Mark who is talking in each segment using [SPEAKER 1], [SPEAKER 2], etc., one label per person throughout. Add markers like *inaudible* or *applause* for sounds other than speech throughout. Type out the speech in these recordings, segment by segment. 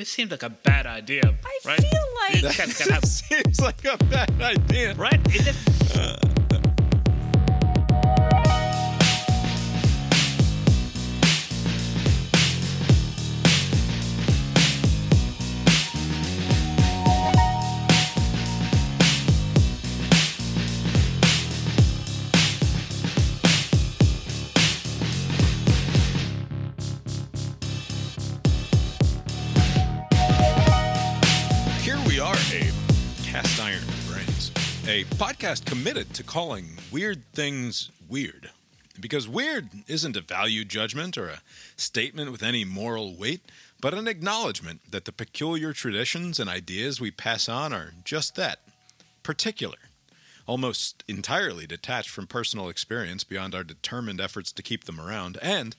[SPEAKER 1] This seems like a bad idea.
[SPEAKER 2] I
[SPEAKER 1] right?
[SPEAKER 2] feel like-
[SPEAKER 1] This *laughs* guy's gonna have-
[SPEAKER 3] Seems like a bad idea.
[SPEAKER 1] right? Is it?
[SPEAKER 3] Here podcast committed to calling weird things weird. Because weird isn't a value judgment or a statement with any moral weight, but an acknowledgement that the peculiar traditions and ideas we pass on are just that particular. Almost entirely detached from personal experience beyond our determined efforts to keep them around, and,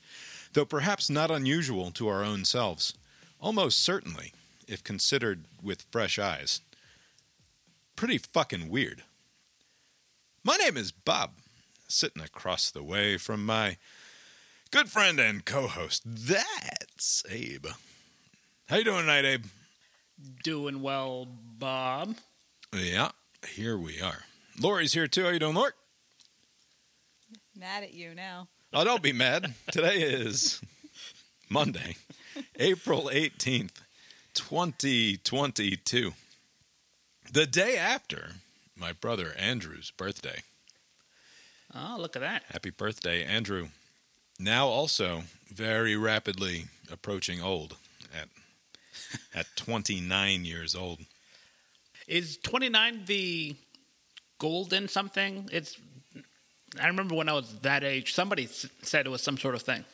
[SPEAKER 3] though perhaps not unusual to our own selves, almost certainly if considered with fresh eyes. Pretty fucking weird. My name is Bob, sitting across the way from my good friend and co-host. That's Abe. How you doing tonight, Abe?
[SPEAKER 1] Doing well, Bob.
[SPEAKER 3] Yeah, here we are. Lori's here too. How you doing, Lori?
[SPEAKER 2] Mad at you now.
[SPEAKER 3] Oh, don't be mad. Today is Monday, April 18th, 2022. The day after my brother Andrew's birthday.
[SPEAKER 1] Oh, look at that.
[SPEAKER 3] Happy birthday, Andrew. Now also very rapidly approaching old at *laughs* at 29 years old.
[SPEAKER 1] Is 29 the golden something? It's. I remember when I was that age, somebody s- said it was some sort of thing.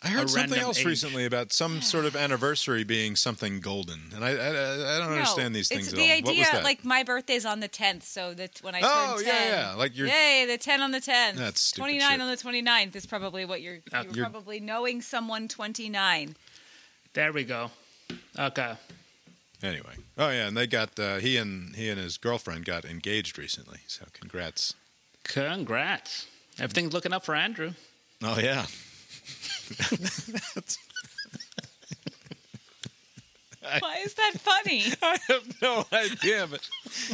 [SPEAKER 3] I heard
[SPEAKER 1] A
[SPEAKER 3] something else
[SPEAKER 1] age.
[SPEAKER 3] recently about some *sighs* sort of anniversary being something golden, and I I, I I don't understand these things
[SPEAKER 2] it's
[SPEAKER 3] at
[SPEAKER 2] the
[SPEAKER 3] all.
[SPEAKER 2] idea.
[SPEAKER 3] what was that?
[SPEAKER 2] Like my birthday's on the 10th, so that when I
[SPEAKER 3] Oh,
[SPEAKER 2] turn
[SPEAKER 3] yeah,
[SPEAKER 2] 10,
[SPEAKER 3] yeah, like you're-
[SPEAKER 2] yay, the 10 on the 10th.
[SPEAKER 3] That's stupid
[SPEAKER 2] 29 on the 29th is probably what you're.
[SPEAKER 1] Uh,
[SPEAKER 2] You're,
[SPEAKER 3] you're-
[SPEAKER 2] probably knowing someone 29.
[SPEAKER 1] There we go. Okay.
[SPEAKER 3] Anyway, oh yeah, and they got uh, he and he and his girlfriend got engaged recently. So congrats.
[SPEAKER 1] Congrats. Everything's looking up for Andrew.
[SPEAKER 3] Oh yeah. *laughs*
[SPEAKER 2] Why is that funny? *laughs*
[SPEAKER 3] I have no idea, but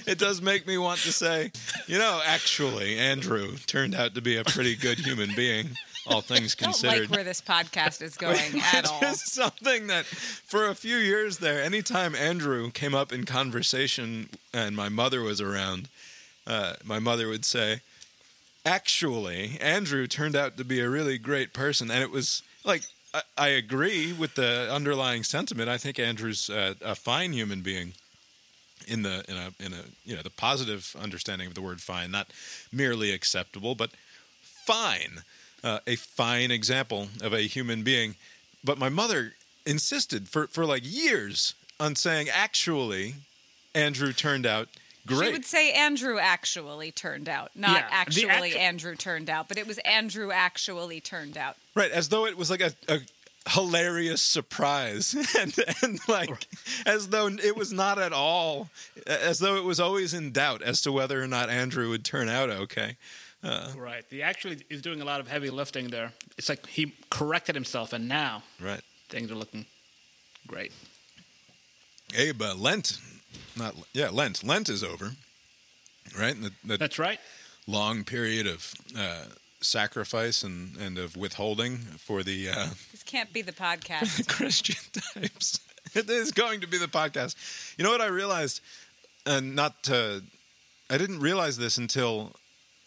[SPEAKER 3] it does make me want to say, you know, actually, Andrew turned out to be a pretty good human being, all things
[SPEAKER 2] I don't
[SPEAKER 3] considered.
[SPEAKER 2] like where this podcast is *laughs* going at all.
[SPEAKER 3] Something that for a few years there, anytime Andrew came up in conversation and my mother was around, uh, my mother would say, Actually, Andrew turned out to be a really great person. And it was like, I, I agree with the underlying sentiment. I think Andrew's uh, a fine human being in the in a in a you know the positive understanding of the word fine, not merely acceptable, but fine, uh, a fine example of a human being. But my mother insisted for for like years on saying, actually, Andrew turned out great.
[SPEAKER 2] She would say Andrew actually turned out, not
[SPEAKER 1] Yeah,
[SPEAKER 2] actually
[SPEAKER 1] actu-
[SPEAKER 2] Andrew turned out, but it was Andrew actually turned out.
[SPEAKER 3] Right, as though it was like a, a hilarious surprise, *laughs* and and like as though it was not at all, as though it was always in doubt as to whether or not Andrew would turn out okay.
[SPEAKER 1] Right. He actually is doing a lot of heavy lifting there. It's like he corrected himself, and now
[SPEAKER 3] Right,
[SPEAKER 1] things are looking great.
[SPEAKER 3] Abe, uh, Lent, not yeah, Lent. Lent is over, right? The, the
[SPEAKER 1] That's right.
[SPEAKER 3] long period of uh, sacrifice and and of withholding for the. Uh,
[SPEAKER 2] This can't be the podcast. *laughs*
[SPEAKER 3] Christian types. It is going to be the podcast. You know what I realized, and not to, I didn't realize this until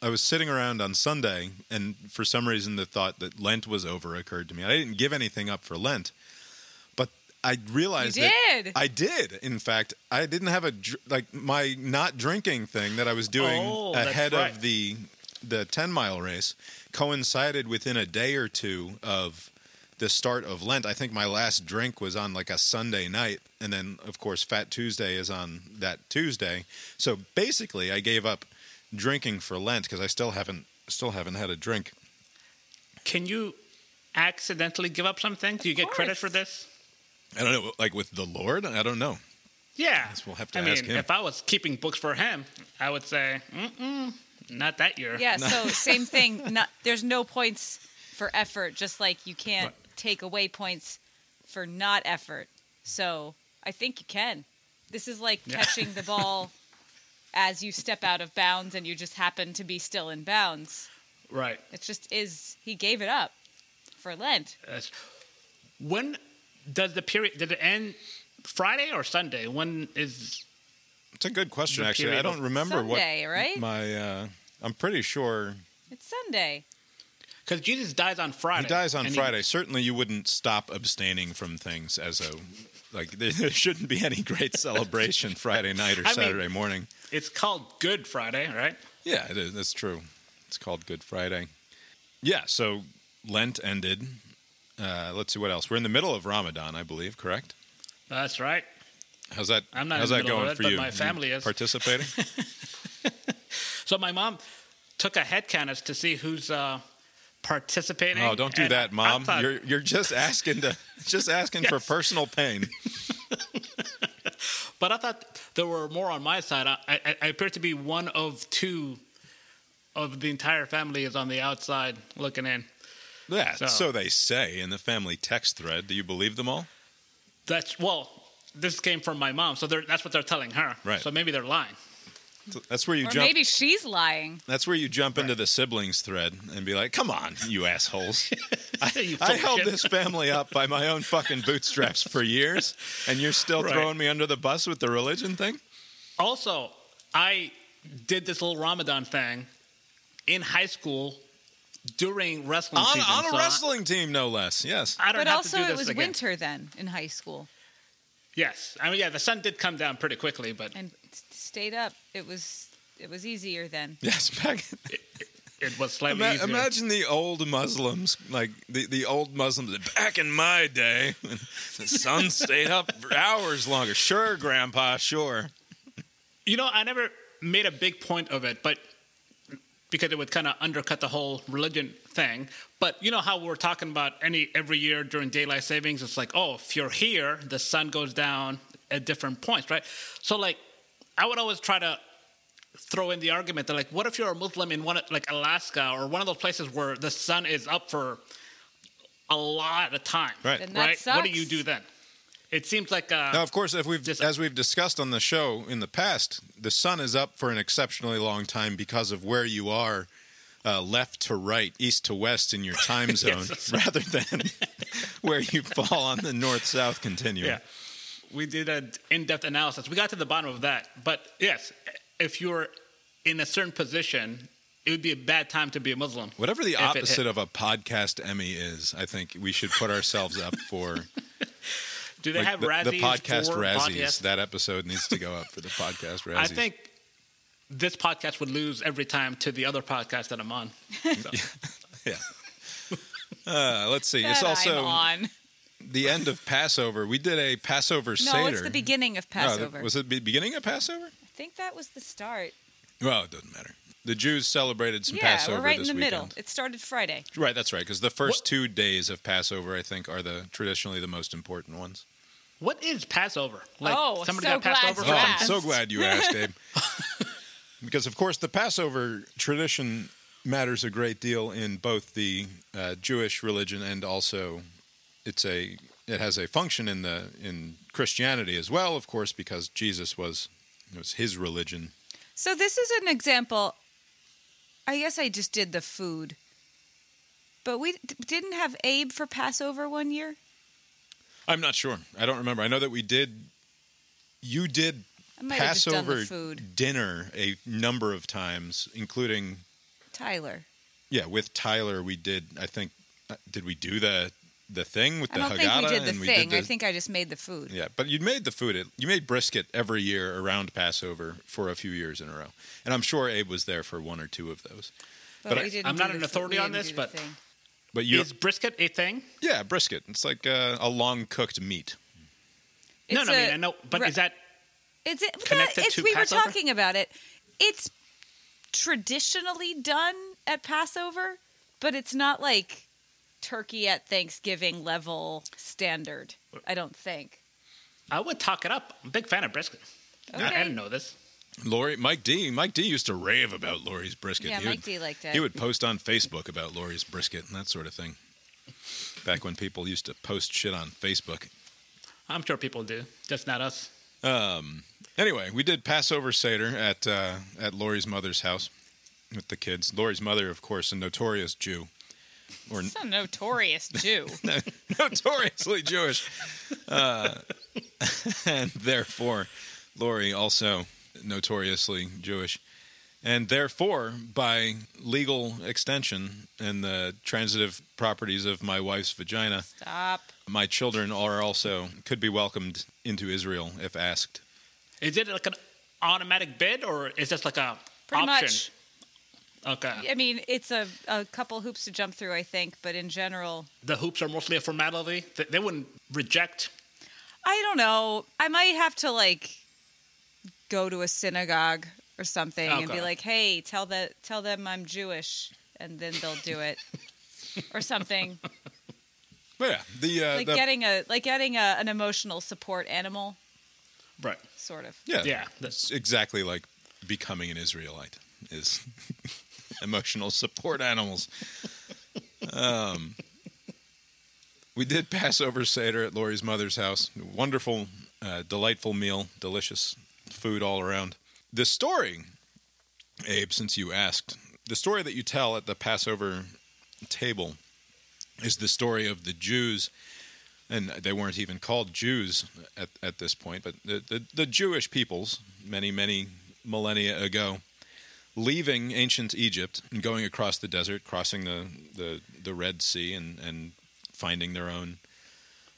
[SPEAKER 3] I was sitting around on Sunday, and for some reason the thought that Lent was over occurred to me. I didn't give anything up for Lent, but I realized
[SPEAKER 2] You
[SPEAKER 3] that
[SPEAKER 2] did.
[SPEAKER 3] I did. In fact, I didn't have a dr- like my not drinking thing that I was doing
[SPEAKER 1] Oh,
[SPEAKER 3] ahead
[SPEAKER 1] right.
[SPEAKER 3] of the the ten mile race coincided within a day or two of the start of Lent. I think my last drink was on like a Sunday night, and then of course Fat Tuesday is on that Tuesday. So basically, I gave up drinking for Lent because I still haven't still haven't had a drink.
[SPEAKER 1] Can you accidentally give up something? Do you get credit for this?
[SPEAKER 3] I don't know, like with the Lord. I don't know.
[SPEAKER 1] Yeah.
[SPEAKER 3] we'll have to
[SPEAKER 1] I
[SPEAKER 3] ask
[SPEAKER 1] mean,
[SPEAKER 3] him.
[SPEAKER 1] if I was keeping books for him, I would say, mm-mm, not that year.
[SPEAKER 2] Yeah, *laughs* so same thing. Not, there's no points for effort, just like you can't
[SPEAKER 1] Right.
[SPEAKER 2] take away points for not effort. So I think you can. This is like
[SPEAKER 1] Yeah.
[SPEAKER 2] catching the ball *laughs* as you step out of bounds and you just happen to be still in bounds.
[SPEAKER 1] Right.
[SPEAKER 2] It just is. He gave it up for Lent.
[SPEAKER 1] That's- when does the period did it end Friday or Sunday? When is
[SPEAKER 3] It's a good question, actually. I don't
[SPEAKER 1] of-
[SPEAKER 3] remember
[SPEAKER 2] Sunday,
[SPEAKER 3] what
[SPEAKER 2] right?
[SPEAKER 3] my. Uh, I'm pretty sure
[SPEAKER 2] It's Sunday.
[SPEAKER 1] because Jesus dies on Friday.
[SPEAKER 3] he dies on
[SPEAKER 1] and
[SPEAKER 3] Friday. Certainly, you wouldn't stop abstaining from things as a like. There, there shouldn't be any great *laughs* celebration Friday night or
[SPEAKER 1] I mean-
[SPEAKER 3] Saturday morning.
[SPEAKER 1] it's called Good Friday, right?
[SPEAKER 3] Yeah, it is. That's true. It's called Good Friday. Yeah. So Lent ended. Uh, let's see what else. We're in the middle of Ramadan, I believe. Correct.
[SPEAKER 1] That's right.
[SPEAKER 3] How's that?
[SPEAKER 1] I'm not
[SPEAKER 3] how's that
[SPEAKER 1] the middle of
[SPEAKER 3] going
[SPEAKER 1] it,
[SPEAKER 3] for
[SPEAKER 1] but
[SPEAKER 3] you?
[SPEAKER 1] my
[SPEAKER 3] You
[SPEAKER 1] family is.
[SPEAKER 3] participating. *laughs*
[SPEAKER 1] So my mom took a head count to see who's uh, participating.
[SPEAKER 3] Oh, don't do that, mom.
[SPEAKER 1] thought-
[SPEAKER 3] You're you're just asking to *laughs* just asking for personal pain. *laughs*
[SPEAKER 1] But I thought there were more on my side. I, I, I appear to be one of two of the entire family is on the outside looking in.
[SPEAKER 3] Yeah, so,
[SPEAKER 1] So-
[SPEAKER 3] they say in the family text thread. Do you believe them all?
[SPEAKER 1] That's well, this came from my mom, so they're, that's what they're telling her.
[SPEAKER 3] Right.
[SPEAKER 1] So maybe they're lying.
[SPEAKER 3] That's where you
[SPEAKER 2] Or
[SPEAKER 3] jump.
[SPEAKER 2] maybe she's lying.
[SPEAKER 3] That's where you jump into the siblings thread and be like, "Come on, you assholes! *laughs*
[SPEAKER 1] You
[SPEAKER 3] I held this family up by my own fucking bootstraps for years, and you're still
[SPEAKER 1] Right.
[SPEAKER 3] throwing me under the bus with the religion thing."
[SPEAKER 1] Also, I did this little Ramadan thing in high school during wrestling
[SPEAKER 3] On,
[SPEAKER 1] season.
[SPEAKER 3] on a
[SPEAKER 1] so I-
[SPEAKER 3] wrestling team, no less. Yes.
[SPEAKER 1] I, don't
[SPEAKER 2] But
[SPEAKER 1] have
[SPEAKER 2] also,
[SPEAKER 1] to do
[SPEAKER 2] it was
[SPEAKER 1] again.
[SPEAKER 2] winter then in high school
[SPEAKER 1] Yes, I mean, yeah, the sun did come down pretty quickly, but
[SPEAKER 2] and stayed up. It was it was easier then.
[SPEAKER 3] Yes. Back.
[SPEAKER 1] it was slightly
[SPEAKER 3] Ima-
[SPEAKER 1] easier.
[SPEAKER 3] imagine the old Muslims, like the, the old Muslims back in my day. when the sun *laughs* stayed up for hours longer. Sure, Grandpa. Sure.
[SPEAKER 1] You know, I never made a big point of it, but because it would kind of undercut the whole religion thing. But you know how we're talking about any every year during daylight savings, it's like, oh, if you're here, the sun goes down at different points, right? So like, I would always try to throw in the argument that like, what if you're a Muslim in one like Alaska or one of those places where the sun is up for a lot of time,
[SPEAKER 3] Right.
[SPEAKER 1] Right? What do you do then? It seems like uh,
[SPEAKER 3] Now, of course, if we've
[SPEAKER 1] Just-
[SPEAKER 3] as we've discussed on the show in the past, the sun is up for an exceptionally long time because of where you are, uh, left to right, east to west in your time *laughs* zone,
[SPEAKER 1] Yes.
[SPEAKER 3] rather than *laughs* where you fall on the north-south continuum.
[SPEAKER 1] Yeah. We did an in depth analysis. We got to the bottom of that. But yes, if you're in a certain position, it would be a bad time to be a Muslim.
[SPEAKER 3] Whatever the
[SPEAKER 1] If it hit.
[SPEAKER 3] opposite of a podcast Emmy is, I think we should put ourselves up for. *laughs*
[SPEAKER 1] Do they
[SPEAKER 3] like,
[SPEAKER 1] have
[SPEAKER 3] the,
[SPEAKER 1] Razzies
[SPEAKER 3] the podcast
[SPEAKER 1] for
[SPEAKER 3] Razzies?
[SPEAKER 1] podcasts?
[SPEAKER 3] That episode needs to go up for the podcast Razzies.
[SPEAKER 1] I think this podcast would lose every time to the other podcast that I'm on. So, *laughs*
[SPEAKER 3] Yeah. Uh, let's see. it's also
[SPEAKER 2] I'm on.
[SPEAKER 3] the end of Passover. We did a Passover
[SPEAKER 2] No,
[SPEAKER 3] Seder.
[SPEAKER 2] it's the beginning of
[SPEAKER 3] Oh, the-
[SPEAKER 2] Passover.
[SPEAKER 3] was it the beginning of Passover?
[SPEAKER 2] I think that was the start.
[SPEAKER 3] Well, it doesn't matter. The Jews celebrated some
[SPEAKER 2] yeah,
[SPEAKER 3] Passover
[SPEAKER 2] we're right in the
[SPEAKER 3] weekend.
[SPEAKER 2] middle. It started Friday.
[SPEAKER 3] Right, that's right. Because the first
[SPEAKER 1] What-
[SPEAKER 3] two days of Passover, I think, are the traditionally the most important ones.
[SPEAKER 1] what is Passover? Like
[SPEAKER 2] Oh,
[SPEAKER 1] somebody
[SPEAKER 2] so
[SPEAKER 1] got passed
[SPEAKER 2] glad
[SPEAKER 1] over
[SPEAKER 2] you
[SPEAKER 3] Oh,
[SPEAKER 1] something?
[SPEAKER 3] I'm so glad you asked, Abe. *laughs* *laughs* because, of course, the Passover tradition matters a great deal in both the uh, Jewish religion and also it's a it has a function in the in Christianity as well, of course, because Jesus was it was his religion.
[SPEAKER 2] So this is an example. I guess I just did the food, but we d- didn't have Abe for Passover one year.
[SPEAKER 3] I'm not sure. I don't remember. I know that we did. You did
[SPEAKER 2] I might have just done
[SPEAKER 3] Passover
[SPEAKER 2] food.
[SPEAKER 3] dinner a number of times, including
[SPEAKER 2] Tyler.
[SPEAKER 3] yeah with Tyler. We did. I think uh, did we do the the thing with
[SPEAKER 2] I
[SPEAKER 3] the
[SPEAKER 2] don't
[SPEAKER 3] Haggadah?
[SPEAKER 2] think we did the thing. I
[SPEAKER 3] the-
[SPEAKER 2] think I just made the food.
[SPEAKER 3] Yeah, but you made the food. You made brisket every year around Passover for a few years in a row, and I'm sure Abe was there for one or two of those.
[SPEAKER 2] But,
[SPEAKER 3] But I,
[SPEAKER 1] I'm not an authority on this, but-
[SPEAKER 3] But you,
[SPEAKER 1] Is brisket a thing?
[SPEAKER 3] yeah, brisket. It's like a, a long cooked meat.
[SPEAKER 1] no,
[SPEAKER 2] It's
[SPEAKER 1] no, I
[SPEAKER 2] a-
[SPEAKER 1] mean, I know, but
[SPEAKER 2] Ri-
[SPEAKER 1] is that
[SPEAKER 2] It's it,
[SPEAKER 1] connected
[SPEAKER 2] it's
[SPEAKER 1] to
[SPEAKER 2] we
[SPEAKER 1] Passover?
[SPEAKER 2] were talking about it. It's traditionally done at Passover, but it's not like turkey at Thanksgiving level standard. I don't think.
[SPEAKER 1] I would talk it up. I'm a big fan of brisket. I- I didn't know this.
[SPEAKER 3] Lori, Mike D. Mike D. used to rave about Lori's brisket.
[SPEAKER 2] Yeah,
[SPEAKER 3] He
[SPEAKER 2] Mike
[SPEAKER 3] would-
[SPEAKER 2] D liked it.
[SPEAKER 3] He would post on Facebook about Lori's brisket and that sort of thing. Back when people used to post shit on Facebook.
[SPEAKER 1] I'm sure people do, just not us.
[SPEAKER 3] Um, anyway, we did Passover Seder at uh, at Lori's mother's house with the kids. Lori's mother, of course, a notorious Jew, or
[SPEAKER 2] It's a notorious Jew. *laughs*
[SPEAKER 3] notoriously Jewish, uh, *laughs* and therefore, Lori also notoriously Jewish, and therefore, by legal extension and the transitive properties of my wife's vagina,
[SPEAKER 2] Stop.
[SPEAKER 3] my children are also could be welcomed into Israel if asked.
[SPEAKER 1] Is it like an automatic bid, or is this like a
[SPEAKER 2] Pretty
[SPEAKER 1] option?
[SPEAKER 2] much.
[SPEAKER 1] Okay.
[SPEAKER 2] I mean, it's a, a couple hoops to jump through, I think, but in general,
[SPEAKER 1] The hoops are mostly a formality. They, they wouldn't reject.
[SPEAKER 2] I don't know. I might have to like go to a synagogue or something and be like, "Hey, tell the tell them I'm Jewish," and then they'll do it, *laughs* or something
[SPEAKER 3] But yeah, the, uh,
[SPEAKER 2] like
[SPEAKER 3] the
[SPEAKER 2] getting a like getting a, an emotional support animal,
[SPEAKER 1] Right.
[SPEAKER 2] sort of.
[SPEAKER 3] yeah,
[SPEAKER 1] Yeah.
[SPEAKER 3] that's exactly like becoming an Israelite is *laughs* emotional support animals. Um, we did Passover Seder at Lori's mother's house. Wonderful, uh, delightful meal, delicious food all around. The story, Abe, since you asked, the story that you tell at the Passover table is the story of the Jews, and they weren't even called Jews at, at this point, but the, the, the Jewish peoples, many, many millennia ago, leaving ancient Egypt and going across the desert, crossing the, the, the Red Sea, and, and finding their own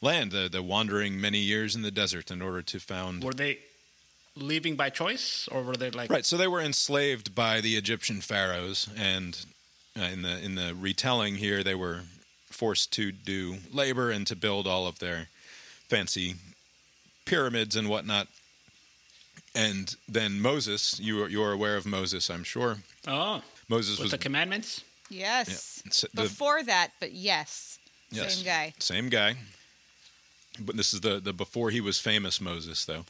[SPEAKER 3] land, the, the wandering many years in the desert in order to found.
[SPEAKER 1] Were they leaving by choice, or were they like?
[SPEAKER 3] Right, so they were enslaved by the Egyptian pharaohs, and uh, in the in the retelling here, they were forced to do labor and to build all of their fancy pyramids and whatnot. And then Moses, you are, you are aware of Moses, I'm sure.
[SPEAKER 1] Oh,
[SPEAKER 3] Moses
[SPEAKER 1] with
[SPEAKER 3] was
[SPEAKER 1] the commandments.
[SPEAKER 2] Yes.
[SPEAKER 3] Yeah, it's- the-
[SPEAKER 2] Before that, but yes,
[SPEAKER 3] yes,
[SPEAKER 2] same guy.
[SPEAKER 3] same guy. But this is the the before he was famous Moses though.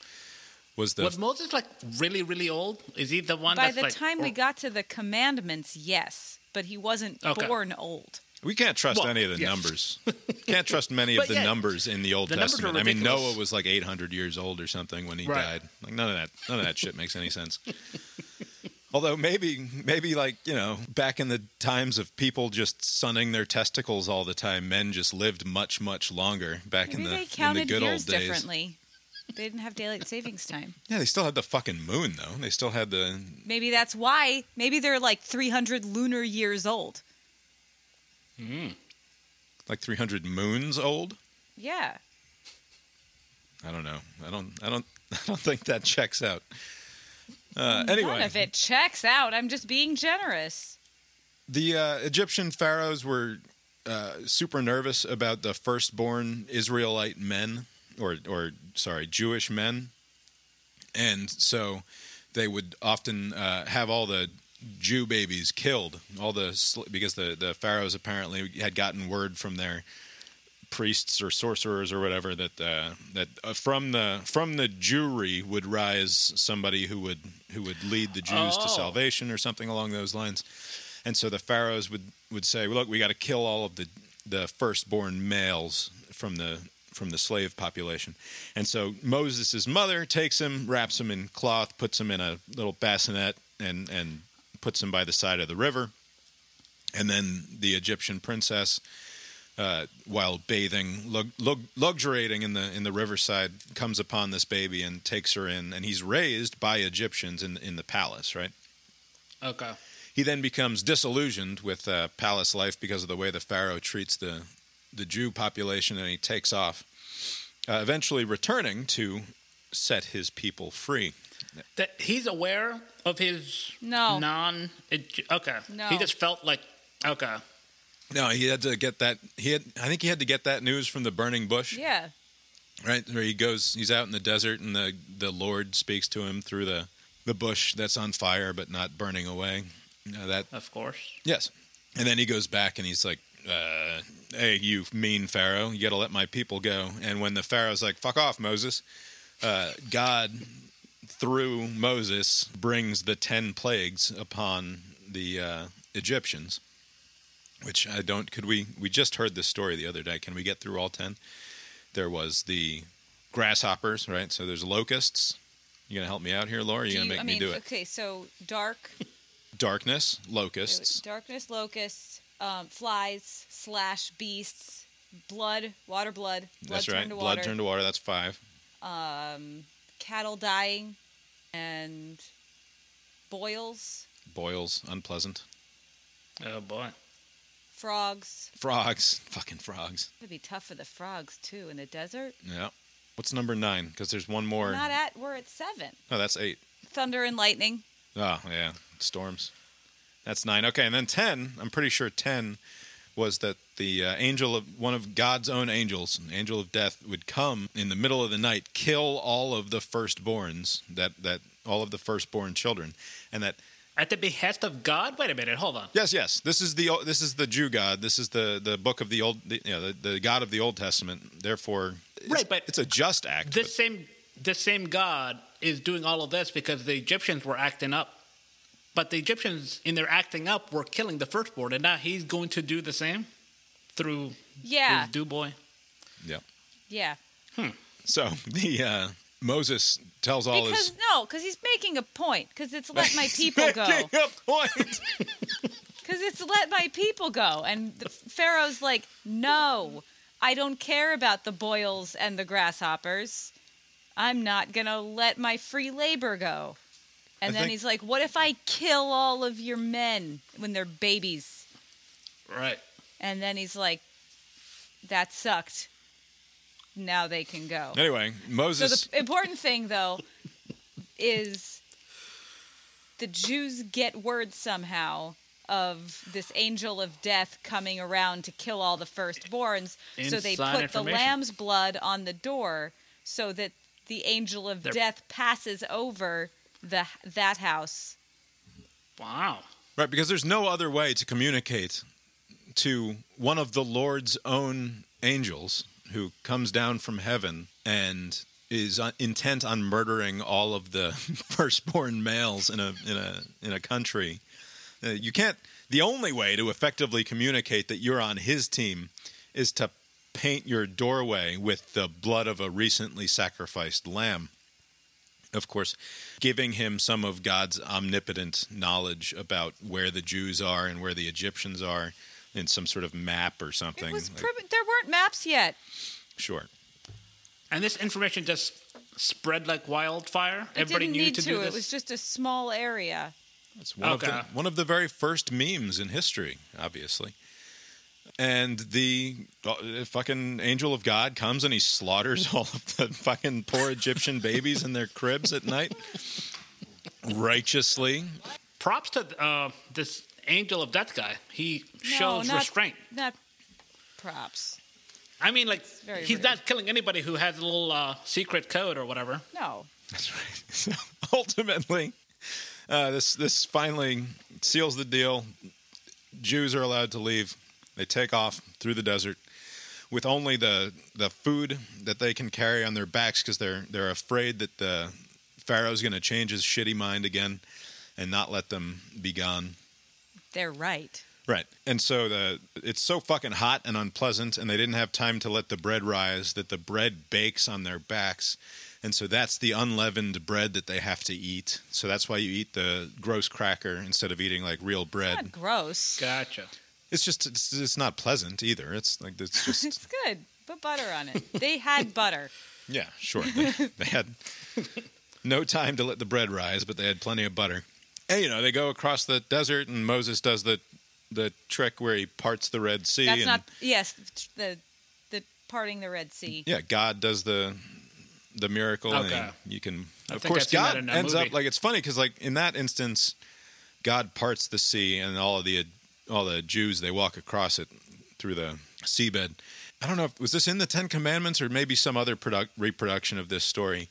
[SPEAKER 3] Was the
[SPEAKER 1] was Moses like really, really old? Is he the one?
[SPEAKER 2] By
[SPEAKER 1] that's
[SPEAKER 2] the
[SPEAKER 1] like,
[SPEAKER 2] time we got to the commandments, yes, but he wasn't
[SPEAKER 1] Okay.
[SPEAKER 2] born old.
[SPEAKER 3] We can't trust
[SPEAKER 1] Well,
[SPEAKER 3] any of the
[SPEAKER 1] yes.
[SPEAKER 3] numbers. Can't trust many of the
[SPEAKER 1] yeah,
[SPEAKER 3] numbers in the Old
[SPEAKER 1] the
[SPEAKER 3] Testament. I mean. Noah was like 800 years old or something when he
[SPEAKER 1] Right.
[SPEAKER 3] died. Like none of that, none of that shit makes any sense. *laughs* Although maybe, maybe like you know, back in the times of people just sunning their testicles all the time, men just lived much, much longer. Back
[SPEAKER 2] Maybe
[SPEAKER 3] in the
[SPEAKER 2] they
[SPEAKER 3] in the
[SPEAKER 2] counted
[SPEAKER 3] good
[SPEAKER 2] years
[SPEAKER 3] old days.
[SPEAKER 2] differently. They didn't have daylight savings time.
[SPEAKER 3] Yeah, they still had the fucking moon though. They still had the
[SPEAKER 2] Maybe that's why. Maybe they're like 300 lunar years old.
[SPEAKER 3] Like 300 moons old.
[SPEAKER 2] Yeah.
[SPEAKER 3] I don't know. I don't. I don't. *laughs* I don't think that checks out. Uh, anyway,
[SPEAKER 2] None of it checks out. I'm just being generous.
[SPEAKER 3] The uh, Egyptian pharaohs were uh, super nervous about the firstborn Israelite men, or or sorry, Jewish men, and so they would often uh, have all the Jew babies killed. All the because the the pharaohs apparently had gotten word from their priests or sorcerers or whatever that uh, that uh, from the from the Jewry would rise somebody who would who would lead the Jews to
[SPEAKER 1] Oh.
[SPEAKER 3] salvation or something along those lines. And so the pharaohs would, would say, well, "Look, we got to kill all of the the firstborn males from the from the slave population." And so Moses' mother takes him, wraps him in cloth, puts him in a little bassinet, and and puts him by the side of the river. And then the Egyptian princess, uh, while bathing, lug, lug, luxuriating in the in the riverside, comes upon this baby and takes her in, and he's raised by Egyptians in in the palace, right?
[SPEAKER 1] Okay.
[SPEAKER 3] He then becomes disillusioned with uh, palace life because of the way the pharaoh treats the the Jew population, and he takes off, uh, eventually returning to set his people free.
[SPEAKER 1] That he's aware of his
[SPEAKER 2] No.
[SPEAKER 1] non. Okay.
[SPEAKER 2] No.
[SPEAKER 1] He just felt like okay.
[SPEAKER 3] No, he had to get that. He had, I think, he had to get that news from the burning bush.
[SPEAKER 2] Yeah.
[SPEAKER 3] right where he goes he's out in the desert and the the lord speaks to him through the the bush that's on fire but not burning away You know, that
[SPEAKER 1] Of course.
[SPEAKER 3] yes and then he goes back and he's like uh, hey you mean pharaoh you got to let my people go and when the pharaoh's like fuck off moses uh, god through moses brings the 10 plagues upon the uh, egyptians which i don't could we we just heard this story the other day can we get through all 10 there was the grasshoppers, right? So there's locusts. You gonna help me out here, Lori? Or are you
[SPEAKER 2] Do
[SPEAKER 3] gonna
[SPEAKER 2] you-
[SPEAKER 3] make
[SPEAKER 2] I
[SPEAKER 3] me
[SPEAKER 2] mean,
[SPEAKER 3] do it?
[SPEAKER 2] okay, so dark, *laughs*
[SPEAKER 3] Darkness, locusts.
[SPEAKER 2] darkness, locusts, um, flies slash beasts, blood, water, blood, blood
[SPEAKER 3] That's
[SPEAKER 2] turned
[SPEAKER 3] right. Blood
[SPEAKER 2] water,
[SPEAKER 3] turned to water. That's five.
[SPEAKER 2] um, cattle dying, and boils,
[SPEAKER 3] Boils, unpleasant.
[SPEAKER 1] Oh boy.
[SPEAKER 2] frogs.
[SPEAKER 3] Frogs, *laughs* fucking frogs.
[SPEAKER 2] It'd be tough for the frogs too in the desert.
[SPEAKER 3] Yeah. What's number nine? Because there's one more.
[SPEAKER 2] Not at. We're at seven.
[SPEAKER 3] Oh, that's eight.
[SPEAKER 2] Thunder and lightning.
[SPEAKER 3] Oh, yeah. Storms. That's nine. Okay, and then 10, I'm pretty sure 10 was that the uh, angel of one of God's own angels, an angel of death, would come in the middle of the night, kill all of the firstborns, that, that all of the firstborn children. And that,
[SPEAKER 1] At the behest of God? Wait a minute, hold on.
[SPEAKER 3] yes, yes, this is the this is the Jew God. This is the, the book of the Old, the, you know, the, the God of the Old Testament. Therefore, it's,
[SPEAKER 1] Right, but
[SPEAKER 3] it's a just act.
[SPEAKER 1] This same this same God is doing all of this because the Egyptians were acting up. But the Egyptians, in their acting up, were killing the firstborn, and now he's going to do the same through
[SPEAKER 2] Yeah.
[SPEAKER 1] his do boy.
[SPEAKER 3] but- yeah.
[SPEAKER 2] Yeah.
[SPEAKER 3] So *laughs* the uh, Moses tells all
[SPEAKER 2] Because
[SPEAKER 3] his
[SPEAKER 2] no, because he's making a point. Because it's let my *laughs* people go.
[SPEAKER 3] Making a point. *laughs*
[SPEAKER 2] Because it's let my people go. And the Pharaoh's like, no, I don't care about the boils and the grasshoppers. I'm not going to let my free labor go. And
[SPEAKER 3] I
[SPEAKER 2] then
[SPEAKER 3] think-
[SPEAKER 2] he's like, what if I kill all of your men when they're babies?
[SPEAKER 1] Right.
[SPEAKER 2] And then he's like, that sucked. Now they can go.
[SPEAKER 3] Anyway,
[SPEAKER 2] So
[SPEAKER 3] Moses.
[SPEAKER 2] the important thing, though, is the Jews get word somehow of this angel of death coming around to kill all the firstborns. so they put the lamb's blood on the door so that the angel of
[SPEAKER 1] They're-
[SPEAKER 2] death passes over the that house.
[SPEAKER 1] Wow.
[SPEAKER 3] right, because there's no other way to communicate to one of the Lord's own angels who comes down from heaven and is uh, intent on murdering all of the *laughs* firstborn males in a in a in a country. Uh, you can't. The only way to effectively communicate that you're on his team is to paint your doorway with the blood of a recently sacrificed lamb. Of course, giving him some of God's omnipotent knowledge about where the Jews are and where the Egyptians are in some sort of map or something.
[SPEAKER 2] It was
[SPEAKER 3] Like,
[SPEAKER 2] pri- there weren't maps yet.
[SPEAKER 3] sure.
[SPEAKER 1] And this information just spread like wildfire.
[SPEAKER 2] It
[SPEAKER 1] Everybody
[SPEAKER 2] didn't
[SPEAKER 1] knew
[SPEAKER 2] need
[SPEAKER 1] to,
[SPEAKER 2] to.
[SPEAKER 1] do
[SPEAKER 2] It
[SPEAKER 1] this.
[SPEAKER 2] was just a small area.
[SPEAKER 3] It's one, of the, one of the very first memes in history, obviously. And the uh, fucking angel of God comes and he slaughters *laughs* all of the fucking poor Egyptian babies in their cribs at night. Righteously.
[SPEAKER 1] Props to uh, this angel of death guy. He
[SPEAKER 2] No,
[SPEAKER 1] shows
[SPEAKER 2] not,
[SPEAKER 1] restraint.
[SPEAKER 2] Not props.
[SPEAKER 1] I mean, like he's
[SPEAKER 2] rude.
[SPEAKER 1] not killing anybody who has a little uh, secret code or whatever.
[SPEAKER 2] No.
[SPEAKER 3] That's right. *laughs* So ultimately, uh, this this finally seals the deal. Jews are allowed to leave. They take off through the desert with only the the food that they can carry on their backs because they're they're afraid that the Pharaoh's going to change his shitty mind again and not let them be gone.
[SPEAKER 2] They're right.
[SPEAKER 3] Right. And so the it's so fucking hot and unpleasant and they didn't have time to let the bread rise that the bread bakes on their backs. And so that's the unleavened bread that they have to eat. So that's why you eat the gross cracker instead of eating like real bread.
[SPEAKER 2] Not gross.
[SPEAKER 1] Gotcha.
[SPEAKER 3] It's just it's, it's not pleasant either. It's like it's *laughs* just
[SPEAKER 2] It's good. Put butter on it. They had butter. *laughs*
[SPEAKER 3] yeah, sure. They, they had no time to let the bread rise, but they had plenty of butter. And you know, they go across the desert and Moses does the the trick where he parts the Red Sea
[SPEAKER 2] That's
[SPEAKER 3] and
[SPEAKER 2] not. Yes, the the parting the Red Sea.
[SPEAKER 3] yeah, God does the the miracle,
[SPEAKER 1] Okay.
[SPEAKER 3] and you can.
[SPEAKER 1] I
[SPEAKER 3] of course,
[SPEAKER 1] I've seen that
[SPEAKER 3] God ends
[SPEAKER 1] movie.
[SPEAKER 3] up like it's funny because like in that instance, God parts the sea, and all of the all the Jews they walk across it through the seabed. I don't know if was this in the Ten Commandments or maybe some other product, reproduction of this story,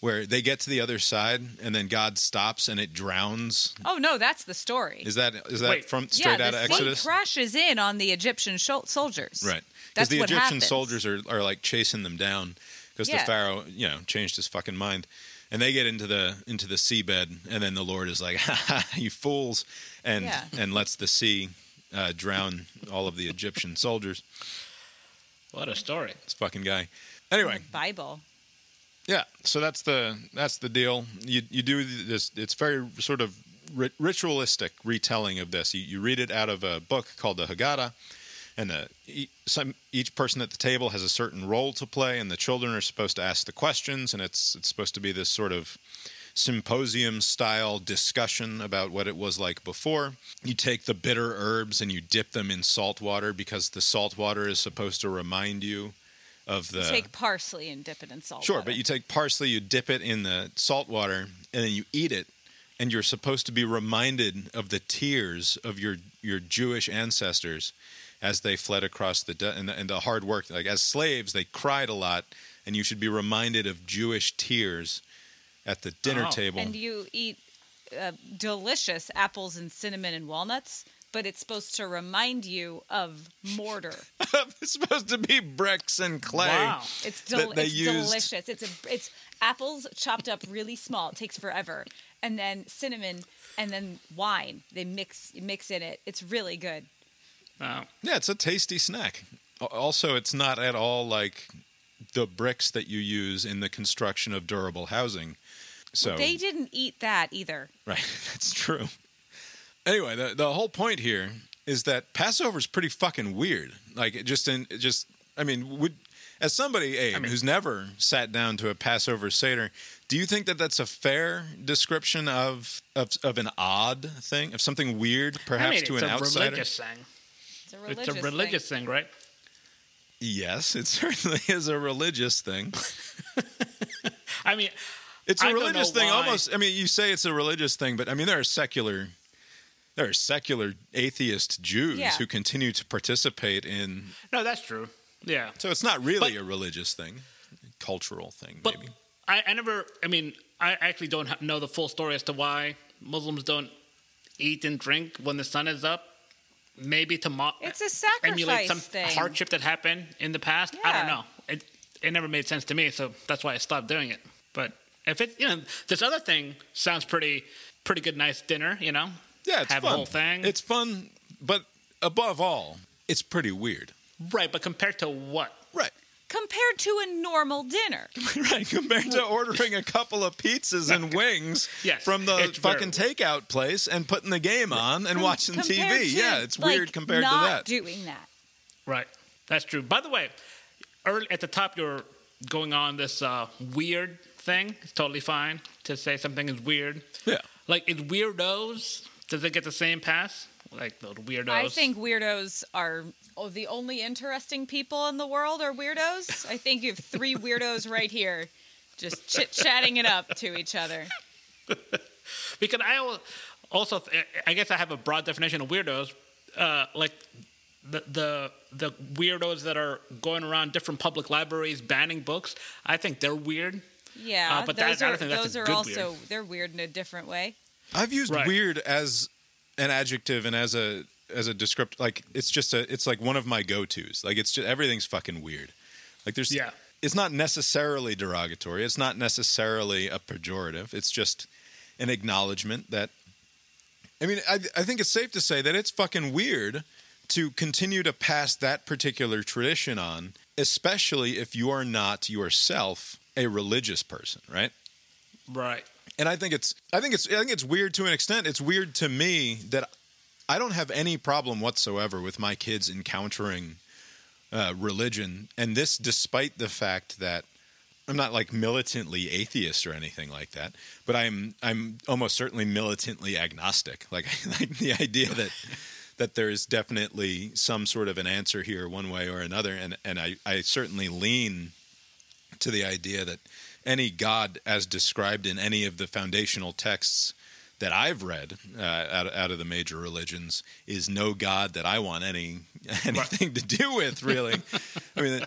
[SPEAKER 3] where they get to the other side and then God stops and it drowns.
[SPEAKER 2] Oh no, that's the story.
[SPEAKER 3] Is that is that
[SPEAKER 1] Wait.
[SPEAKER 3] from straight
[SPEAKER 2] yeah,
[SPEAKER 3] out
[SPEAKER 2] the
[SPEAKER 3] of
[SPEAKER 2] sea
[SPEAKER 3] Exodus?
[SPEAKER 2] crashes in on the Egyptian sho- soldiers.
[SPEAKER 3] Right. Because the
[SPEAKER 2] what
[SPEAKER 3] Egyptian
[SPEAKER 2] happens.
[SPEAKER 3] soldiers are, are like chasing them down because the Pharaoh, you know, changed his fucking mind. And they get into the into the seabed, and then the Lord is like, "Ha *laughs* ha, you fools," and
[SPEAKER 2] Yeah.
[SPEAKER 3] and lets the sea uh, drown all of the Egyptian soldiers.
[SPEAKER 1] What a story.
[SPEAKER 3] This fucking guy. Anyway,
[SPEAKER 2] Bible.
[SPEAKER 3] Yeah, so that's the that's the deal. You you do this. It's very sort of ri- ritualistic retelling of this. You, you read it out of a book called the Haggadah, and the, e- some, each person at the table has a certain role to play, and the children are supposed to ask the questions, and it's it's supposed to be this sort of symposium style discussion about what it was like before. You take the bitter herbs and you dip them in salt water because the salt water is supposed to remind you of the You
[SPEAKER 2] Take parsley and dip it in salt.
[SPEAKER 3] Sure,
[SPEAKER 2] water.
[SPEAKER 3] but you take parsley, you dip it in the salt water, and then you eat it, and you're supposed to be reminded of the tears of your your Jewish ancestors as they fled across the de- and, the and the hard work. Like as slaves, they cried a lot, and you should be reminded of Jewish tears at the dinner
[SPEAKER 1] Oh.
[SPEAKER 3] table.
[SPEAKER 2] and you eat uh, delicious apples and cinnamon and walnuts, but it's supposed to remind you of mortar. *laughs*
[SPEAKER 3] it's supposed to be bricks and clay.
[SPEAKER 1] Wow.
[SPEAKER 2] It's,
[SPEAKER 3] that
[SPEAKER 2] del-
[SPEAKER 3] they
[SPEAKER 2] it's
[SPEAKER 3] used-
[SPEAKER 2] delicious. It's a it's apples chopped up really small. It takes forever, and then cinnamon, and then wine. They mix mix in it. It's really good.
[SPEAKER 1] Uh,
[SPEAKER 3] Yeah, it's a tasty snack. Also, it's not at all like the bricks that you use in the construction of durable housing. So
[SPEAKER 2] They didn't eat that either.
[SPEAKER 3] Right, *laughs* that's true. Anyway, the the whole point here is that Passover is pretty fucking weird. Like just in just I mean, would as somebody Abe
[SPEAKER 1] mean-
[SPEAKER 3] who's never sat down to a Passover Seder, do you think that that's a fair description of of, of an odd thing, of something weird perhaps
[SPEAKER 1] I mean,
[SPEAKER 3] to
[SPEAKER 1] it's
[SPEAKER 3] an
[SPEAKER 1] a
[SPEAKER 3] outsider?
[SPEAKER 1] religious thing.
[SPEAKER 2] It's a religious.
[SPEAKER 1] It's a religious thing, right?
[SPEAKER 3] Yes, it *laughs* certainly is a religious thing. *laughs*
[SPEAKER 1] I mean,
[SPEAKER 3] It's a
[SPEAKER 1] I
[SPEAKER 3] religious thing
[SPEAKER 1] why.
[SPEAKER 3] almost. I mean, you say it's a religious thing, but I mean there are secular there are secular atheist Jews
[SPEAKER 2] Yeah.
[SPEAKER 3] who continue to participate in
[SPEAKER 1] no, that's true. Yeah,
[SPEAKER 3] So it's not really
[SPEAKER 1] But-
[SPEAKER 3] a religious thing, cultural thing,
[SPEAKER 1] but
[SPEAKER 3] maybe.
[SPEAKER 1] I, I never. I mean, I actually don't know the full story as to why Muslims don't eat and drink when the sun is up. Maybe to mo-
[SPEAKER 2] It's a
[SPEAKER 1] emulate some
[SPEAKER 2] thing.
[SPEAKER 1] hardship that happened in the past. I don't know. It it never made sense to me, so that's why I stopped doing it. But if it, you know, this other thing sounds pretty pretty good, nice dinner. You know,
[SPEAKER 3] Yeah, it's
[SPEAKER 1] have
[SPEAKER 3] fun.
[SPEAKER 1] the whole thing.
[SPEAKER 3] It's fun, but above all, it's pretty weird.
[SPEAKER 1] right, but compared to what?
[SPEAKER 3] Right.
[SPEAKER 2] Compared to a normal dinner. *laughs*
[SPEAKER 3] Right, compared to ordering a couple of pizzas and wings
[SPEAKER 1] Yes,
[SPEAKER 3] from the
[SPEAKER 1] it's very
[SPEAKER 3] fucking takeout place and putting the game on and
[SPEAKER 2] Com-
[SPEAKER 3] watching TV.
[SPEAKER 2] to,
[SPEAKER 3] yeah, it's
[SPEAKER 2] like,
[SPEAKER 3] weird compared
[SPEAKER 2] not
[SPEAKER 3] to that.
[SPEAKER 2] Doing that.
[SPEAKER 1] Right. That's true. By the way, early at the top, you're going on this uh, weird thing. It's totally fine to say something is weird.
[SPEAKER 3] yeah.
[SPEAKER 1] Like, is weirdos, does it get the same pass? Like the weirdos?
[SPEAKER 2] I think weirdos are oh, the only interesting people in the world are weirdos. I think you have three weirdos right here, just chit chatting it up to each other. *laughs*
[SPEAKER 1] Because I also, I guess I have a broad definition of weirdos. Uh, like, the, the the weirdos that are going around different public libraries banning books, I think they're weird.
[SPEAKER 2] Yeah,
[SPEAKER 1] Uh, but
[SPEAKER 2] those
[SPEAKER 1] that- I
[SPEAKER 2] are
[SPEAKER 1] don't think that's
[SPEAKER 2] those
[SPEAKER 1] a
[SPEAKER 2] are
[SPEAKER 1] good
[SPEAKER 2] also
[SPEAKER 1] weird.
[SPEAKER 2] they're weird in a different way.
[SPEAKER 3] I've used
[SPEAKER 1] Right.
[SPEAKER 3] weird as an adjective and as a as a descript like it's just a it's like one of my go-tos. Like it's just everything's fucking weird. Like there's
[SPEAKER 1] Yeah.
[SPEAKER 3] it's not necessarily derogatory. It's not necessarily a pejorative. It's just an acknowledgement that I mean, I I think it's safe to say that it's fucking weird to continue to pass that particular tradition on, especially if you are not yourself a religious person, right?
[SPEAKER 1] Right.
[SPEAKER 3] and I think it's I think it's I think it's weird to an extent. It's weird to me that I don't have any problem whatsoever with my kids encountering uh, religion, and this despite the fact that I'm not like militantly atheist or anything like that, but I'm I'm almost certainly militantly agnostic. Like *laughs* like the idea that that there is definitely some sort of an answer here one way or another, and and I I certainly lean to the idea that any God, as described in any of the foundational texts that I've read uh, out, out of the major religions, is no God that I want any *laughs* anything to do with. Really, I mean,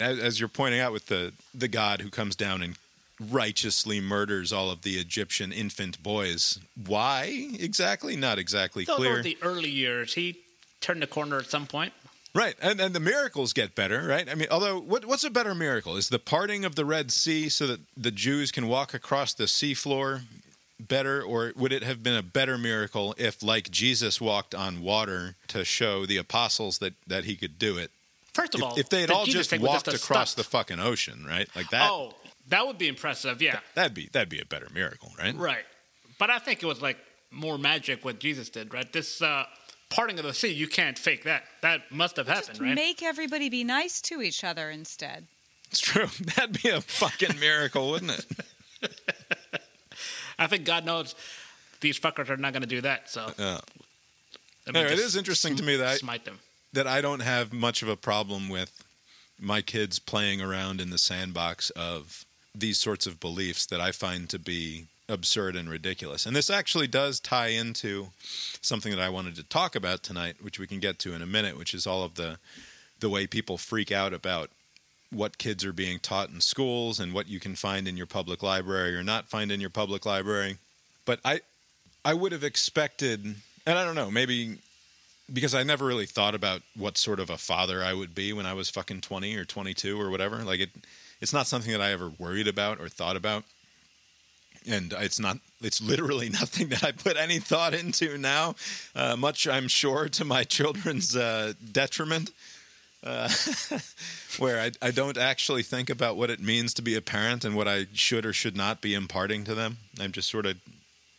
[SPEAKER 3] as, as you're pointing out with the the God who comes down and righteously murders all of the Egyptian infant boys. Why exactly? Not exactly
[SPEAKER 1] So
[SPEAKER 3] clear.
[SPEAKER 1] the early years, he turned the corner at some point.
[SPEAKER 3] Right, and and the miracles get better, right? I mean, although what what's a better miracle? Is the parting of the Red Sea so that the Jews can walk across the seafloor better, or would it have been a better miracle if, like Jesus, walked on water to show the apostles that that he could do it?
[SPEAKER 1] First of
[SPEAKER 3] If,
[SPEAKER 1] all,
[SPEAKER 3] if they had
[SPEAKER 1] the
[SPEAKER 3] all
[SPEAKER 1] Jesus
[SPEAKER 3] just walked
[SPEAKER 1] a
[SPEAKER 3] across
[SPEAKER 1] stunt.
[SPEAKER 3] the fucking ocean, right? Like that.
[SPEAKER 1] Oh, That would be impressive, yeah.
[SPEAKER 3] That'd be that'd be a better miracle, right?
[SPEAKER 1] Right. But I think it was like more magic what Jesus did, right? This uh, parting of the sea, you can't fake that. That must have happened,
[SPEAKER 2] Just
[SPEAKER 1] right?
[SPEAKER 2] make everybody be nice to each other instead.
[SPEAKER 3] It's true. *laughs* That'd be a fucking miracle, wouldn't it? *laughs*
[SPEAKER 1] I think God knows these fuckers are not going to do that. So
[SPEAKER 3] Yeah. No, it is interesting to me that
[SPEAKER 1] smite them.
[SPEAKER 3] that I don't have much of a problem with my kids playing around in the sandbox of these sorts of beliefs that I find to be absurd and ridiculous. And this actually does tie into something that I wanted to talk about tonight, which we can get to in a minute, which is all of the the way people freak out about what kids are being taught in schools and what you can find in your public library or not find in your public library. But I I would have expected and I don't know, maybe because I never really thought about what sort of a father I would be when I was fucking 20 or 22 or whatever. Like it it's not something that I ever worried about or thought about. And it's not it's literally *laughs* nothing that I put any thought into now, uh, much I'm sure to my *laughs* children's uh, detriment. Uh, *laughs* where I, I don't actually think about what it means to be a parent and what I should or should not be imparting to them. I'm just sort of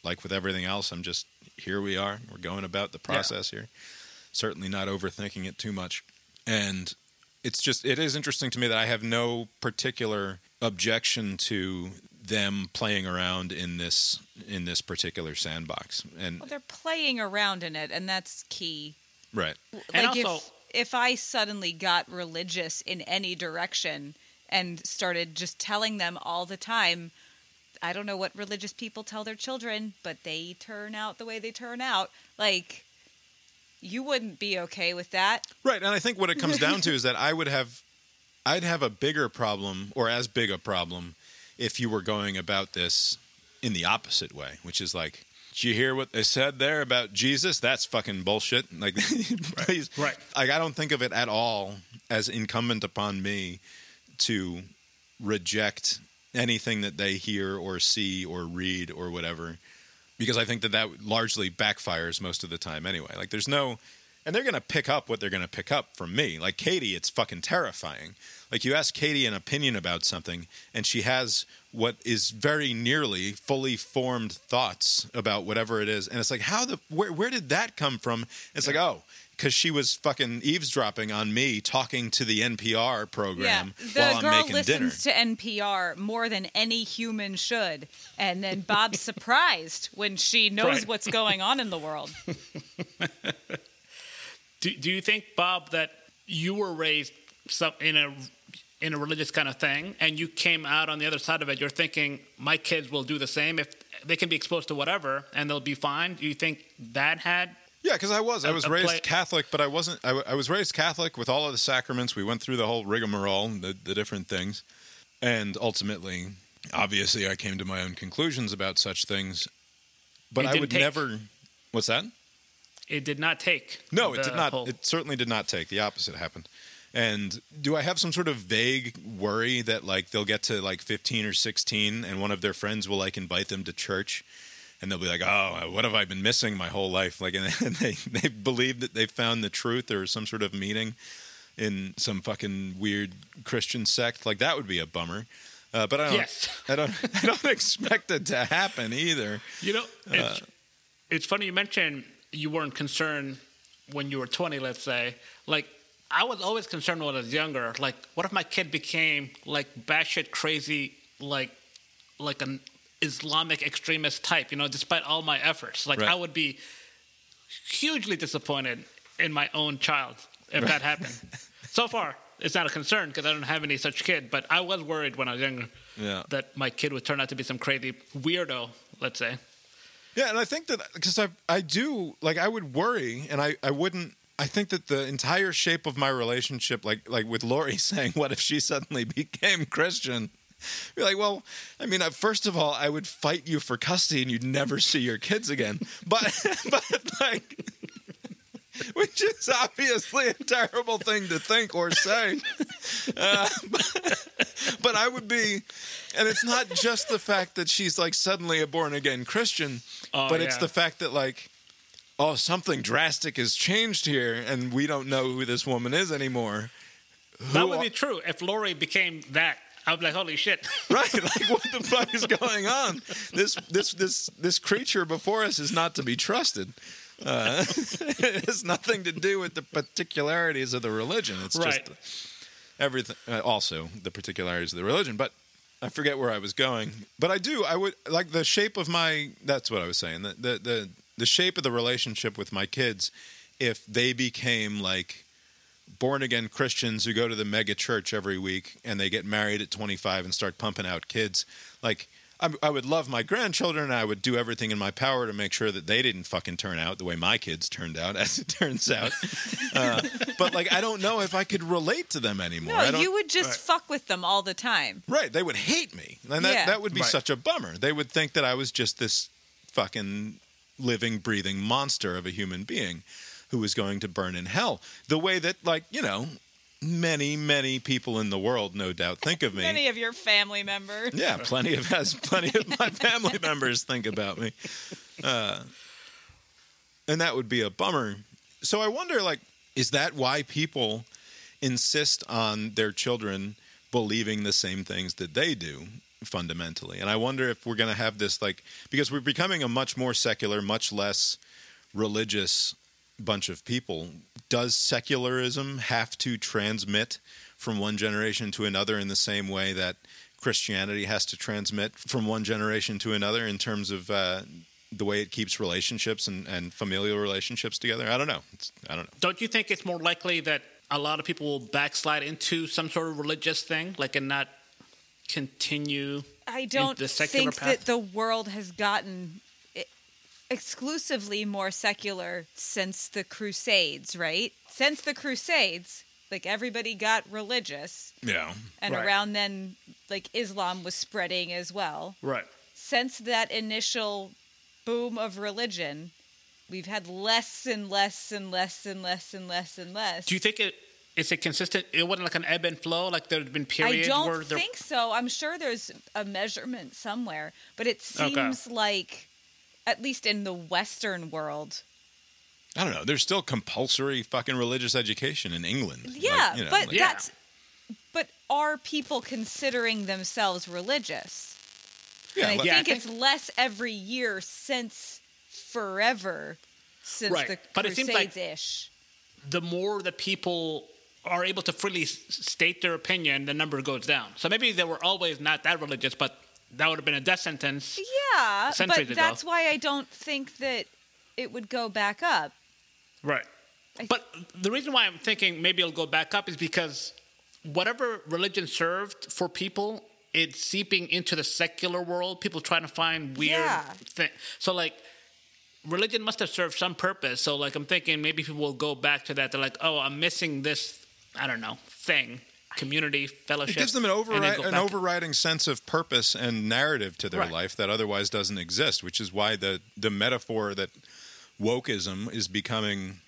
[SPEAKER 3] like with everything else, I'm just here we are. We're going about the process here. Certainly not overthinking it too much. And it's just it is interesting to me that I have no particular objection to them playing around in this in this particular sandbox. And
[SPEAKER 2] Well, they're playing around in it, and that's key.
[SPEAKER 3] right.
[SPEAKER 1] And
[SPEAKER 2] like
[SPEAKER 1] also-
[SPEAKER 2] if if I suddenly got religious in any direction and started just telling them all the time, I don't know what religious people tell their children, but they turn out the way they turn out. Like you wouldn't be okay with that.
[SPEAKER 3] Right, and I think what it comes down to is that I would have, I'd have a bigger problem, or as big a problem, if you were going about this in the opposite way, which is like, did you hear what they said there about Jesus? That's fucking bullshit. Like, *laughs* please,
[SPEAKER 1] Right.
[SPEAKER 3] Like, I don't think of it at all as incumbent upon me to reject anything that they hear or see or read or whatever because I think that that largely backfires most of the time anyway. Like there's no and they're going to pick up what they're going to pick up from me. Like Katie, it's fucking terrifying. Like you ask Katie an opinion about something and she has what is very nearly fully formed thoughts about whatever it is and it's like how the where where did that come from? It's like, "Oh, cuz she was fucking eavesdropping on me talking to the NPR program
[SPEAKER 2] yeah, the
[SPEAKER 3] while I'm
[SPEAKER 2] girl
[SPEAKER 3] making dinner."
[SPEAKER 2] listens to NPR more than any human should, and then Bob's *laughs* surprised when she knows
[SPEAKER 1] Right.
[SPEAKER 2] what's going on in the world. *laughs*
[SPEAKER 1] Do, do you think, Bob, that you were raised some, in a in a religious kind of thing, and you came out on the other side of it? You're thinking my kids will do the same if they can be exposed to whatever, and they'll be fine. Do you think that had?
[SPEAKER 3] Yeah, because I was. I
[SPEAKER 1] A-
[SPEAKER 3] was raised
[SPEAKER 1] play-
[SPEAKER 3] Catholic, but I wasn't. I, w- I was raised Catholic with all of the sacraments. We went through the whole rigmarole, the, the different things, and ultimately, obviously, I came to my own conclusions about such things. But I would
[SPEAKER 1] take.
[SPEAKER 3] never. What's that?
[SPEAKER 1] It did not take.
[SPEAKER 3] No, it did not.
[SPEAKER 1] whole-
[SPEAKER 3] It certainly did not take. The opposite happened. And do I have some sort of vague worry that like they'll get to like 15 or 16 and one of their friends will like invite them to church and they'll be like, "Oh, what have I been missing my whole life?" Like and *laughs* they they believe that they found the truth or some sort of meaning in some fucking weird Christian sect. Like that would be a bummer. Uh, but I don't
[SPEAKER 1] Yes. *laughs*
[SPEAKER 3] I don't I don't expect it to happen either.
[SPEAKER 1] You know,
[SPEAKER 3] Uh,
[SPEAKER 1] it's, it's funny you mentioned you weren't concerned when you were 20, let's say. Like, I was always concerned when I was younger. Like, what if my kid became like batshit crazy, like, like an Islamic extremist type? You know, despite all my efforts, like
[SPEAKER 3] Right.
[SPEAKER 1] I would be hugely disappointed in my own child if that happened. *laughs* so far, it's not a concern because I don't have any such kid. But I was worried when I was younger
[SPEAKER 3] Yeah.
[SPEAKER 1] that my kid would turn out to be some crazy weirdo. Let's say.
[SPEAKER 3] Yeah, and I think that because I I do like I would worry, and I I wouldn't. I think that the entire shape of my relationship, like like with Lori *laughs* saying, "What if she suddenly became Christian?" Be like, well, I mean, first of all, I would fight you for custody, and you'd never see your kids again. *laughs* But *laughs* but like. Which is obviously a terrible thing to think or say. Uh, but, but I would be, and it's not just the fact that she's like suddenly a born again Christian,
[SPEAKER 1] Oh,
[SPEAKER 3] but it's the fact that like oh something drastic has changed here and we don't know who this woman is anymore
[SPEAKER 1] That
[SPEAKER 3] Who
[SPEAKER 1] would
[SPEAKER 3] are-
[SPEAKER 1] be true. If Lori became that, I was like, holy shit. *laughs*
[SPEAKER 3] right? Like, what the fuck is going on? This this this this creature before us is not to be trusted. Uh, *laughs* it has nothing to do with the particularities of the religion. It's
[SPEAKER 1] Right.
[SPEAKER 3] just everything. Uh, also, the particularities of the religion, but. I forget where I was going, but I do. I would like the shape of my. That's what I was saying. The the the, the shape of the relationship with my kids. If they became like born again Christians who go to the mega church every week and they get married at 25 and start pumping out kids. Like, I, I would love my grandchildren. And I would do everything in my power to make sure that they didn't fucking turn out the way my kids turned out, *laughs* as it turns out. *laughs* uh, but like, I don't know if I could relate to them anymore. I
[SPEAKER 2] No,
[SPEAKER 3] don't,
[SPEAKER 2] you would just fuck with them all the time.
[SPEAKER 3] Right, they would hate me, and that
[SPEAKER 2] Yeah.
[SPEAKER 3] that would be
[SPEAKER 1] Right.
[SPEAKER 3] such a bummer. They would think that I was just this fucking living, breathing monster of a human being who was going to burn in hell. The way that, like, you know, many, many people in the world, no doubt, think of me.
[SPEAKER 2] Many of your family members.
[SPEAKER 3] yeah, plenty of as plenty of my family members think about me, uh, and that would be a bummer. So I wonder, like, is that why people insist on their children believing the same things that they do fundamentally? And I wonder if we're going to have this, like, because we're becoming a much more secular, much less religious bunch of people. Does secularism have to transmit from one generation to another in the same way that Christianity has to transmit from one generation to another in terms of uh, the way it keeps relationships and, and familial relationships together? I don't know. It's, I don't know.
[SPEAKER 1] Don't you think it's more likely that a lot of people will backslide into some sort of religious thing, like and not continue?
[SPEAKER 2] I don't
[SPEAKER 1] the secular
[SPEAKER 2] think
[SPEAKER 1] path?
[SPEAKER 2] that the world has gotten exclusively more secular since the Crusades, right? Since the Crusades, like everybody got religious,
[SPEAKER 3] Yeah.
[SPEAKER 2] and
[SPEAKER 1] Right.
[SPEAKER 2] around then, like Islam was spreading as well.
[SPEAKER 1] Right.
[SPEAKER 2] Since that initial boom of religion, we've had less and less and less and less and less and less.
[SPEAKER 1] Do you think it is it consistent? It wasn't like an ebb and flow. Like there had been periods.
[SPEAKER 2] I
[SPEAKER 1] periods
[SPEAKER 2] don't
[SPEAKER 1] where there.
[SPEAKER 2] think so. I'm sure there's a measurement somewhere, but it
[SPEAKER 1] Okay.
[SPEAKER 2] seems like, at least in the Western world,
[SPEAKER 3] I don't know. There's still compulsory fucking religious education in England. Like,
[SPEAKER 2] yeah.
[SPEAKER 3] you know,
[SPEAKER 2] but
[SPEAKER 3] like-
[SPEAKER 1] Yeah.
[SPEAKER 2] that's, but are people considering themselves religious?
[SPEAKER 3] yeah,
[SPEAKER 2] and I
[SPEAKER 3] like-
[SPEAKER 1] Yeah, I
[SPEAKER 2] think
[SPEAKER 1] think-
[SPEAKER 2] it's less every year since forever, since
[SPEAKER 1] Right.
[SPEAKER 2] the
[SPEAKER 1] But it seems like-
[SPEAKER 2] Crusades ish.
[SPEAKER 1] the more the people are able to freely state their opinion, the number goes down. So maybe they were always not that religious, but that would have been a death sentence.
[SPEAKER 2] Yeah, but
[SPEAKER 1] ago.
[SPEAKER 2] that's why I don't think that it would go back up.
[SPEAKER 1] Right.
[SPEAKER 2] I-
[SPEAKER 1] But the reason why I'm thinking maybe it'll go back up is because whatever religion served for people, it's seeping into the secular world. People trying to find weird
[SPEAKER 2] Yeah.
[SPEAKER 1] things. So like religion must have served some purpose. So like I'm thinking maybe people will go back to that. They're like, oh, I'm missing this. I don't know thing, community, fellowship.
[SPEAKER 3] It gives them an, overri- an overriding sense of purpose and narrative to their
[SPEAKER 1] Right.
[SPEAKER 3] life that otherwise doesn't exist, which is why the, the metaphor that wokeism is becoming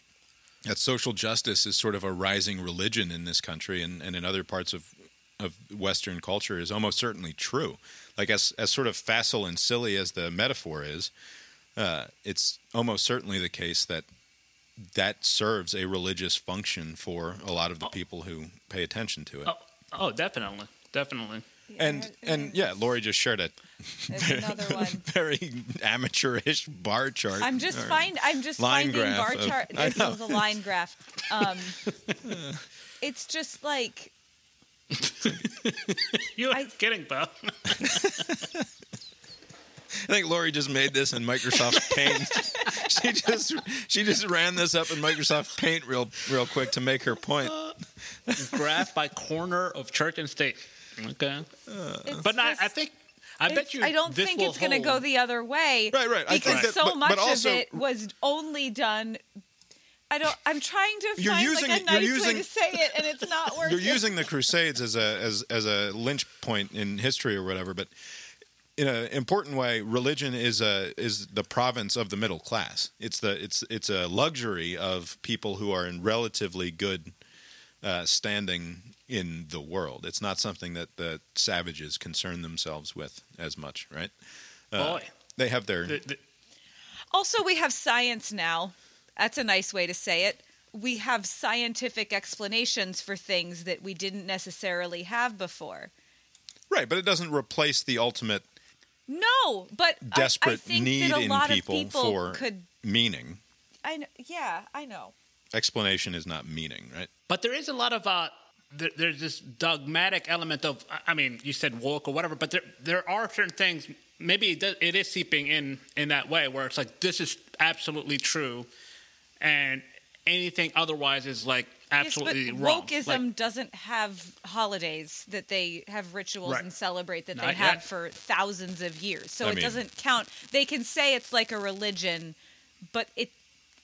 [SPEAKER 3] that social justice is sort of a rising religion in this country and, and in other parts of, of Western culture is almost certainly true. Like as, as sort of facile and silly as the metaphor is, uh, it's almost certainly the case that that serves a religious function for a lot of the people who pay attention to it.
[SPEAKER 1] Oh, oh, definitely, definitely.
[SPEAKER 3] And and yeah, Lori just shared a
[SPEAKER 2] There's another *laughs* one.
[SPEAKER 3] very amateurish bar chart.
[SPEAKER 2] I'm just
[SPEAKER 3] Or-
[SPEAKER 2] find I'm just
[SPEAKER 3] line
[SPEAKER 2] finding
[SPEAKER 3] graph
[SPEAKER 2] bar
[SPEAKER 3] of-
[SPEAKER 2] chart. *laughs*
[SPEAKER 3] I
[SPEAKER 2] This is a line graph. Um, *laughs* it's just like
[SPEAKER 1] You're
[SPEAKER 2] I-
[SPEAKER 1] kidding, pal.
[SPEAKER 3] I think Lori just made this in Microsoft *laughs* Paint. she just she just ran this up in Microsoft Paint real real quick to make her point. *laughs*
[SPEAKER 1] Graph by corner of church and state. Okay.
[SPEAKER 2] it's
[SPEAKER 1] But I,
[SPEAKER 2] just-
[SPEAKER 1] I think I bet you.
[SPEAKER 2] I don't
[SPEAKER 1] this
[SPEAKER 2] think it's going to go the other way.
[SPEAKER 3] Right, right. I
[SPEAKER 2] Because
[SPEAKER 3] think that-
[SPEAKER 2] so
[SPEAKER 3] but-
[SPEAKER 2] much
[SPEAKER 3] but also-
[SPEAKER 2] of it was only done. I don't. I'm trying to
[SPEAKER 3] You're
[SPEAKER 2] find
[SPEAKER 3] using
[SPEAKER 2] like a nice
[SPEAKER 3] using-
[SPEAKER 2] way to say it, and it's not *laughs* working.
[SPEAKER 3] You're using the Crusades as a as as a lynch point in history or whatever, but in an important way, religion is a is the province of the middle class. It's the it's it's a luxury of people who are in relatively good uh, standing in the world. It's not something that the savages concern themselves with as much, right? Uh,
[SPEAKER 1] Boy.
[SPEAKER 3] They have their
[SPEAKER 1] The- the-
[SPEAKER 2] Also, we have science now. That's a nice way to say it. We have scientific explanations for things that we didn't necessarily have before.
[SPEAKER 3] Right, but it doesn't replace the ultimate
[SPEAKER 2] No, but I- I,
[SPEAKER 3] desperate
[SPEAKER 2] think
[SPEAKER 3] need
[SPEAKER 2] that a
[SPEAKER 3] in
[SPEAKER 2] lot
[SPEAKER 3] people,
[SPEAKER 2] of people
[SPEAKER 3] for
[SPEAKER 2] could.
[SPEAKER 3] meaning.
[SPEAKER 2] I know, yeah, I know.
[SPEAKER 3] Explanation is not meaning, right?
[SPEAKER 1] But there is a lot of uh, there, there's this dogmatic element of I- I mean, you said woke or whatever, but there there are certain things. Maybe it, does, it is seeping in in that way where it's like this is absolutely true, and anything otherwise is like absolutely
[SPEAKER 2] yes, but
[SPEAKER 1] wrong.
[SPEAKER 2] wokeism
[SPEAKER 1] Like,
[SPEAKER 2] doesn't have holidays that they have rituals
[SPEAKER 1] Right.
[SPEAKER 2] and celebrate that
[SPEAKER 1] Not
[SPEAKER 2] they have
[SPEAKER 1] yet.
[SPEAKER 2] for thousands of years. So
[SPEAKER 3] I
[SPEAKER 2] it
[SPEAKER 3] mean-
[SPEAKER 2] doesn't count. They can say it's like a religion, but it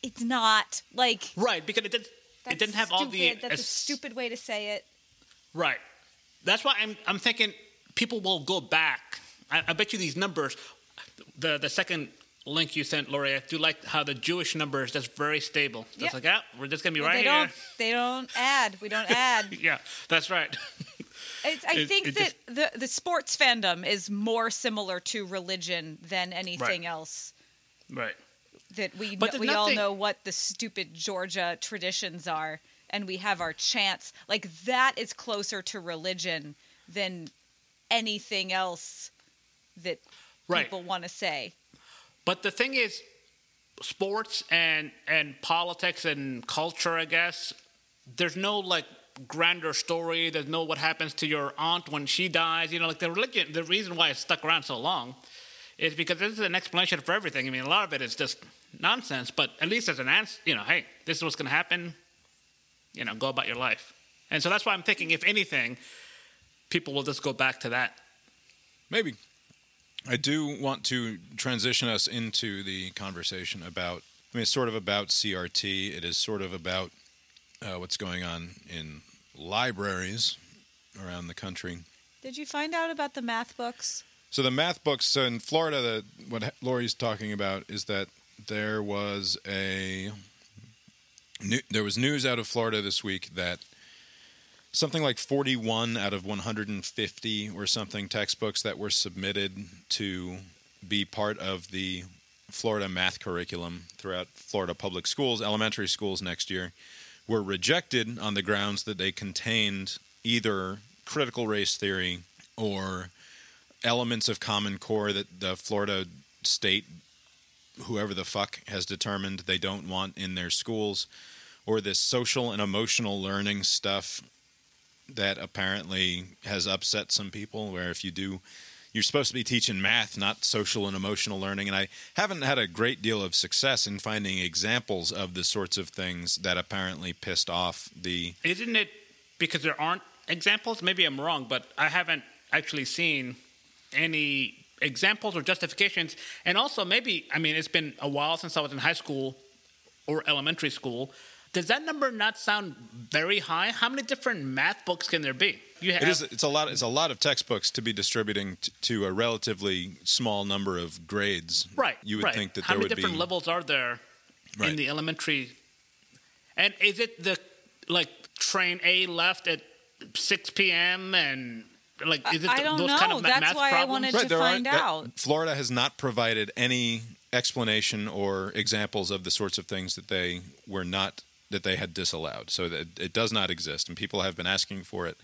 [SPEAKER 2] it's not like
[SPEAKER 1] right because it did it didn't have all the
[SPEAKER 2] stupid. That's a stupid way to say it.
[SPEAKER 1] Right. That's why I'm I'm thinking people will go back. I, I bet you these numbers. The the second link you sent, Lori, I do like how the Jewish number is just very stable. Just
[SPEAKER 2] Yep.
[SPEAKER 1] like, ah, we're just gonna be
[SPEAKER 2] Well,
[SPEAKER 1] right
[SPEAKER 2] they
[SPEAKER 1] here.
[SPEAKER 2] don't. They don't add. We don't add. *laughs*
[SPEAKER 1] Yeah, that's right. *laughs*
[SPEAKER 2] It's, I
[SPEAKER 1] It-
[SPEAKER 2] think
[SPEAKER 1] it
[SPEAKER 2] that the the sports fandom is more similar to religion than anything
[SPEAKER 1] Right.
[SPEAKER 2] else.
[SPEAKER 1] right.
[SPEAKER 2] That we
[SPEAKER 1] But
[SPEAKER 2] we all know what the stupid Georgia traditions are, and we have our chants. Like that is closer to religion than anything else that
[SPEAKER 1] Right.
[SPEAKER 2] people want to say.
[SPEAKER 1] But the thing is, sports and and politics and culture, I guess, there's no like grander story. There's no what happens to your aunt when she dies. You know, like the religion. The reason why it's stuck around so long is because this is an explanation for everything. I mean, a lot of it is just nonsense. But at least as an answer. You know, hey, this is what's going to happen. You know, go about your life. And so that's why I'm thinking, if anything, people will just go back to that.
[SPEAKER 3] Maybe. I do want to transition us into the conversation about. I mean, it's sort of about CRT. It is sort of about uh, what's going on in libraries around the country.
[SPEAKER 2] Did you find out about the math books?
[SPEAKER 3] So the math books so in Florida, the, what Lori's talking about is that there was a new, there was news out of Florida this week that something like 41 out of 150 or something textbooks that were submitted to be part of the Florida math curriculum throughout Florida public schools, elementary schools next year, were rejected on the grounds that they contained either critical race theory or elements of Common Core that the Florida state, whoever the fuck, has determined they don't want in their schools, or this social and emotional learning stuff that apparently has upset some people. Where if you do, you're supposed to be teaching math, not social and emotional learning. And I haven't had a great deal of success in finding examples of the sorts of things that apparently pissed off the
[SPEAKER 1] Isn't it because there aren't examples? Maybe I'm wrong, but I haven't actually seen any examples or justifications. And also, maybe, I mean, it's been a while since I was in high school or elementary school. Does that number not sound very high? How many different math books can there be? You have
[SPEAKER 3] It is. It's a lot. It's a lot of textbooks to be distributing t- to a relatively small number of grades.
[SPEAKER 1] right.
[SPEAKER 3] You would
[SPEAKER 1] right.
[SPEAKER 3] think that
[SPEAKER 1] how
[SPEAKER 3] there
[SPEAKER 1] many
[SPEAKER 3] would
[SPEAKER 1] different levels are there
[SPEAKER 3] Right.
[SPEAKER 1] in the elementary? And is it the like train A left at 6 p.m. and like is it
[SPEAKER 2] I
[SPEAKER 1] th-
[SPEAKER 2] don't
[SPEAKER 1] those
[SPEAKER 2] know.
[SPEAKER 1] kind of ma-
[SPEAKER 2] That's
[SPEAKER 1] math
[SPEAKER 2] why I wanted
[SPEAKER 3] Right,
[SPEAKER 2] to
[SPEAKER 3] there
[SPEAKER 2] find
[SPEAKER 3] aren't- that-
[SPEAKER 2] out.
[SPEAKER 3] Florida has not provided any explanation or examples of the sorts of things that they were not that they had disallowed. So that it does not exist, and people have been asking for it,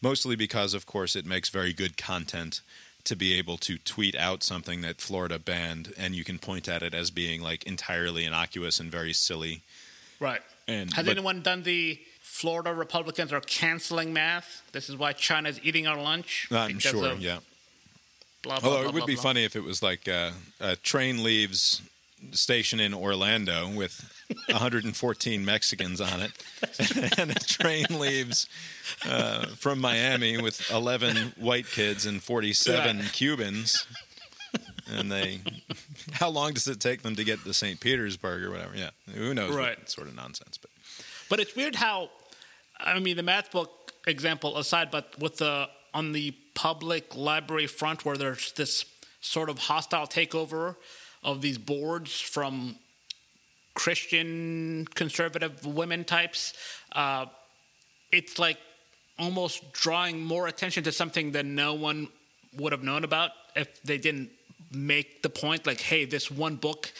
[SPEAKER 3] mostly because, of course, it makes very good content to be able to tweet out something that Florida banned, and you can point at it as being like entirely innocuous and very silly.
[SPEAKER 1] Right.
[SPEAKER 3] And-
[SPEAKER 1] Has
[SPEAKER 3] but-
[SPEAKER 1] anyone done the Florida Republicans are canceling math? This is why China's eating our lunch.
[SPEAKER 3] I'm sure,
[SPEAKER 1] of
[SPEAKER 3] yeah.
[SPEAKER 1] Blah, blah,
[SPEAKER 3] Although
[SPEAKER 1] blah,
[SPEAKER 3] it would be funny if it was like uh, a train leaves station in Orlando with 114 Mexicans on it, *laughs* and a train leaves uh, from Miami with 11 white kids and 47
[SPEAKER 1] Right.
[SPEAKER 3] Cubans. And they, how long does it take them to get to St. Petersburg or whatever? Yeah, who knows? what
[SPEAKER 1] Right.
[SPEAKER 3] sort of nonsense, but
[SPEAKER 1] But it's weird how, I mean, the math book example aside, but with the on the public library front where there's this sort of hostile takeover of these boards from Christian conservative women types, uh, it's like almost drawing more attention to something that no one would have known about if they didn't make the point like, hey, this one book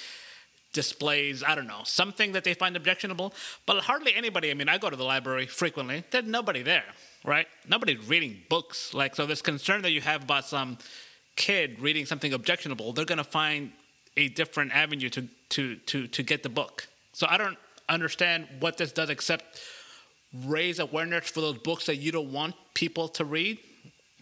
[SPEAKER 1] displays, I don't know, something that they find objectionable. But hardly anybody, I mean, I go to the library frequently, there's nobody there, right? Nobody's reading books. Like, so this concern that you have about some kid reading something objectionable, they're going to find a different avenue to, to, to, to get the book. So I don't understand what this does except raise awareness for those books that you don't want people to read,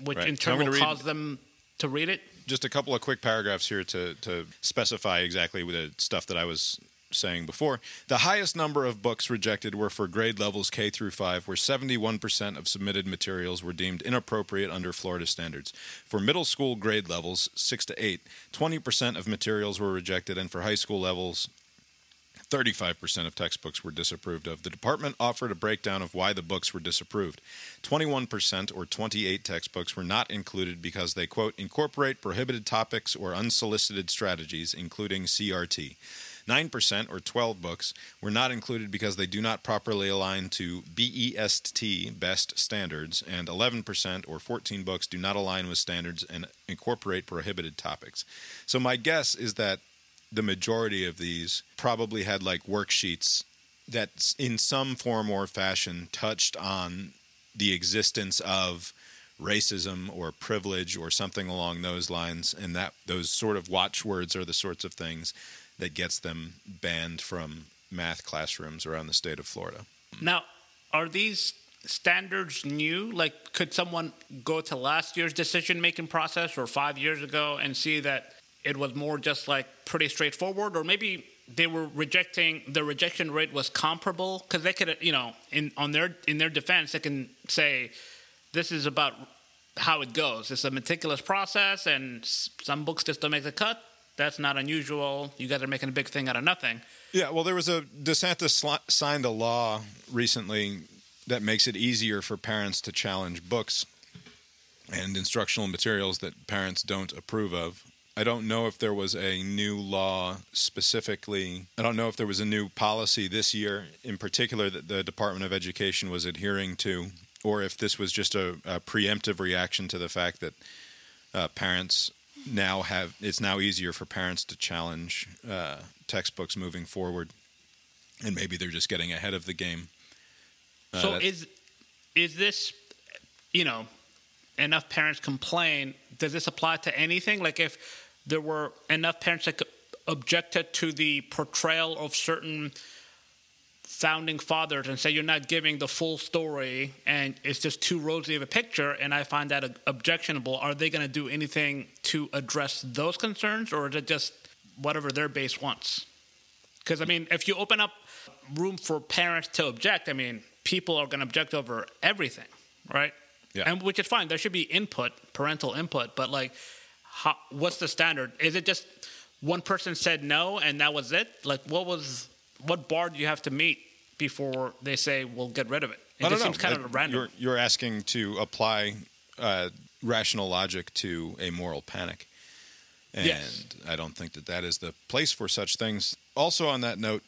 [SPEAKER 1] which
[SPEAKER 3] Right.
[SPEAKER 1] in turn will
[SPEAKER 3] read-
[SPEAKER 1] cause them to read it.
[SPEAKER 3] just a couple of quick paragraphs here to, to specify exactly the stuff that I was saying before. The highest number of books rejected were for grade levels K through 5, where 71% of submitted materials were deemed inappropriate under Florida standards. For middle school grade levels 6 to 8, 20% of materials were rejected, and for high school levels, 35% of textbooks were disapproved of. The department offered a breakdown of why the books were disapproved. 21% or 28 textbooks were not included because they, quote, incorporate prohibited topics or unsolicited strategies, including CRT. 9% or 12 books were not included because they do not properly align to BEST best standards, and 11% or 14 books do not align with standards and incorporate prohibited topics. So, my guess is that the majority of these probably had like worksheets that in some form or fashion touched on the existence of racism or privilege or something along those lines and that those sort of watchwords are the sorts of things that gets them banned from math classrooms around the state of Florida.
[SPEAKER 1] Now, are these standards new? Like, could someone go to last year's decision making process or five years ago and see that it was more just like pretty straightforward? Or maybe they were rejecting, the rejection rate was comparable? Because they could, you know, in, on their, in their defense, they can say, this is about how it goes. It's a meticulous process, and some books just don't make the cut. That's not unusual. You guys are making a big thing out of nothing.
[SPEAKER 3] Yeah, well, there was a DeSantis sli- signed a law recently that makes it easier for parents to challenge books and instructional materials that parents don't approve of. I don't know if there was a new law specifically. I don't know if there was a new policy this year in particular that the Department of Education was adhering to, or if this was just a, a preemptive reaction to the fact that uh, parents now have it's now easier for parents to challenge uh, textbooks moving forward, and maybe they're just getting ahead of the game. Uh,
[SPEAKER 1] so is is this you know enough parents complain does this apply to anything like if there were enough parents that objected to the portrayal of certain founding fathers and say you're not giving the full story and it's just too rosy of a picture and i find that objectionable are they going to do anything to address those concerns or is it just whatever their base wants because I mean, if you open up room for parents to object, I mean, people are going to object over everything, right?
[SPEAKER 3] Yeah.
[SPEAKER 1] And which is fine. There should be input, parental input, but like, how, what's the standard? Is it just one person said no and that was it? Like, what was what bar do you have to meet before they say we'll get rid of it? It
[SPEAKER 3] I don't
[SPEAKER 1] just
[SPEAKER 3] know.
[SPEAKER 1] seems kind of random.
[SPEAKER 3] You're, you're asking to apply uh, rational logic to a moral panic. And
[SPEAKER 1] Yes.
[SPEAKER 3] I don't think that that is the place for such things. Also, on that note,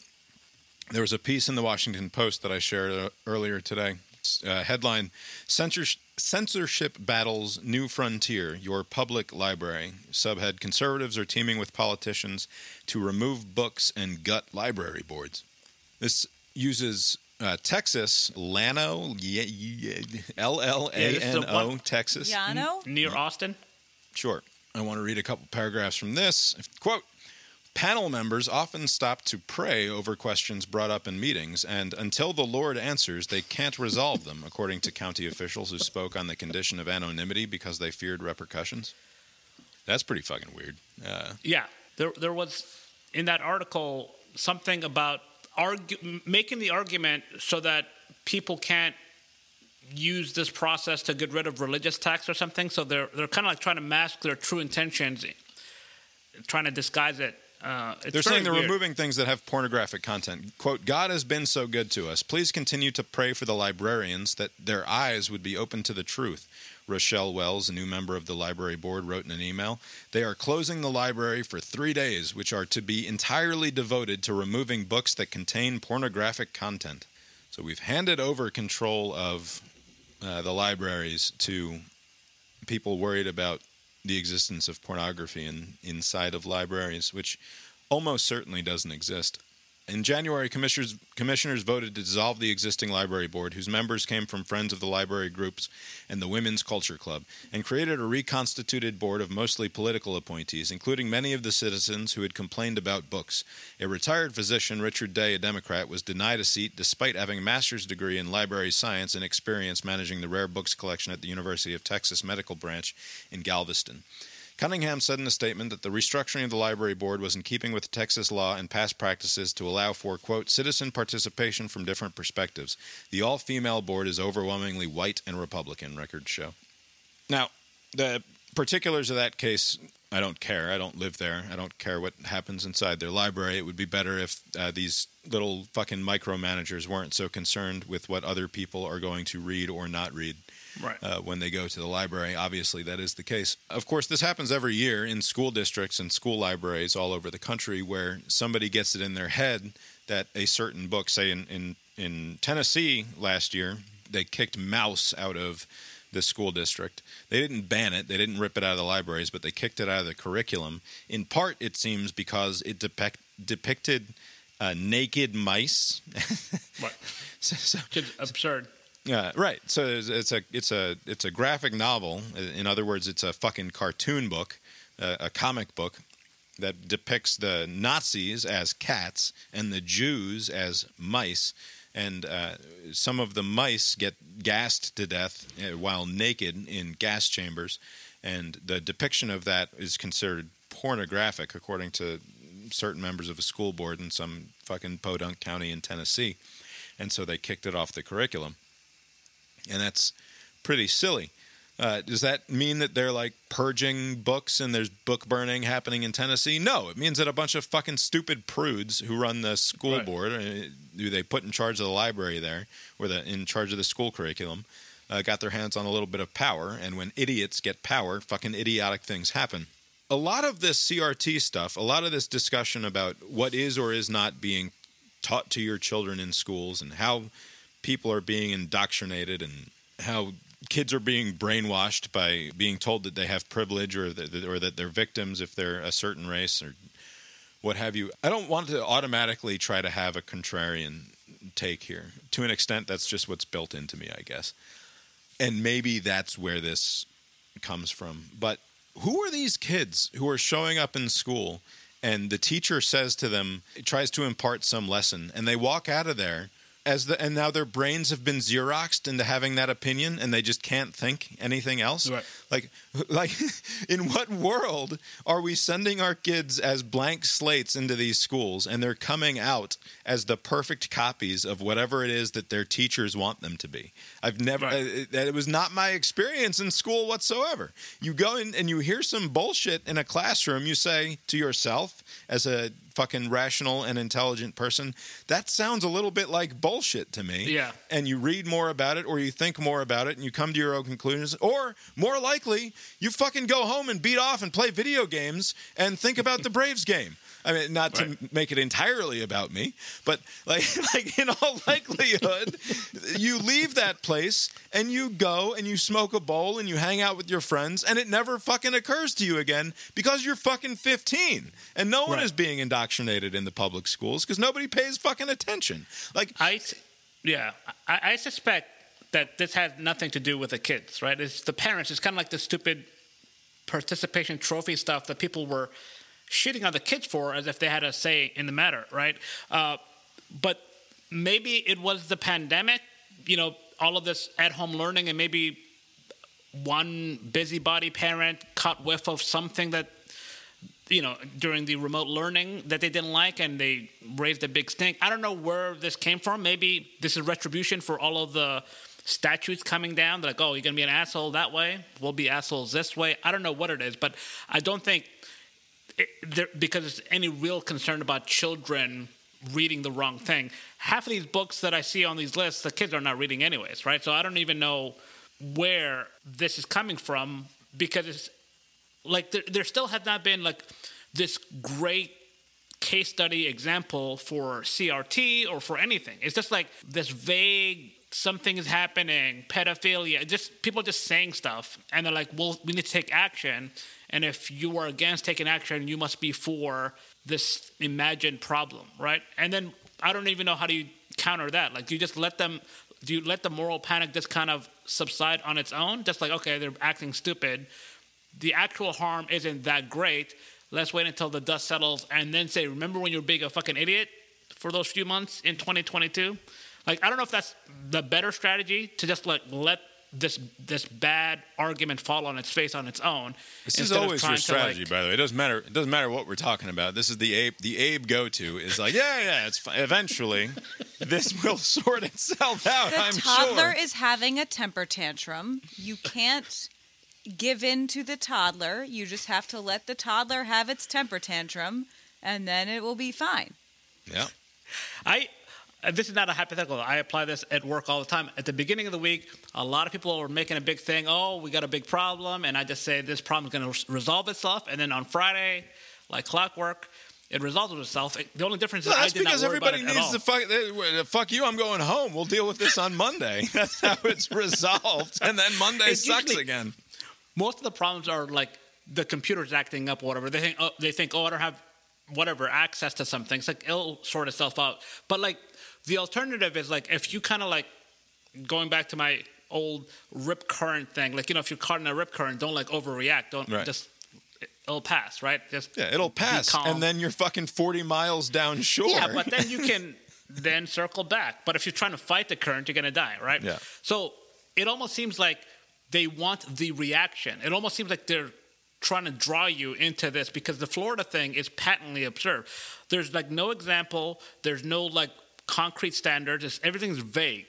[SPEAKER 3] there was a piece in the Washington Post that I shared uh, earlier today. Uh, headline Censors- Censorship Battles New Frontier, Your Public Library. Subhead Conservatives are teaming with politicians to remove books and gut library boards. This uses uh, Texas, Llano, L L
[SPEAKER 1] Yeah,
[SPEAKER 3] A
[SPEAKER 1] this is the
[SPEAKER 3] N O,
[SPEAKER 1] one-
[SPEAKER 3] Texas.
[SPEAKER 2] Yano?
[SPEAKER 1] Near Austin?
[SPEAKER 3] Sure. I want to read a couple paragraphs from this. Quote Panel members often stop to pray over questions brought up in meetings, and until the Lord answers, they can't resolve them, according to county officials who spoke on the condition of anonymity because they feared repercussions. That's pretty fucking weird. Uh,
[SPEAKER 1] Yeah, there there was in that article something about argu- making the argument so that people can't use this process to get rid of religious texts or something. So they're they're kind of like trying to mask their true intentions, trying to disguise it. Uh, it's
[SPEAKER 3] They're saying they're
[SPEAKER 1] weird.
[SPEAKER 3] removing things that have pornographic content. Quote, God has been so good to us. Please continue to pray for the librarians that their eyes would be open to the truth. Rochelle Wells, a new member of the library board, wrote in an email. They are closing the library for three days, which are to be entirely devoted to removing books that contain pornographic content. So we've handed over control of uh, the libraries to people worried about the existence of pornography in, inside of libraries, which almost certainly doesn't exist. In January, commissioners, commissioners voted to dissolve the existing library board, whose members came from Friends of the Library groups and the Women's Culture Club, and created a reconstituted board of mostly political appointees, including many of the citizens who had complained about books. A retired physician, Richard Day, a Democrat, was denied a seat despite having a master's degree in library science and experience managing the rare books collection at the University of Texas Medical Branch in Galveston. Cunningham said in a statement that the restructuring of the library board was in keeping with Texas law and past practices to allow for, quote, citizen participation from different perspectives. The all female board is overwhelmingly white and Republican, records show. Now, the particulars of that case, I don't care. I don't live there. I don't care what happens inside their library. It would be better if uh, these little fucking micromanagers weren't so concerned with what other people are going to read or not read
[SPEAKER 1] Right.
[SPEAKER 3] uh, when they go to the library. Obviously, that is the case. Of course, this happens every year in school districts and school libraries all over the country where somebody gets it in their head that a certain book, say in, in, in Tennessee last year, they kicked Maus out of the school district. They didn't ban it, they didn't rip it out of the libraries, but they kicked it out of the curriculum. In part, it seems because it depict, depicted uh, naked mice. *laughs*
[SPEAKER 1] Right.
[SPEAKER 3] so, so,
[SPEAKER 1] absurd.
[SPEAKER 3] Yeah, right. So it's, it's a it's a it's a graphic novel. In other words, it's a fucking cartoon book, uh, a comic book that depicts the Nazis as cats and the Jews as mice. And uh, some of the mice get gassed to death uh, while naked in gas chambers, and the depiction of that is considered pornographic, according to certain members of a school board in some fucking podunk county in Tennessee. And so they kicked it off the curriculum and that's pretty silly. Uh, does that mean that they're like purging books and there's book burning happening in Tennessee? No, it means that a bunch of fucking stupid prudes who run the school
[SPEAKER 1] Right.
[SPEAKER 3] board, uh, who they put in charge of the library there, or the in charge of the school curriculum, uh, got their hands on a little bit of power. And when idiots get power, fucking idiotic things happen. A lot of this CRT stuff, a lot of this discussion about what is or is not being taught to your children in schools and how people are being indoctrinated and how kids are being brainwashed by being told that they have privilege or that, or that they're victims if they're a certain race or what have you. I don't want to automatically try to have a contrarian take here. To an extent, that's just what's built into me, I guess. And maybe that's where this comes from. But who are these kids who are showing up in school and the teacher says to them, tries to impart some lesson, and they walk out of there as the and now their brains have been xeroxed into having that opinion and they just can't think anything else
[SPEAKER 1] Right.
[SPEAKER 3] like *laughs* like *laughs* in what world are we sending our kids as blank slates into these schools and they're coming out as the perfect copies of whatever it is that their teachers want them to be i've never
[SPEAKER 1] Right.
[SPEAKER 3] uh, that it was not my experience in school whatsoever you go in and you hear some bullshit in a classroom you say to yourself as a fucking rational and intelligent person that sounds a little bit like bullshit to me
[SPEAKER 1] Yeah.
[SPEAKER 3] and you read more about it or you think more about it and you come to your own conclusions or more likely you fucking go home and beat off and play video games and think about the Braves game. I mean, not to make it entirely about me, but like, *laughs* like in all likelihood, you leave that place and you go and you smoke a bowl and you hang out with your friends, and it never fucking occurs to you again because you're fucking 15 and no one
[SPEAKER 1] Right.
[SPEAKER 3] is being indoctrinated in the public schools because nobody pays fucking attention. Like,
[SPEAKER 1] I, yeah, I, I suspect that this has nothing to do with the kids, right? It's the parents. It's kind of like the stupid participation trophy stuff that people were shitting on the kids for as if they had a say in the matter, right? Uh, but maybe it was the pandemic, you know, all of this at home learning, and maybe one busybody parent caught whiff of something that you know during the remote learning that they didn't like and they raised a big stink. I don't know where this came from. Maybe this is retribution for all of the statutes coming down They're like oh you're gonna be an asshole that way we'll be assholes this way. I don't know what it is but i don't think there, because any real concern about children reading the wrong thing half of these books that i see on these lists the kids are not reading anyways right so i don't even know where this is coming from because it's like there, there still has not been like this great case study example for CRT or for anything. It's just like this vague something is happening, pedophilia, just people just saying stuff and they're like, "Well, we need to take action." And if you are against taking action, you must be for this imagined problem, right? And then I don't even know how do you counter that. Like, do you just let them? Do you let the moral panic just kind of subside on its own? Just like, okay, they're acting stupid. The actual harm isn't that great. Let's wait until the dust settles and then say, remember when you were being a fucking idiot for those few months in 2022? Like, I don't know if that's the better strategy to just like let this this bad argument fall on its face on its own.
[SPEAKER 3] This is always your strategy,
[SPEAKER 1] like-
[SPEAKER 3] by the way. It doesn't matter. It doesn't matter what we're talking about. This is the Abe. The Abe go-to is like, yeah, yeah. It's fine. eventually *laughs* this will sort itself out.
[SPEAKER 2] The
[SPEAKER 3] I'm
[SPEAKER 2] toddler
[SPEAKER 3] sure.
[SPEAKER 2] is having a temper tantrum. You can't give in to the toddler. You just have to let the toddler have its temper tantrum, and then it will be fine.
[SPEAKER 3] yeah.
[SPEAKER 1] I this is not a hypothetical. I apply this at work all the time. At the beginning of the week, a lot of people are making a big thing. Oh, we got a big problem, and I just say this problem is going to resolve itself. And then on Friday, like clockwork, it resolves itself. It- The only difference
[SPEAKER 3] Well,
[SPEAKER 1] is I
[SPEAKER 3] that's because everybody
[SPEAKER 1] it
[SPEAKER 3] needs to fuck. uh, Fuck you! I'm going home. We'll deal with this on Monday. *laughs* That's how it's resolved, and then Monday
[SPEAKER 1] It's
[SPEAKER 3] sucks
[SPEAKER 1] usually-
[SPEAKER 3] again.
[SPEAKER 1] most of the problems are like the computer's acting up or whatever. They think oh, they think oh I don't have whatever access to something. It's like it'll sort itself out. But like the alternative is like if you kind of like going back to my old rip current thing. Like you know if you're caught in a rip current, don't like overreact. Don't
[SPEAKER 3] Right.
[SPEAKER 1] just it'll pass, right? Just
[SPEAKER 3] Yeah, it'll pass, and then you're fucking 40 miles down shore.
[SPEAKER 1] Yeah, but then you *laughs* can then circle back. But if you're trying to fight the current, you're going to die, right?
[SPEAKER 3] Yeah.
[SPEAKER 1] So it almost seems like they want the reaction. It almost seems like they're trying to draw you into this because the Florida thing is patently absurd. There's like no example. There's no like concrete standards. It's, everything's vague,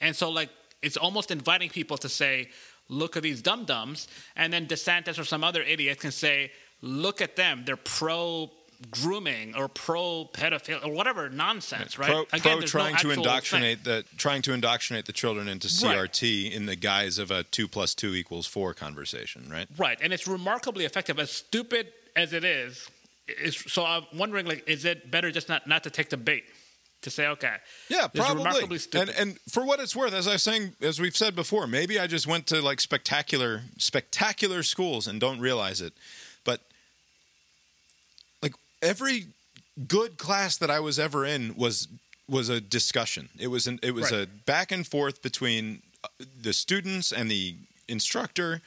[SPEAKER 1] and so like it's almost inviting people to say, "Look at these dum dums," and then DeSantis or some other idiot can say, "Look at them. They're pro." grooming or pro pedophilia or whatever nonsense right
[SPEAKER 3] pro,
[SPEAKER 1] Again,
[SPEAKER 3] pro
[SPEAKER 1] there's no
[SPEAKER 3] trying to indoctrinate the trying to indoctrinate the children into
[SPEAKER 1] Right.
[SPEAKER 3] CRT in the guise of a two plus two equals four conversation, right?
[SPEAKER 1] Right, and it's remarkably effective. As stupid as it is, is so I'm wondering, like, is it better just not not to take the bait, to say, okay,
[SPEAKER 3] Yeah, probably. And and for what it's worth, as I was saying, as we've said before, maybe I just went to like spectacular, spectacular schools and don't realize it. But like every good class that I was ever in was was a discussion. It was an it was
[SPEAKER 1] Right.
[SPEAKER 3] a back and forth between uh, the students and the instructor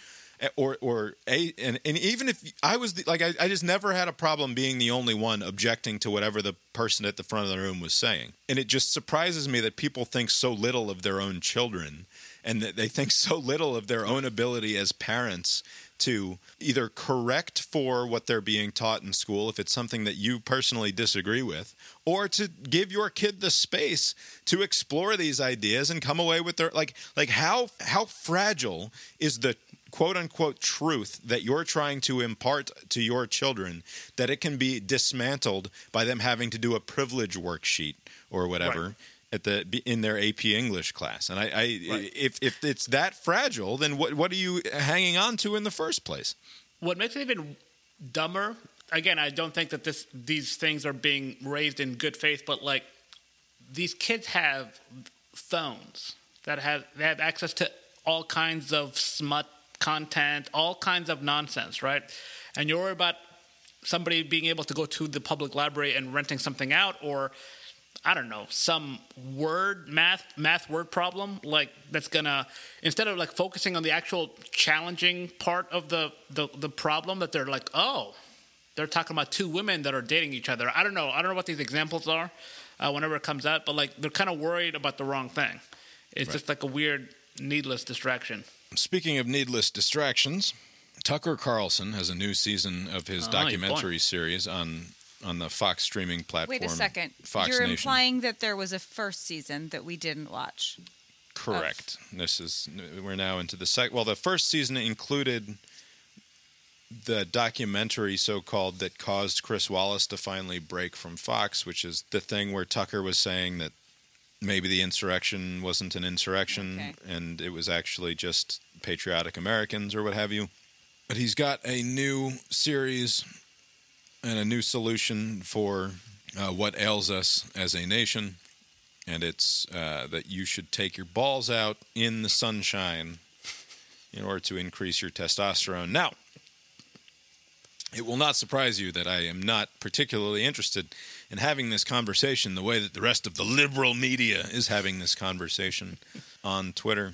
[SPEAKER 3] Eh, or or a and, and even if I was the, like I, I just never had a problem being the only one objecting to whatever the person at the front of the room was saying. And it just surprises me that people think so little of their own children and that they think so little of their own ability as parents to either correct for what they're being taught in school if it's something that you personally disagree with or to give your kid the space to explore these ideas and come away with their like like how how fragile is the quote unquote truth that you're trying to impart to your children that it can be dismantled by them having to do a privilege worksheet or whatever
[SPEAKER 1] Right.
[SPEAKER 3] at the in their AP English class. And I, I
[SPEAKER 1] Right.
[SPEAKER 3] if if it's that fragile, then what what are you hanging on to in the first place?
[SPEAKER 1] what makes it even dumber, again, I don't think that this these things are being raised in good faith, but like these kids have phones that have they have access to all kinds of smut content, all kinds of nonsense, right? And you're worried about somebody being able to go to the public library and renting something out or I don't know, some word math math word problem like that's gonna instead of like focusing on the actual challenging part of the the, the problem that they're like, oh, they're talking about two women that are dating each other. I don't know. I don't know what these examples are uh, whenever it comes out, but like they're kind of worried about the wrong thing. It's just like a weird, needless distraction.
[SPEAKER 3] Speaking of needless distractions, Tucker Carlson has a new season of his
[SPEAKER 1] Oh,
[SPEAKER 3] documentary series on on the Fox streaming platform.
[SPEAKER 2] Wait a second.
[SPEAKER 3] Fox
[SPEAKER 2] You're
[SPEAKER 3] Nation.
[SPEAKER 2] implying that there was a first season that we didn't watch.
[SPEAKER 3] Correct. Oh. This is we're now into the second. Well, the first season included the documentary, so called, that caused Chris Wallace to finally break from Fox, which is the thing where Tucker was saying that maybe the insurrection wasn't an insurrection
[SPEAKER 2] Okay.
[SPEAKER 3] and it was actually just patriotic Americans or what have you. But he's got a new series and a new solution for uh, what ails us as a nation and it's uh, that you should take your balls out in the sunshine in order to increase your testosterone. Now, It will not surprise you that I am not particularly interested in having this conversation the way that the rest of the liberal media is having this conversation *laughs* on Twitter.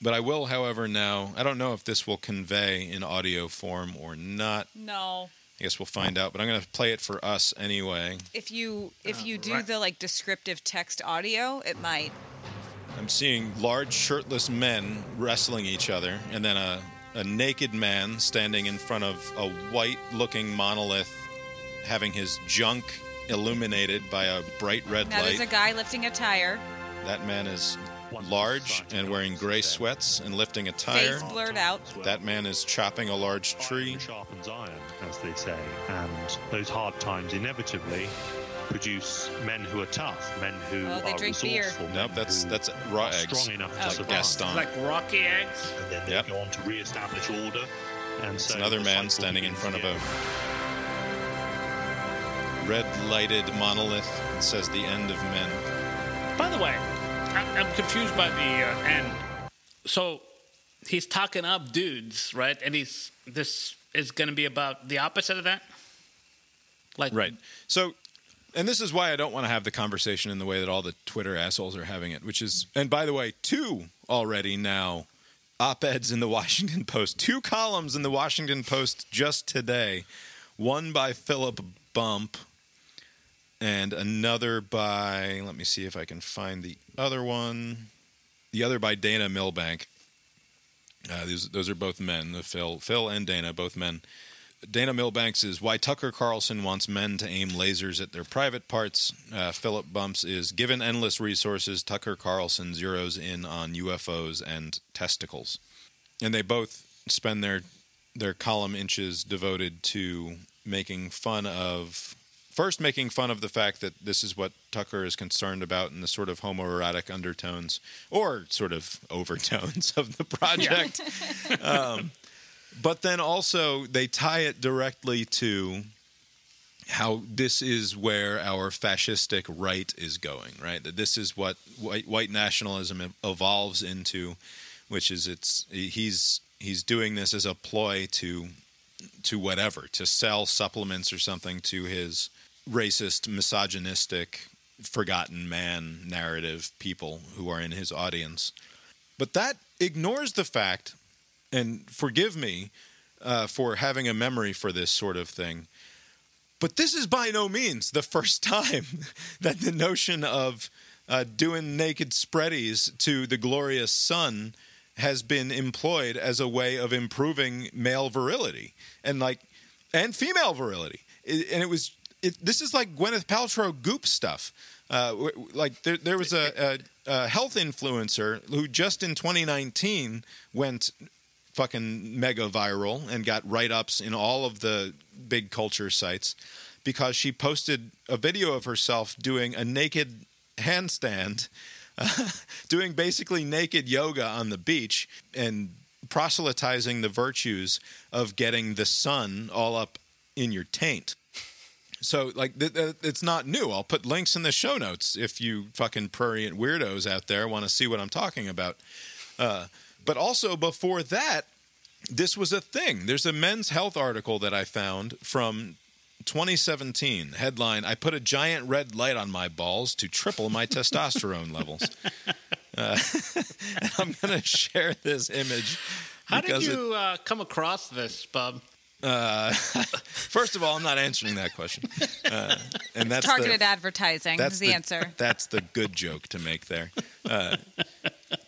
[SPEAKER 3] But I will, however, now, I don't know if this will convey in audio form or not.
[SPEAKER 2] No.
[SPEAKER 3] I guess we'll find out, but I'm going to play it for us anyway.
[SPEAKER 2] If you if you uh,
[SPEAKER 1] do
[SPEAKER 2] the like descriptive text audio, it might.
[SPEAKER 3] I'm seeing large shirtless men wrestling each other, and then a, a naked man standing in front of a white looking monolith having his junk illuminated by a bright red
[SPEAKER 2] Now there's
[SPEAKER 3] light.
[SPEAKER 2] a guy lifting a tire,
[SPEAKER 3] that man is large and wearing gray sweats and lifting a tire.
[SPEAKER 2] face blurred out.
[SPEAKER 3] That man is chopping a large tree.
[SPEAKER 4] Sharpens iron, as they say, and those hard times inevitably produce men who are tough, men who
[SPEAKER 2] Oh, they
[SPEAKER 4] are
[SPEAKER 2] drink beer.
[SPEAKER 4] resourceful. men
[SPEAKER 3] Nope, that's
[SPEAKER 4] who
[SPEAKER 3] that's raw
[SPEAKER 4] are
[SPEAKER 3] eggs.
[SPEAKER 4] Strong enough to
[SPEAKER 3] Like
[SPEAKER 4] survive.
[SPEAKER 3] Gaston.
[SPEAKER 1] Like rocky eggs.
[SPEAKER 4] And then they
[SPEAKER 3] Yep.
[SPEAKER 4] go on to re-establish order. And
[SPEAKER 3] It's
[SPEAKER 4] so
[SPEAKER 3] another man standing in
[SPEAKER 4] begins
[SPEAKER 3] front of a
[SPEAKER 4] again.
[SPEAKER 3] Red lighted monolith that says the end of men.
[SPEAKER 1] By the way, I- I'm confused by the uh, end. So he's talking up dudes, right? And he's this is going to be about the opposite of that. Like
[SPEAKER 3] Right. So, and this is why I don't want to have the conversation in the way that all the Twitter assholes are having it, which is, and by the way, two already now op eds in the *laughs* Washington Post, two columns in the Washington Post just today. One by Philip Bump and another by, let me see if I can find the other one. The other by Dana Milbank. Uh, these, those are both men, Phil, Phil and Dana, both men. Dana Milbanks is why Tucker Carlson wants men to aim lasers at their private parts. Uh, Philip Bumps is given endless resources. Tucker Carlson zeroes in on UFOs and testicles, and they both spend their their column inches devoted to making fun of first making fun of the fact that this is what Tucker is concerned about in the sort of homoerotic undertones or sort of *laughs* overtones of the project. *laughs* um, but then also they tie it directly to how this is where our fascistic right is going, right? That this is what white, white nationalism evolves into, which is it's he's he's doing this as a ploy to to whatever to sell supplements or something to his racist, misogynistic, forgotten man narrative people who are in his audience. But that ignores the fact, and forgive me uh, for having a memory for this sort of thing. But this is by no means the *laughs* first time that the notion of uh, doing naked spreadies to the glorious sun has been employed as a way of improving male virility and like and female virility. And it was it, this is like Gwyneth Paltrow goop stuff. Uh, like there, there was a, a, a health influencer who just in 2019 went fucking mega viral and got write ups in all of the big culture sites because she posted a video of herself doing a naked handstand, *laughs* doing basically naked yoga on the beach and proselytizing the virtues of getting the sun all up in your taint. So, like, th- th- it's not new. I'll put links in the show notes if you fucking prurient weirdos out there want to see what I'm talking about. Uh, but also before that, this was a thing. There's a men's health article that I found from 2017. Headline I put a giant red light on my balls to triple my testosterone levels. *laughs* Uh, *laughs* I'm going to share this image.
[SPEAKER 1] How did
[SPEAKER 3] because it-
[SPEAKER 1] you uh, come across this, Bub?
[SPEAKER 3] Uh, *laughs* first of all, I'm not answering that question. Uh, and that's
[SPEAKER 2] Targeted
[SPEAKER 3] the,
[SPEAKER 2] advertising
[SPEAKER 3] that's
[SPEAKER 2] is the, answer.
[SPEAKER 3] That's the good joke to make there. Uh,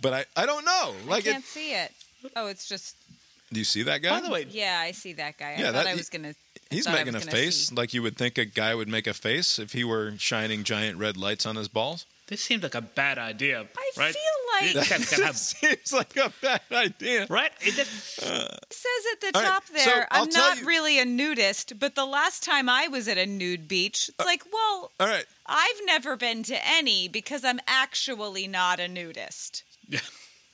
[SPEAKER 3] but I, I don't know. Like,
[SPEAKER 2] I can't see it. Oh, it's just
[SPEAKER 3] do you see that guy?
[SPEAKER 1] By the way,
[SPEAKER 2] yeah. I see that guy. I
[SPEAKER 3] Yeah,
[SPEAKER 2] thought
[SPEAKER 3] that-
[SPEAKER 2] I was gonna.
[SPEAKER 3] He's making a face
[SPEAKER 2] see.
[SPEAKER 3] like you would think a guy would make a face if he were shining giant red lights on his balls.
[SPEAKER 1] This seems like a bad idea.
[SPEAKER 2] I
[SPEAKER 1] right?
[SPEAKER 2] feel like-
[SPEAKER 1] You can- can have- *laughs*
[SPEAKER 3] Seems like a bad idea.
[SPEAKER 1] right? It just,
[SPEAKER 2] It says at the top
[SPEAKER 3] so
[SPEAKER 2] there,
[SPEAKER 3] I'll
[SPEAKER 2] I'm not
[SPEAKER 3] you-
[SPEAKER 2] really a nudist, but the last time I was at a nude beach, it's uh, like, well,
[SPEAKER 3] All right.
[SPEAKER 2] I've never been to any because I'm actually not a nudist. Yeah.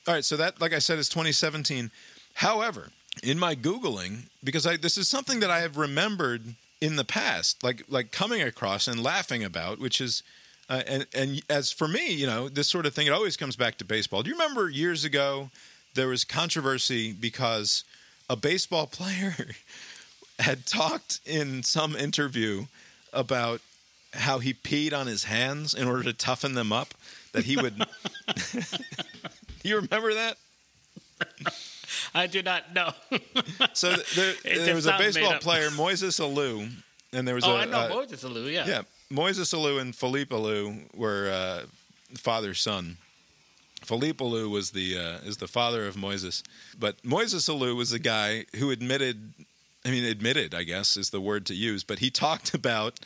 [SPEAKER 3] All right, so that, like I said, is 2017. However, in my googling, because I, this is something that I have remembered in the past, like like coming across and laughing about, which is, uh, and and as for me, you know, this sort of thing, it always comes back to baseball. Do you remember years ago there was controversy because a baseball *laughs* player had talked in some interview about how he peed on his hands in order to toughen them up. That he would. *laughs* you remember that? *laughs*
[SPEAKER 1] I do not know.
[SPEAKER 3] So there, there was a baseball player, Moises Alou, and there was
[SPEAKER 1] oh,
[SPEAKER 3] a
[SPEAKER 1] I know Moses Alou, yeah.
[SPEAKER 3] yeah, Moises Alou and Felipe Alou were uh, father son. Felipe Alou was the uh, is the father of Moises, but Moises Alou was the guy who admitted. I mean, admitted, I guess, is the word to use. But he talked *laughs* about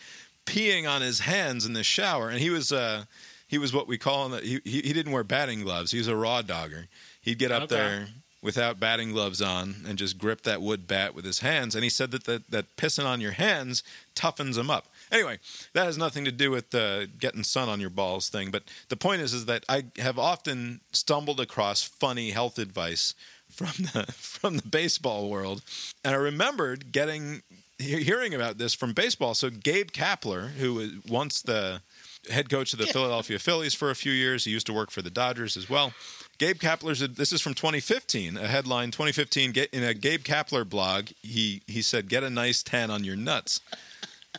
[SPEAKER 3] peeing on his hands in the shower, and he was uh, he was what we call he, he he didn't wear batting gloves. He was a raw dogger. He'd get up
[SPEAKER 1] Okay.
[SPEAKER 3] there without batting gloves on and just grip that wood bat with his hands. And he said that that, that pissing on your hands toughens them up. Anyway, that has nothing to do with the getting sun on your balls thing. But the point is, is that I have often stumbled across funny health advice from the *laughs* from the baseball world, and I remembered getting hearing about this from baseball. So Gabe Kapler, who was once the head coach of the Philadelphia Phillies for a few years, he used to work for the Dodgers as well. Gabe Kapler's this is from 2015, a headline 2015 Ga- in a Gabe Kapler blog. He he said, "Get a nice tan on your nuts."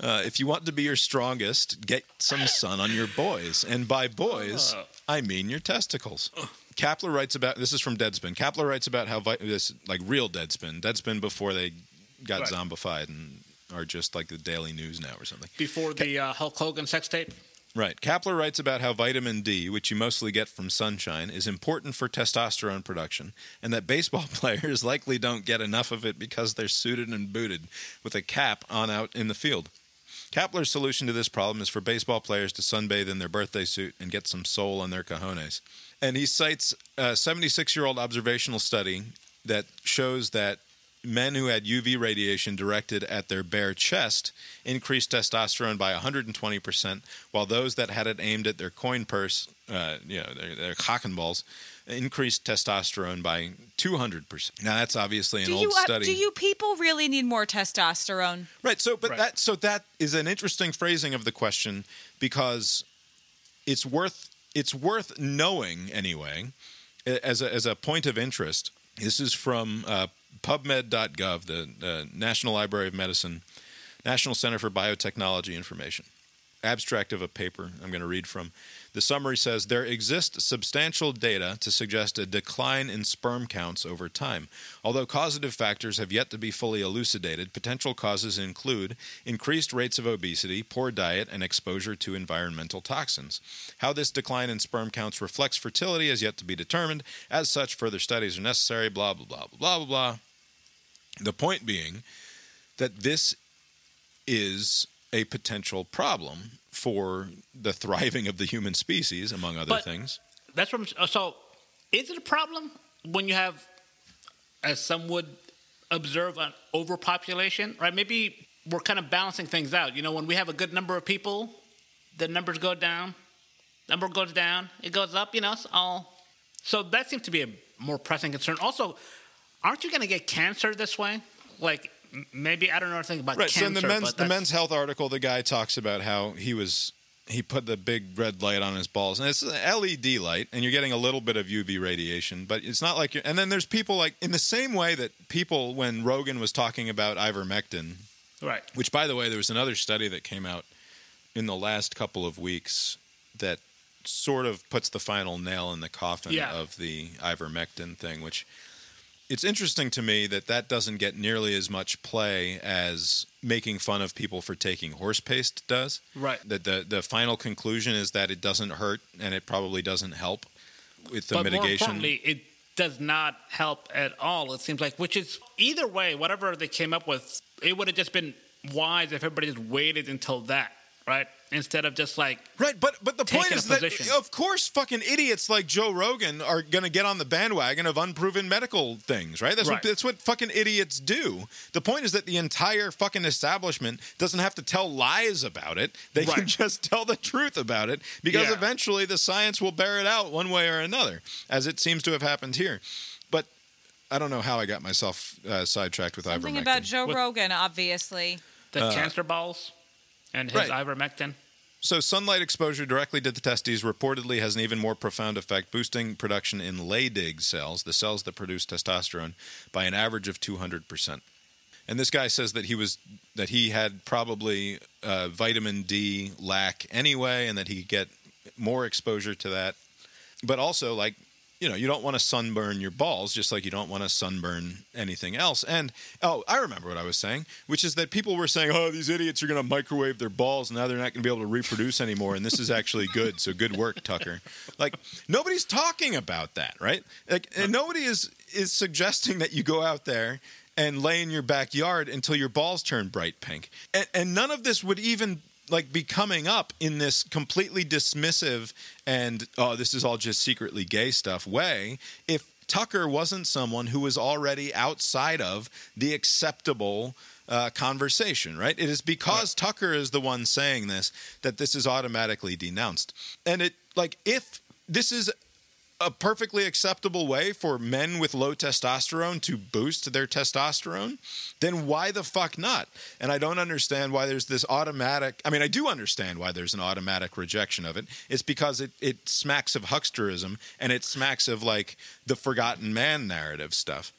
[SPEAKER 3] Uh, if you want to be your strongest, get some sun on your boys. And by boys, I mean your testicles. Kapler writes about this is from Deadspin. Kapler writes about how vi- this like real Deadspin, Deadspin before they got
[SPEAKER 1] Right.
[SPEAKER 3] zombified and are just like the Daily News now or something.
[SPEAKER 1] Before the uh, Hulk Hogan sex tape.
[SPEAKER 3] Right. Kapler writes about how vitamin D, which you mostly get from sunshine, is important for testosterone production, and that baseball *laughs* players likely don't get enough of it because they're suited and booted with a cap on out in the field. Kapler's solution to this problem is for baseball players to sunbathe in their birthday suit and get some soul on their cojones. And he cites a 76 year old observational study that shows that men who had UV radiation directed at their bare chest increased testosterone by 120%, while those that had it aimed at their coin purse, uh, you know, their, their cock and balls, increased testosterone by 200%. Now, that's obviously an
[SPEAKER 2] Do
[SPEAKER 3] old
[SPEAKER 2] you uh,
[SPEAKER 3] study.
[SPEAKER 2] do you people really need more testosterone?
[SPEAKER 3] Right. So, but
[SPEAKER 1] Right.
[SPEAKER 3] that so that is an interesting phrasing of the question because it's worth it's worth knowing anyway as a, as a point of interest. This is from uh, PubMed.gov, the uh, National Library of Medicine, National Center for Biotechnology Information. Abstract of a paper I'm going to read from. The summary says there exists substantial data to suggest a decline in sperm counts over time. Although causative factors have yet to be fully elucidated, potential causes include increased rates of obesity, poor diet, and exposure to environmental toxins. How this decline in sperm counts reflects fertility is yet to be determined. As such, further studies are necessary, blah, blah, blah, blah, blah, blah. The point being that this is a potential problem for the thriving of the human species, among other
[SPEAKER 1] But-
[SPEAKER 3] things.
[SPEAKER 1] That's what I'm, uh, so. Is it a problem when you have, as some would observe, an overpopulation? Right? Maybe we're kind of balancing things out. You know, when we have a good number of people, the numbers go down. Number goes down. It goes up. You know, it's all. So that seems to be a more pressing concern. Also, aren't you going to get cancer this way? Like maybe I don't know anything about
[SPEAKER 3] Right.
[SPEAKER 1] cancer.
[SPEAKER 3] so in the men's the men's health article, the guy talks about how he was he put the big red light on his balls, and it's an LED light, and you're getting a little bit of UV radiation, but it's not like you're. And then there's people like in the same way that people when Rogan was talking about ivermectin,
[SPEAKER 1] right.
[SPEAKER 3] which by the way, there was another study that came out in the last couple of weeks that sort of puts the final nail in the coffin
[SPEAKER 1] Yeah.
[SPEAKER 3] of the ivermectin thing, which it's interesting to me that that doesn't get nearly as much play as making fun of people for taking horse paste does.
[SPEAKER 1] Right.
[SPEAKER 3] That the the final conclusion is that it doesn't hurt and it probably doesn't help with the
[SPEAKER 1] but more
[SPEAKER 3] mitigation.
[SPEAKER 1] importantly, it does not help at all. It seems like, which is either way, whatever they came up with, it would have just been wise if everybody just waited until that, right? Instead of just like,
[SPEAKER 3] Right, but but the point is that
[SPEAKER 1] position.
[SPEAKER 3] of course fucking idiots like Joe Rogan are going to get on the bandwagon of unproven medical things, right? That's
[SPEAKER 1] Right.
[SPEAKER 3] what that's what fucking idiots do. The point is that the entire fucking establishment doesn't have to tell lies about it. They can just tell the truth about it because
[SPEAKER 1] Yeah.
[SPEAKER 3] eventually the science will bear it out one way or another, as it seems to have happened here. But I don't know how I got myself uh, sidetracked with
[SPEAKER 2] Something
[SPEAKER 3] ivermectin.
[SPEAKER 2] about Joe
[SPEAKER 1] What-
[SPEAKER 2] Rogan, obviously.
[SPEAKER 1] the cancer balls and his
[SPEAKER 3] right.
[SPEAKER 1] ivermectin.
[SPEAKER 3] So, sunlight exposure directly to the testes reportedly has an even more profound effect, boosting production in Leydig cells, the cells that produce testosterone, by an average of 200%. and this guy says that he was that he had probably uh, vitamin D lack anyway, and that he could get more exposure to that. But also, like you know, you don't want to sunburn your balls, just like you don't want to sunburn anything else. And oh, I remember what I was saying, which is that people were saying, "Oh, these idiots are going to microwave their balls, and now they're not going to be able to reproduce anymore." And this is actually good, so good work, Tucker. Like nobody's talking about that, right? Like, and nobody is is suggesting that you go out there and lay in your backyard until your balls turn bright pink. And, and none of this would even like be coming up in this completely dismissive and oh this is all just secretly gay stuff way if Tucker wasn't someone who was already outside of the acceptable uh, conversation, right? It is because Tucker is the one saying this that this is automatically denounced. And it, like, if this is a perfectly acceptable way for men with low testosterone to boost their testosterone, then why the fuck not? And I don't understand why there's this automatic. I mean, I do understand why there's an automatic rejection of it. It's because it, it smacks of hucksterism and it smacks of like the forgotten man narrative stuff.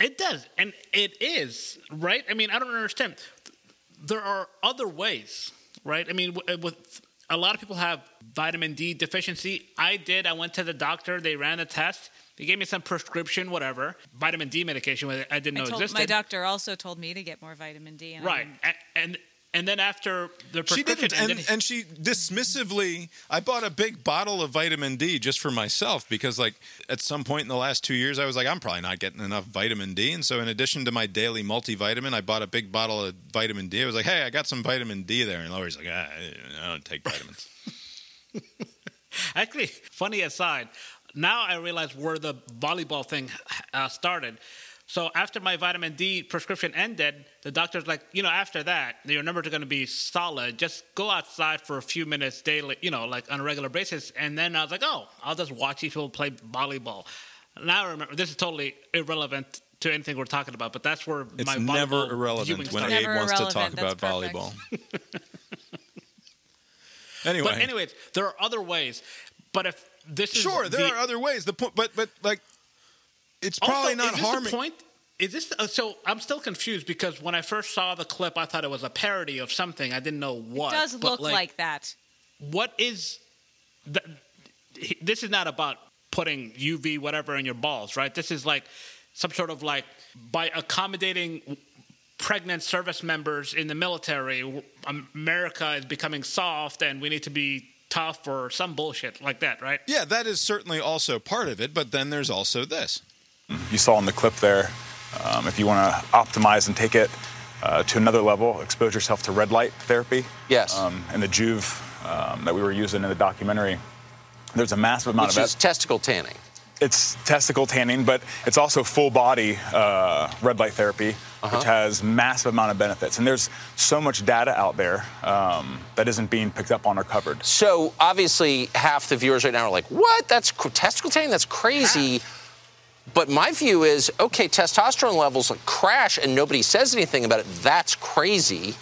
[SPEAKER 1] It does, and it is right. I mean, I don't understand. There are other ways, right? I mean, with a lot of people have vitamin D deficiency. I did. I went to the doctor. They ran a test. They gave me some prescription, whatever, vitamin D medication. I didn't know
[SPEAKER 2] I told,
[SPEAKER 1] existed.
[SPEAKER 2] my doctor also told me to get more vitamin D. And
[SPEAKER 1] right,
[SPEAKER 2] didn't.
[SPEAKER 1] And and then after the
[SPEAKER 3] She didn't, and,
[SPEAKER 1] ended,
[SPEAKER 3] and she dismissively. I bought a big bottle of vitamin D just for myself because, like, at some point in the last two years, I was like, I'm probably not getting enough vitamin D, and so in addition to my daily multivitamin, I bought a big bottle of vitamin D. I was like, Hey, I got some vitamin D there, and Lori's like, ah, I don't take vitamins. *laughs* *laughs*
[SPEAKER 1] Actually, funny aside, now I realize where the volleyball thing uh, started. So after my vitamin D prescription ended, the doctor's like, you know, after that, your numbers are going to be solid. Just go outside for a few minutes daily, you know, like on a regular basis. And then I was like, oh, I'll just watch these people play volleyball. Now I remember, this is totally irrelevant to anything we're talking about, but that's where
[SPEAKER 3] It's
[SPEAKER 1] my
[SPEAKER 3] never
[SPEAKER 1] volleyball
[SPEAKER 3] irrelevant when. Abe
[SPEAKER 2] Never
[SPEAKER 3] wants to talk
[SPEAKER 2] irrelevant.
[SPEAKER 3] about
[SPEAKER 2] That's perfect.
[SPEAKER 3] volleyball. *laughs* anyway,
[SPEAKER 1] But anyways, there are other ways. But if this is
[SPEAKER 3] sure, there
[SPEAKER 1] the-
[SPEAKER 3] are other ways. The point, but but like, it's probably
[SPEAKER 1] also,
[SPEAKER 3] not
[SPEAKER 1] is this
[SPEAKER 3] harming.
[SPEAKER 1] The point is this uh, so? I'm still confused because when I first saw the clip, I thought it was a parody of something. I didn't know what.
[SPEAKER 2] It does
[SPEAKER 1] but,
[SPEAKER 2] look like, that.
[SPEAKER 1] what is the, this is not about putting UV whatever in your balls, right? This is like some sort of like by accommodating pregnant service members in the military, America is becoming soft and we need to be tough or some bullshit like that, right?
[SPEAKER 3] Yeah, that is certainly also part of it. But then there's also this.
[SPEAKER 5] You saw in the clip there. Um, if you want to optimize and take it uh, to another level, expose yourself to red light therapy.
[SPEAKER 6] Yes.
[SPEAKER 5] Um, and the Joovv um, that we were using in the documentary, there's a massive amount
[SPEAKER 6] which
[SPEAKER 5] of
[SPEAKER 6] is
[SPEAKER 5] it.
[SPEAKER 6] testicle tanning.
[SPEAKER 5] it's testicle tanning, but it's also full body uh, red light therapy,
[SPEAKER 6] Uh-huh.
[SPEAKER 5] which has massive amount of benefits. And there's so much data out there um, that isn't being picked up on or covered.
[SPEAKER 6] So obviously, half the viewers right now are like, "What? That's testicle tanning? That's crazy." But my view is, okay, testosterone levels crash and nobody says anything about it. That's crazy.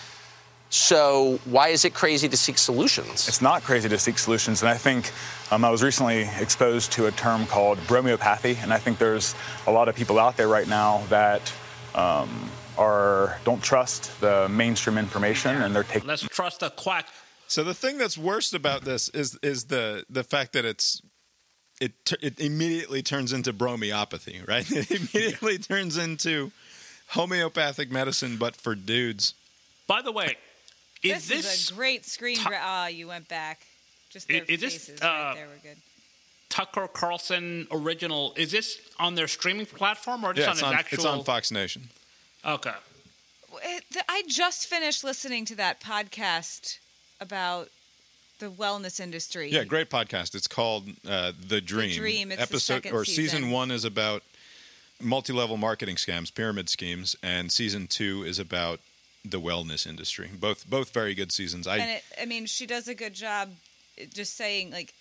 [SPEAKER 6] So why is it crazy to seek solutions?
[SPEAKER 5] It's not crazy to seek solutions, and I think um, I was recently exposed to a term called bromeopathy, and I think there's a lot of people out there right now that um, are don't trust the mainstream information, and they're taking.
[SPEAKER 1] Let's trust a quack.
[SPEAKER 3] So the thing that's worst about this is is the the fact that it's it it immediately turns into bromeopathy, right? *laughs* It immediately turns into homeopathic medicine, but for dudes.
[SPEAKER 1] By the way, is
[SPEAKER 2] This,
[SPEAKER 1] this,
[SPEAKER 2] is a great screen.
[SPEAKER 1] to-
[SPEAKER 2] gra- Ah, you went back. Just
[SPEAKER 1] I-
[SPEAKER 2] their
[SPEAKER 1] is this,
[SPEAKER 2] faces
[SPEAKER 1] uh,
[SPEAKER 2] right there were good.
[SPEAKER 1] Tucker Carlson original? Is this on their streaming platform or just
[SPEAKER 3] Yeah,
[SPEAKER 1] on
[SPEAKER 3] it's on,
[SPEAKER 1] actual?
[SPEAKER 3] it's on Fox Nation.
[SPEAKER 1] Okay.
[SPEAKER 2] I just finished listening to that podcast about the wellness industry.
[SPEAKER 3] Yeah, great podcast. It's called uh, The Dream.
[SPEAKER 2] Dream. It's
[SPEAKER 3] Episode
[SPEAKER 2] second
[SPEAKER 3] or season
[SPEAKER 2] season.
[SPEAKER 3] one is about multi-level marketing scams, pyramid schemes, and season two is about the wellness industry. Both both very good seasons. I
[SPEAKER 2] and it, I mean, she does a good job uh, just saying like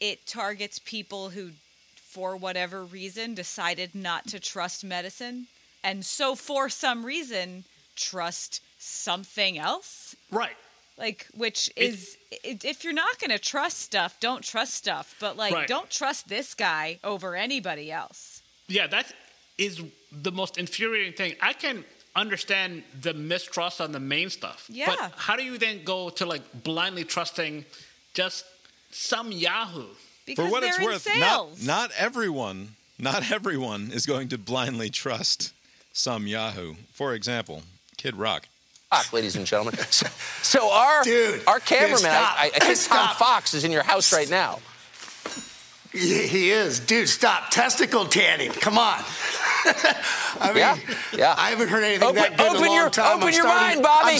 [SPEAKER 2] it targets people who, for whatever reason, decided not to trust medicine, and so for some reason trust something else.
[SPEAKER 1] Right.
[SPEAKER 2] Like, which is i if you're not going to trust stuff, don't trust stuff. But like,
[SPEAKER 1] Right.
[SPEAKER 2] don't trust this guy over anybody else.
[SPEAKER 1] Yeah, that is the most infuriating thing. I can understand the mistrust on the main stuff.
[SPEAKER 2] Yeah.
[SPEAKER 1] But how do you then go to like blindly trusting just some Yahoo?
[SPEAKER 2] Because
[SPEAKER 3] For what
[SPEAKER 2] they're
[SPEAKER 3] it's
[SPEAKER 2] in
[SPEAKER 3] worth, not
[SPEAKER 2] sales.
[SPEAKER 3] not everyone, not *laughs* everyone is going to blindly trust some Yahoo. For example, Kid Rock.
[SPEAKER 6] Fox, ladies and gentlemen. *laughs* So, so our
[SPEAKER 7] Dude,
[SPEAKER 6] our cameraman,
[SPEAKER 7] stop.
[SPEAKER 6] I, I think Tom Fox is in your house right now.
[SPEAKER 7] He is. Dude, stop. Testicle tanning. Come on. *laughs* I mean,
[SPEAKER 6] Yeah, yeah.
[SPEAKER 7] I haven't heard anything
[SPEAKER 6] Open,
[SPEAKER 7] that good in a long
[SPEAKER 6] your
[SPEAKER 7] time.
[SPEAKER 6] open
[SPEAKER 7] I'm
[SPEAKER 6] your
[SPEAKER 7] starting-
[SPEAKER 6] mind, Bobby.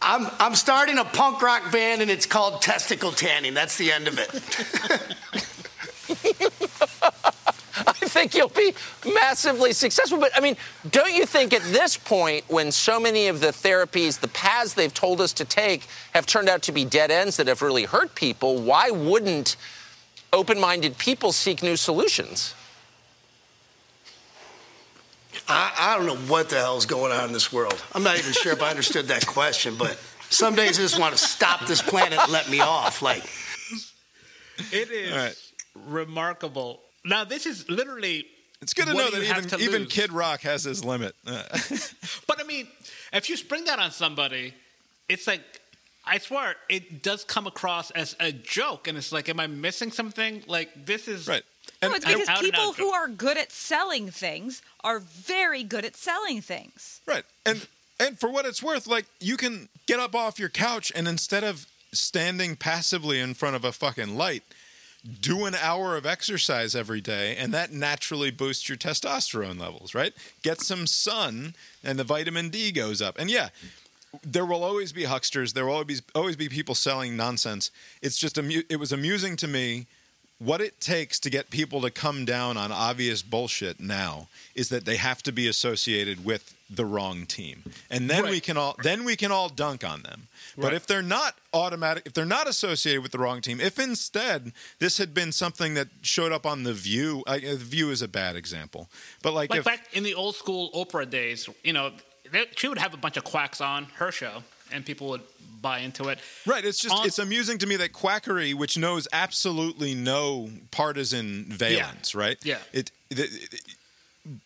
[SPEAKER 7] I'm, I'm, I'm starting a punk rock band and it's called Testicle Tanning. That's the end of it. *laughs*
[SPEAKER 6] I think you'll be massively successful. But I mean, don't you think at this point, when so many of the therapies, the paths they've told us to take, have turned out to be dead ends that have really hurt people, why wouldn't open minded people seek new solutions?
[SPEAKER 7] I, I don't know what the hell's going on in this world. I'm not even sure if I understood that question, but some days I just want to stop this planet and let me off. Like,
[SPEAKER 1] It is
[SPEAKER 3] All right.
[SPEAKER 1] remarkable. Now this is literally.
[SPEAKER 3] It's good to know that even
[SPEAKER 1] to
[SPEAKER 3] even
[SPEAKER 1] lose?
[SPEAKER 3] Kid Rock has his limit. *laughs* *laughs*
[SPEAKER 1] But I mean, if you spring that on somebody, it's like I swear it does come across as a joke, and it's like, am I missing something? Like this is
[SPEAKER 3] right.
[SPEAKER 2] No,
[SPEAKER 3] And,
[SPEAKER 2] it's because
[SPEAKER 1] out and
[SPEAKER 2] people
[SPEAKER 1] out
[SPEAKER 2] who are good at selling things are very good at selling things.
[SPEAKER 3] Right. And and for what it's worth, like you can get up off your couch and instead of standing passively in front of a fucking light, do an hour of exercise every day and that naturally boosts your testosterone levels, right? Get some sun and the vitamin D goes up. And yeah, there will always be hucksters, there will always always be people selling nonsense. It's just amu- it was amusing to me what it takes to get people to come down on obvious bullshit now is that they have to be associated with the wrong team. And then we can all then we can all dunk on them. But if they're not automatic if they're not associated with the wrong team if instead this had been something that showed up on the view uh, the view is a bad example. But like,
[SPEAKER 1] like
[SPEAKER 3] if
[SPEAKER 1] back in the old school Oprah days. You know, they, she would have a bunch of quacks on her show, and people would buy into it.
[SPEAKER 3] Right. It's just
[SPEAKER 1] On-
[SPEAKER 3] it's amusing to me that quackery, which knows absolutely no partisan valence, right?
[SPEAKER 1] Yeah.
[SPEAKER 3] It, it, it-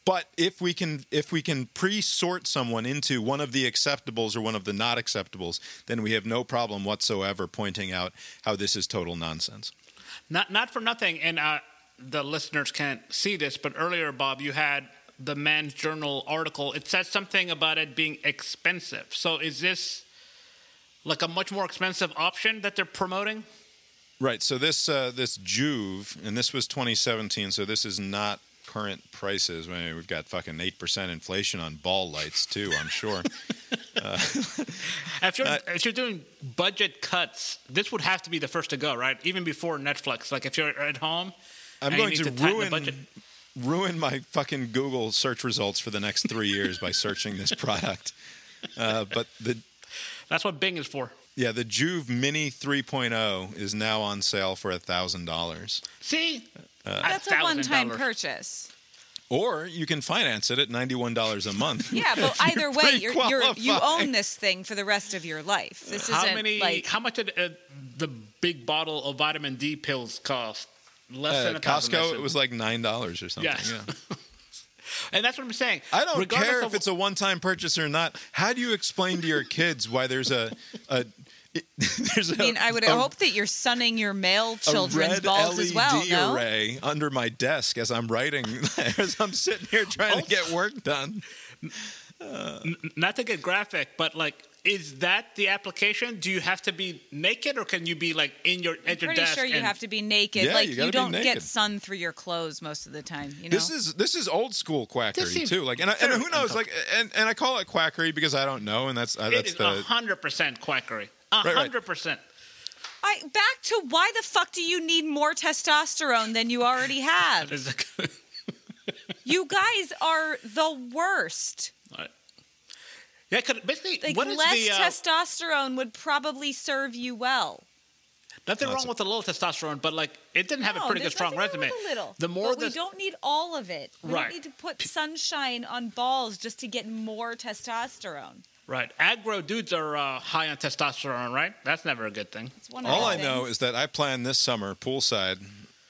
[SPEAKER 3] but if we can if we can pre-sort someone into one of the acceptables or one of the not acceptables, then we have no problem whatsoever pointing out how this is total nonsense.
[SPEAKER 1] Not not for nothing, and uh, the listeners can't see this, but earlier, Bob, you had the Men's Journal article. It says something about it being expensive. So is this like a much more expensive option that they're promoting?
[SPEAKER 3] Right. So this uh, this Joovv, and this was 2017. So this is not current prices. I mean, we've got fucking eight percent inflation on ball lights too. I'm sure. *laughs* *laughs*
[SPEAKER 1] If you're if you're doing budget cuts, this would have to be the first to go, right? Even before Netflix. Like if you're at home,
[SPEAKER 3] I'm going to,
[SPEAKER 1] to
[SPEAKER 3] ruin
[SPEAKER 1] budget.
[SPEAKER 3] ruin my fucking Google search results for the next three years by searching this *laughs* product. Uh, but the
[SPEAKER 1] That's what Bing is for.
[SPEAKER 3] yeah, the Joovv Mini 3.0 is now on sale for thousand dollars,
[SPEAKER 1] See,
[SPEAKER 2] That's a one-time purchase.
[SPEAKER 3] or you can finance it at ninety one dollars a month. *laughs*
[SPEAKER 2] Yeah, but *laughs* either way, you're, you're you own this thing for the rest of your life. This
[SPEAKER 1] How
[SPEAKER 2] isn't
[SPEAKER 1] many?
[SPEAKER 2] like
[SPEAKER 1] how much did uh, the big bottle of vitamin D pills cost? Less than a
[SPEAKER 3] Costco, it was like nine dollars or something.
[SPEAKER 1] Yeah.
[SPEAKER 3] Yeah. *laughs*
[SPEAKER 1] and that's what I'm saying.
[SPEAKER 3] I don't
[SPEAKER 1] Regardless
[SPEAKER 3] care
[SPEAKER 1] of-
[SPEAKER 3] if it's a one time purchase or not. How do you explain to your kids why there's a a *laughs* there's a
[SPEAKER 2] I mean, I would
[SPEAKER 3] a-
[SPEAKER 2] hope that you're sunning your male
[SPEAKER 3] a
[SPEAKER 2] children's
[SPEAKER 3] red
[SPEAKER 2] balls
[SPEAKER 3] LED
[SPEAKER 2] as well. No,
[SPEAKER 3] array under my desk as I'm writing, *laughs* as I'm sitting here trying to get work done.
[SPEAKER 1] not to get graphic, but like, is that the application? Do you have to be naked, or can you be like in your at your
[SPEAKER 2] pretty sure you
[SPEAKER 1] and-
[SPEAKER 2] have to be naked.
[SPEAKER 3] Yeah,
[SPEAKER 2] like
[SPEAKER 3] you
[SPEAKER 2] you,
[SPEAKER 3] gotta be
[SPEAKER 2] don't get sun through your clothes most of the time. You know,
[SPEAKER 3] This is this is old school quackery too. Like, and, I, and who knows? Like, and, and I call it quackery because I don't know, and that's uh, that's
[SPEAKER 1] is
[SPEAKER 3] the
[SPEAKER 1] hundred percent quackery. A hundred percent.
[SPEAKER 2] I back to why the fuck do you need more testosterone than you already *laughs* have? you guys are the worst.
[SPEAKER 1] Yeah, 'cause basically,
[SPEAKER 2] Like
[SPEAKER 1] what is
[SPEAKER 2] less
[SPEAKER 1] the uh,
[SPEAKER 2] testosterone would probably serve you well.
[SPEAKER 1] nothing
[SPEAKER 3] No,
[SPEAKER 1] wrong with a little testosterone, but like it didn't have
[SPEAKER 2] No,
[SPEAKER 1] a pretty good strong
[SPEAKER 2] nothing
[SPEAKER 1] resume.
[SPEAKER 2] a little.
[SPEAKER 1] The more
[SPEAKER 2] but
[SPEAKER 1] the
[SPEAKER 2] we don't need all of it. We
[SPEAKER 1] Right.
[SPEAKER 2] don't need to put sunshine on balls just to get more testosterone.
[SPEAKER 1] right aggro dudes are uh, high on testosterone, right? That's never a good thing.
[SPEAKER 2] It's one
[SPEAKER 3] all
[SPEAKER 2] the
[SPEAKER 3] I know is that I plan this summer poolside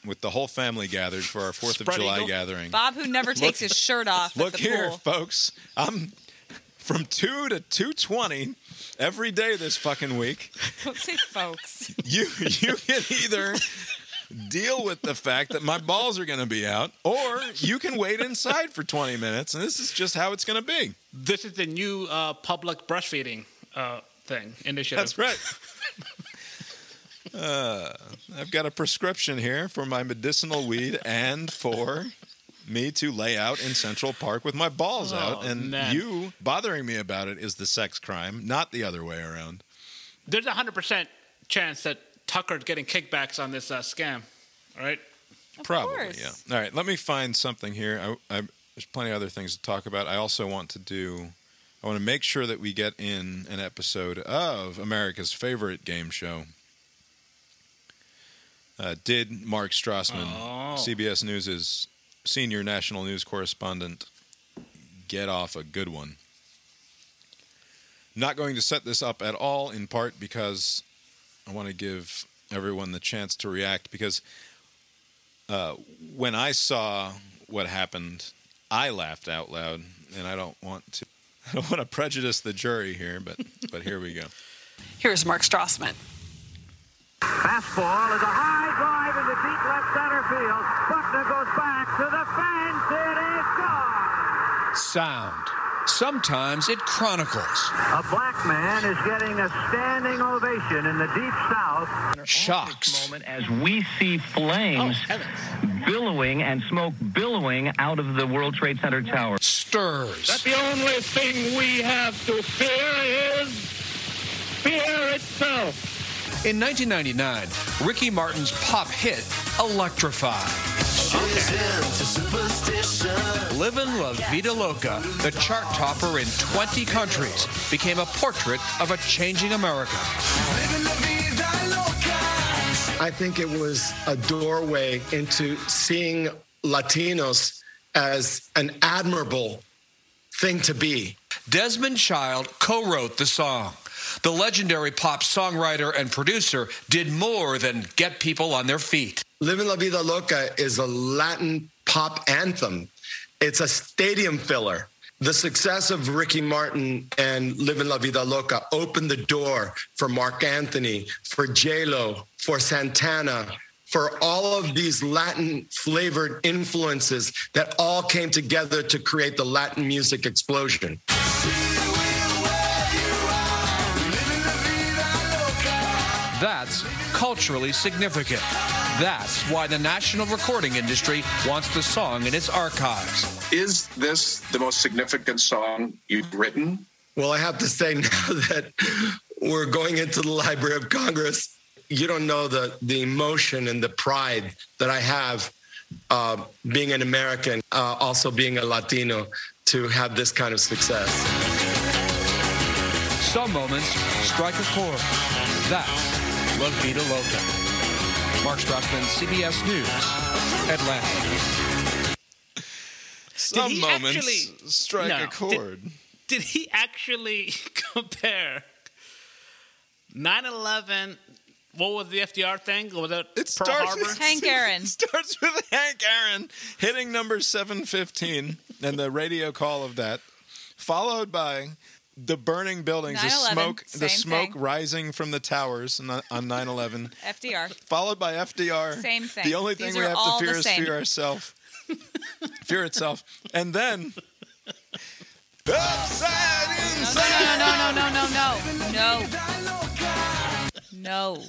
[SPEAKER 3] with the whole family gathered for our Fourth of July
[SPEAKER 1] eagle.
[SPEAKER 3] gathering.
[SPEAKER 2] Bob, who never *laughs* takes his shirt off.
[SPEAKER 3] Look
[SPEAKER 2] at the
[SPEAKER 3] here,
[SPEAKER 2] pool.
[SPEAKER 3] folks. I'm from 2 to 220 every day this fucking week.
[SPEAKER 2] Don't say folks. *laughs*
[SPEAKER 3] You you can either deal with the fact that my balls are going to be out or you can wait inside for 20 minutes and this is just how it's going to be.
[SPEAKER 1] This is the new uh, public breastfeeding uh, thing initiative.
[SPEAKER 3] That's right. *laughs* Uh, I've got a prescription here for my medicinal weed and for me to lay out in Central Park with my balls
[SPEAKER 1] Oh,
[SPEAKER 3] out. And
[SPEAKER 1] man.
[SPEAKER 3] you bothering me about it is the sex crime, not the other way around.
[SPEAKER 1] There's a hundred percent chance that Tucker's getting kickbacks on this uh, scam. All right.
[SPEAKER 3] Probably,
[SPEAKER 2] course.
[SPEAKER 3] yeah. All right, let me find something here. I, I, there's plenty of other things to talk about. I also want to do. I want to make sure that we get in an episode of America's favorite game show. Uh, did Mark Strassman,
[SPEAKER 1] Oh.
[SPEAKER 3] CBS News' senior national news correspondent, get off a good one? Not going to set this up at all, in part because I want to give everyone the chance to react because uh, when I saw what happened, I laughed out loud, and I don't want to. *laughs* I don't want to prejudice the jury here, but but here we go.
[SPEAKER 8] Here's Mark Strassman.
[SPEAKER 9] Fastball is a high drive into deep left center field. Buckner goes back to the fence. It is gone.
[SPEAKER 10] Sound. Sometimes it chronicles.
[SPEAKER 9] A black man is getting a standing ovation in the deep south.
[SPEAKER 10] Shocks.
[SPEAKER 9] Moment as we see flames
[SPEAKER 1] Oh,
[SPEAKER 9] billowing and smoke billowing out of the World Trade Center tower.
[SPEAKER 10] Stirs.
[SPEAKER 9] The only thing we have to fear is fear itself.
[SPEAKER 10] In 1999, Ricky Martin's pop hit, Electrify. Livin' La Vida Loca, the chart topper in 20 countries, became a portrait of a changing America.
[SPEAKER 11] I think it was a doorway into seeing Latinos as an admirable thing to be.
[SPEAKER 10] Desmond Child co wrote the song. The legendary pop songwriter and producer did more than get people on their feet.
[SPEAKER 11] Living La Vida Loca is a Latin pop anthem. It's a stadium filler. The success of Ricky Martin and Living La Vida Loca opened the door for Marc Anthony, for J-Lo, for Santana, for all of these Latin flavored influences that all came together to create the Latin music explosion.
[SPEAKER 10] That's culturally significant. That's why the national recording industry wants the song in its archives.
[SPEAKER 12] Is this the most significant song you've written?
[SPEAKER 11] Well, I have to say *laughs* now that we're going into the Library of Congress, you don't know the, the emotion and the pride that I have uh, being an American, uh, also being a Latino, to have this kind of success.
[SPEAKER 10] Some moments strike a chord. That's La Vida Loca. Mark Strassman, CBS News, Atlanta.
[SPEAKER 3] Some
[SPEAKER 1] he
[SPEAKER 3] moments
[SPEAKER 1] actually-
[SPEAKER 3] strike
[SPEAKER 1] No,
[SPEAKER 3] a
[SPEAKER 1] did-
[SPEAKER 3] chord.
[SPEAKER 1] Did he actually *laughs* compare 9/11? What was the FDR thing? Was it,
[SPEAKER 3] It
[SPEAKER 1] Pearl
[SPEAKER 3] starts
[SPEAKER 1] Harbor?
[SPEAKER 3] with-
[SPEAKER 2] Hank Aaron. *laughs*
[SPEAKER 3] starts with Hank Aaron hitting number 715 and the radio call of that, followed by the burning buildings, the smoke, the smoke
[SPEAKER 2] thing.
[SPEAKER 3] rising from the towers on on 9/11, *laughs*
[SPEAKER 2] FDR.
[SPEAKER 3] followed by FDR.
[SPEAKER 2] Same thing.
[SPEAKER 3] The only
[SPEAKER 2] These
[SPEAKER 3] thing we have to fear is
[SPEAKER 2] same.
[SPEAKER 3] fear ourselves. *laughs* fear itself, and then *laughs* upside
[SPEAKER 2] No,
[SPEAKER 3] inside.
[SPEAKER 2] no, no, no, no, no, no, no. No.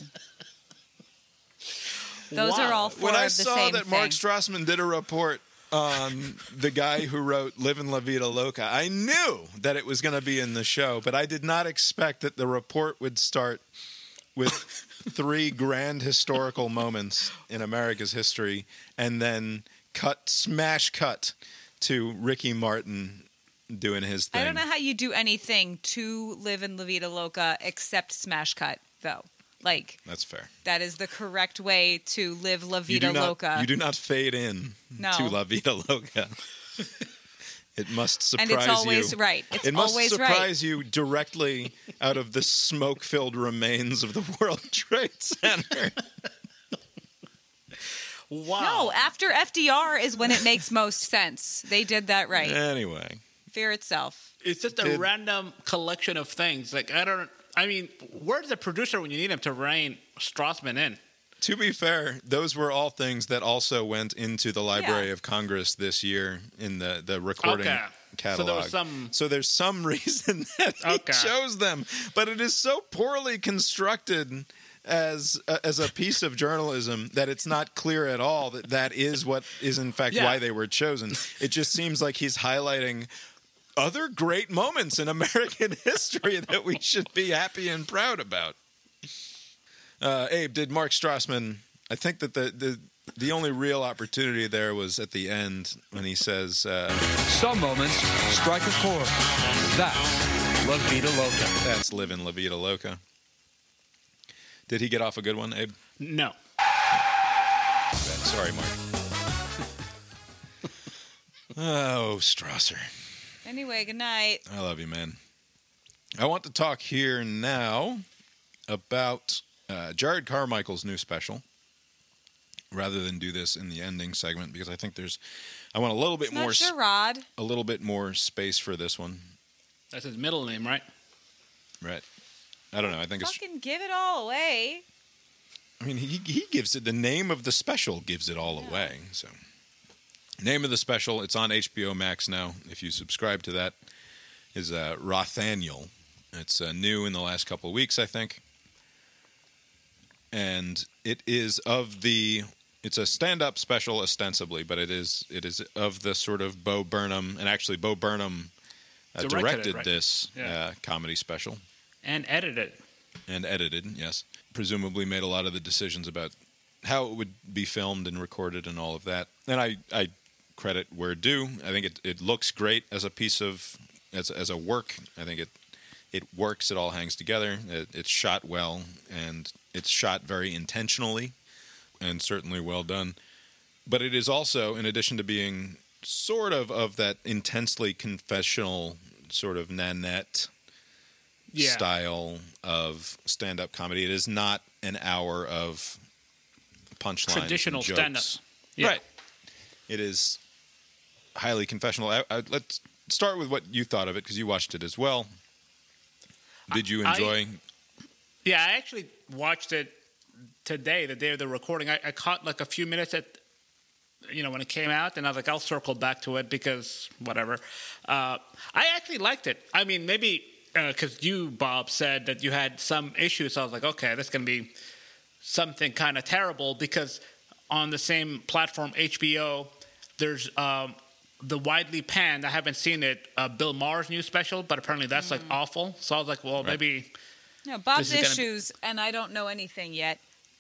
[SPEAKER 2] Those are all four
[SPEAKER 3] when I saw that
[SPEAKER 2] thing.
[SPEAKER 3] Mark Strassman did a report on the guy who wrote Livin' La Vida Loca," I knew that it was going to be in the show, but I did not expect that the report would start with *laughs* three grand historical moments in America's history, and then cut, smash cut to Ricky Martin doing his thing.
[SPEAKER 2] I don't know how you do anything to live in La Vida Loca except smash cut, though. Like
[SPEAKER 3] That's fair.
[SPEAKER 2] that is the correct way to live La
[SPEAKER 3] You
[SPEAKER 2] Vida
[SPEAKER 3] do not.
[SPEAKER 2] Loca.
[SPEAKER 3] You do not fade in
[SPEAKER 2] No.
[SPEAKER 3] to La Vida Loca. *laughs* It must surprise you.
[SPEAKER 2] and it's always
[SPEAKER 3] you.
[SPEAKER 2] right. It's
[SPEAKER 3] it must
[SPEAKER 2] always
[SPEAKER 3] surprise
[SPEAKER 2] right.
[SPEAKER 3] you directly out of the smoke-filled remains of the *laughs* World Trade Center. *laughs*
[SPEAKER 1] Wow.
[SPEAKER 2] No, after FDR is when it makes most sense. They did that right.
[SPEAKER 3] anyway,
[SPEAKER 2] Fear itself.
[SPEAKER 1] It's just a
[SPEAKER 3] Did-
[SPEAKER 1] random collection of things. Like I don't. I mean, where's the producer when you need him to rein Strassman in?
[SPEAKER 3] To be fair, those were all things that also went into the Library of Congress this year in the, the recording
[SPEAKER 1] Okay. So
[SPEAKER 3] catalog.
[SPEAKER 1] there was some-
[SPEAKER 3] So there's some *laughs* reason that he
[SPEAKER 1] Okay.
[SPEAKER 3] chose them, but it is so poorly constructed as uh, as a piece of journalism that it's not clear at all that that is what is in fact
[SPEAKER 1] Yeah.
[SPEAKER 3] why they were chosen. It just seems like he's highlighting other great moments in American *laughs* history that we should be happy and proud about. Uh, Abe, did Mark Strassman? I think that the, the the only real opportunity there was at the end when he says, uh,
[SPEAKER 10] Some moments strike a chord. That's La Vida Loca.
[SPEAKER 3] "That's living La Vida Loca." Did he get off a good one, Abe?
[SPEAKER 1] No.
[SPEAKER 3] Sorry, Mark. *laughs* oh, Strasser.
[SPEAKER 2] Anyway, good night.
[SPEAKER 3] I love you, man. I want to talk here now about uh, Jared Carmichael's new special, rather than do this in the ending segment because I think there's, I want a little bit
[SPEAKER 2] It's
[SPEAKER 3] more,
[SPEAKER 2] not
[SPEAKER 3] s-
[SPEAKER 2] Sherrod.
[SPEAKER 3] a little bit more space for this one,
[SPEAKER 1] That's his middle name, right?
[SPEAKER 3] right? I don't know. I think it's.
[SPEAKER 2] Fucking give it all away.
[SPEAKER 3] I mean, he he gives it the name of the special gives it all away. So, name of the special. It's on HBO Max now. If you subscribe to that, is uh, Rothaniel. It's uh, new in the last couple of weeks, I think, and it is of the. It's a stand-up special ostensibly, but it is it is of the sort of Bo Burnham, and actually Bo Burnham uh,
[SPEAKER 1] Directed
[SPEAKER 3] directed,
[SPEAKER 1] right?
[SPEAKER 3] this
[SPEAKER 1] Yeah.
[SPEAKER 3] uh, comedy special
[SPEAKER 1] And edited.
[SPEAKER 3] and edited, yes. Presumably made a lot of the decisions about how it would be filmed and recorded and all of that. And I, I credit where due. I think it, it looks great as a piece of as as a work. I think it it works. It all hangs together. It, it's shot well and it's shot very intentionally and certainly well done. But it is also, in addition to being sort of of that intensely confessional sort of Nanette
[SPEAKER 1] Yeah.
[SPEAKER 3] style of stand-up comedy. It is not an hour of punchline
[SPEAKER 1] Traditional
[SPEAKER 3] and
[SPEAKER 1] stand-up. Yeah.
[SPEAKER 3] Right. It is highly confessional. I, I, let's start with what you thought of it because you watched it as well. Did you
[SPEAKER 1] I-
[SPEAKER 3] enjoy?
[SPEAKER 1] Yeah, I actually watched it today, the day of the recording. I, I caught like a few minutes at, you know, when it came out, and I was like, I'll circle back to it because whatever. Uh, I actually liked it. I mean, maybe because you, Bob, said that you had some issues. So I was like, okay, that's going to be something kind of terrible because on the same platform, HBO, there's um, the widely panned. I haven't seen it. Uh, Bill Maher's new special, but apparently that's like awful. So I was like, well, maybe.
[SPEAKER 2] No, Bob's
[SPEAKER 1] This is gonna-
[SPEAKER 2] issues, and I don't know anything yet,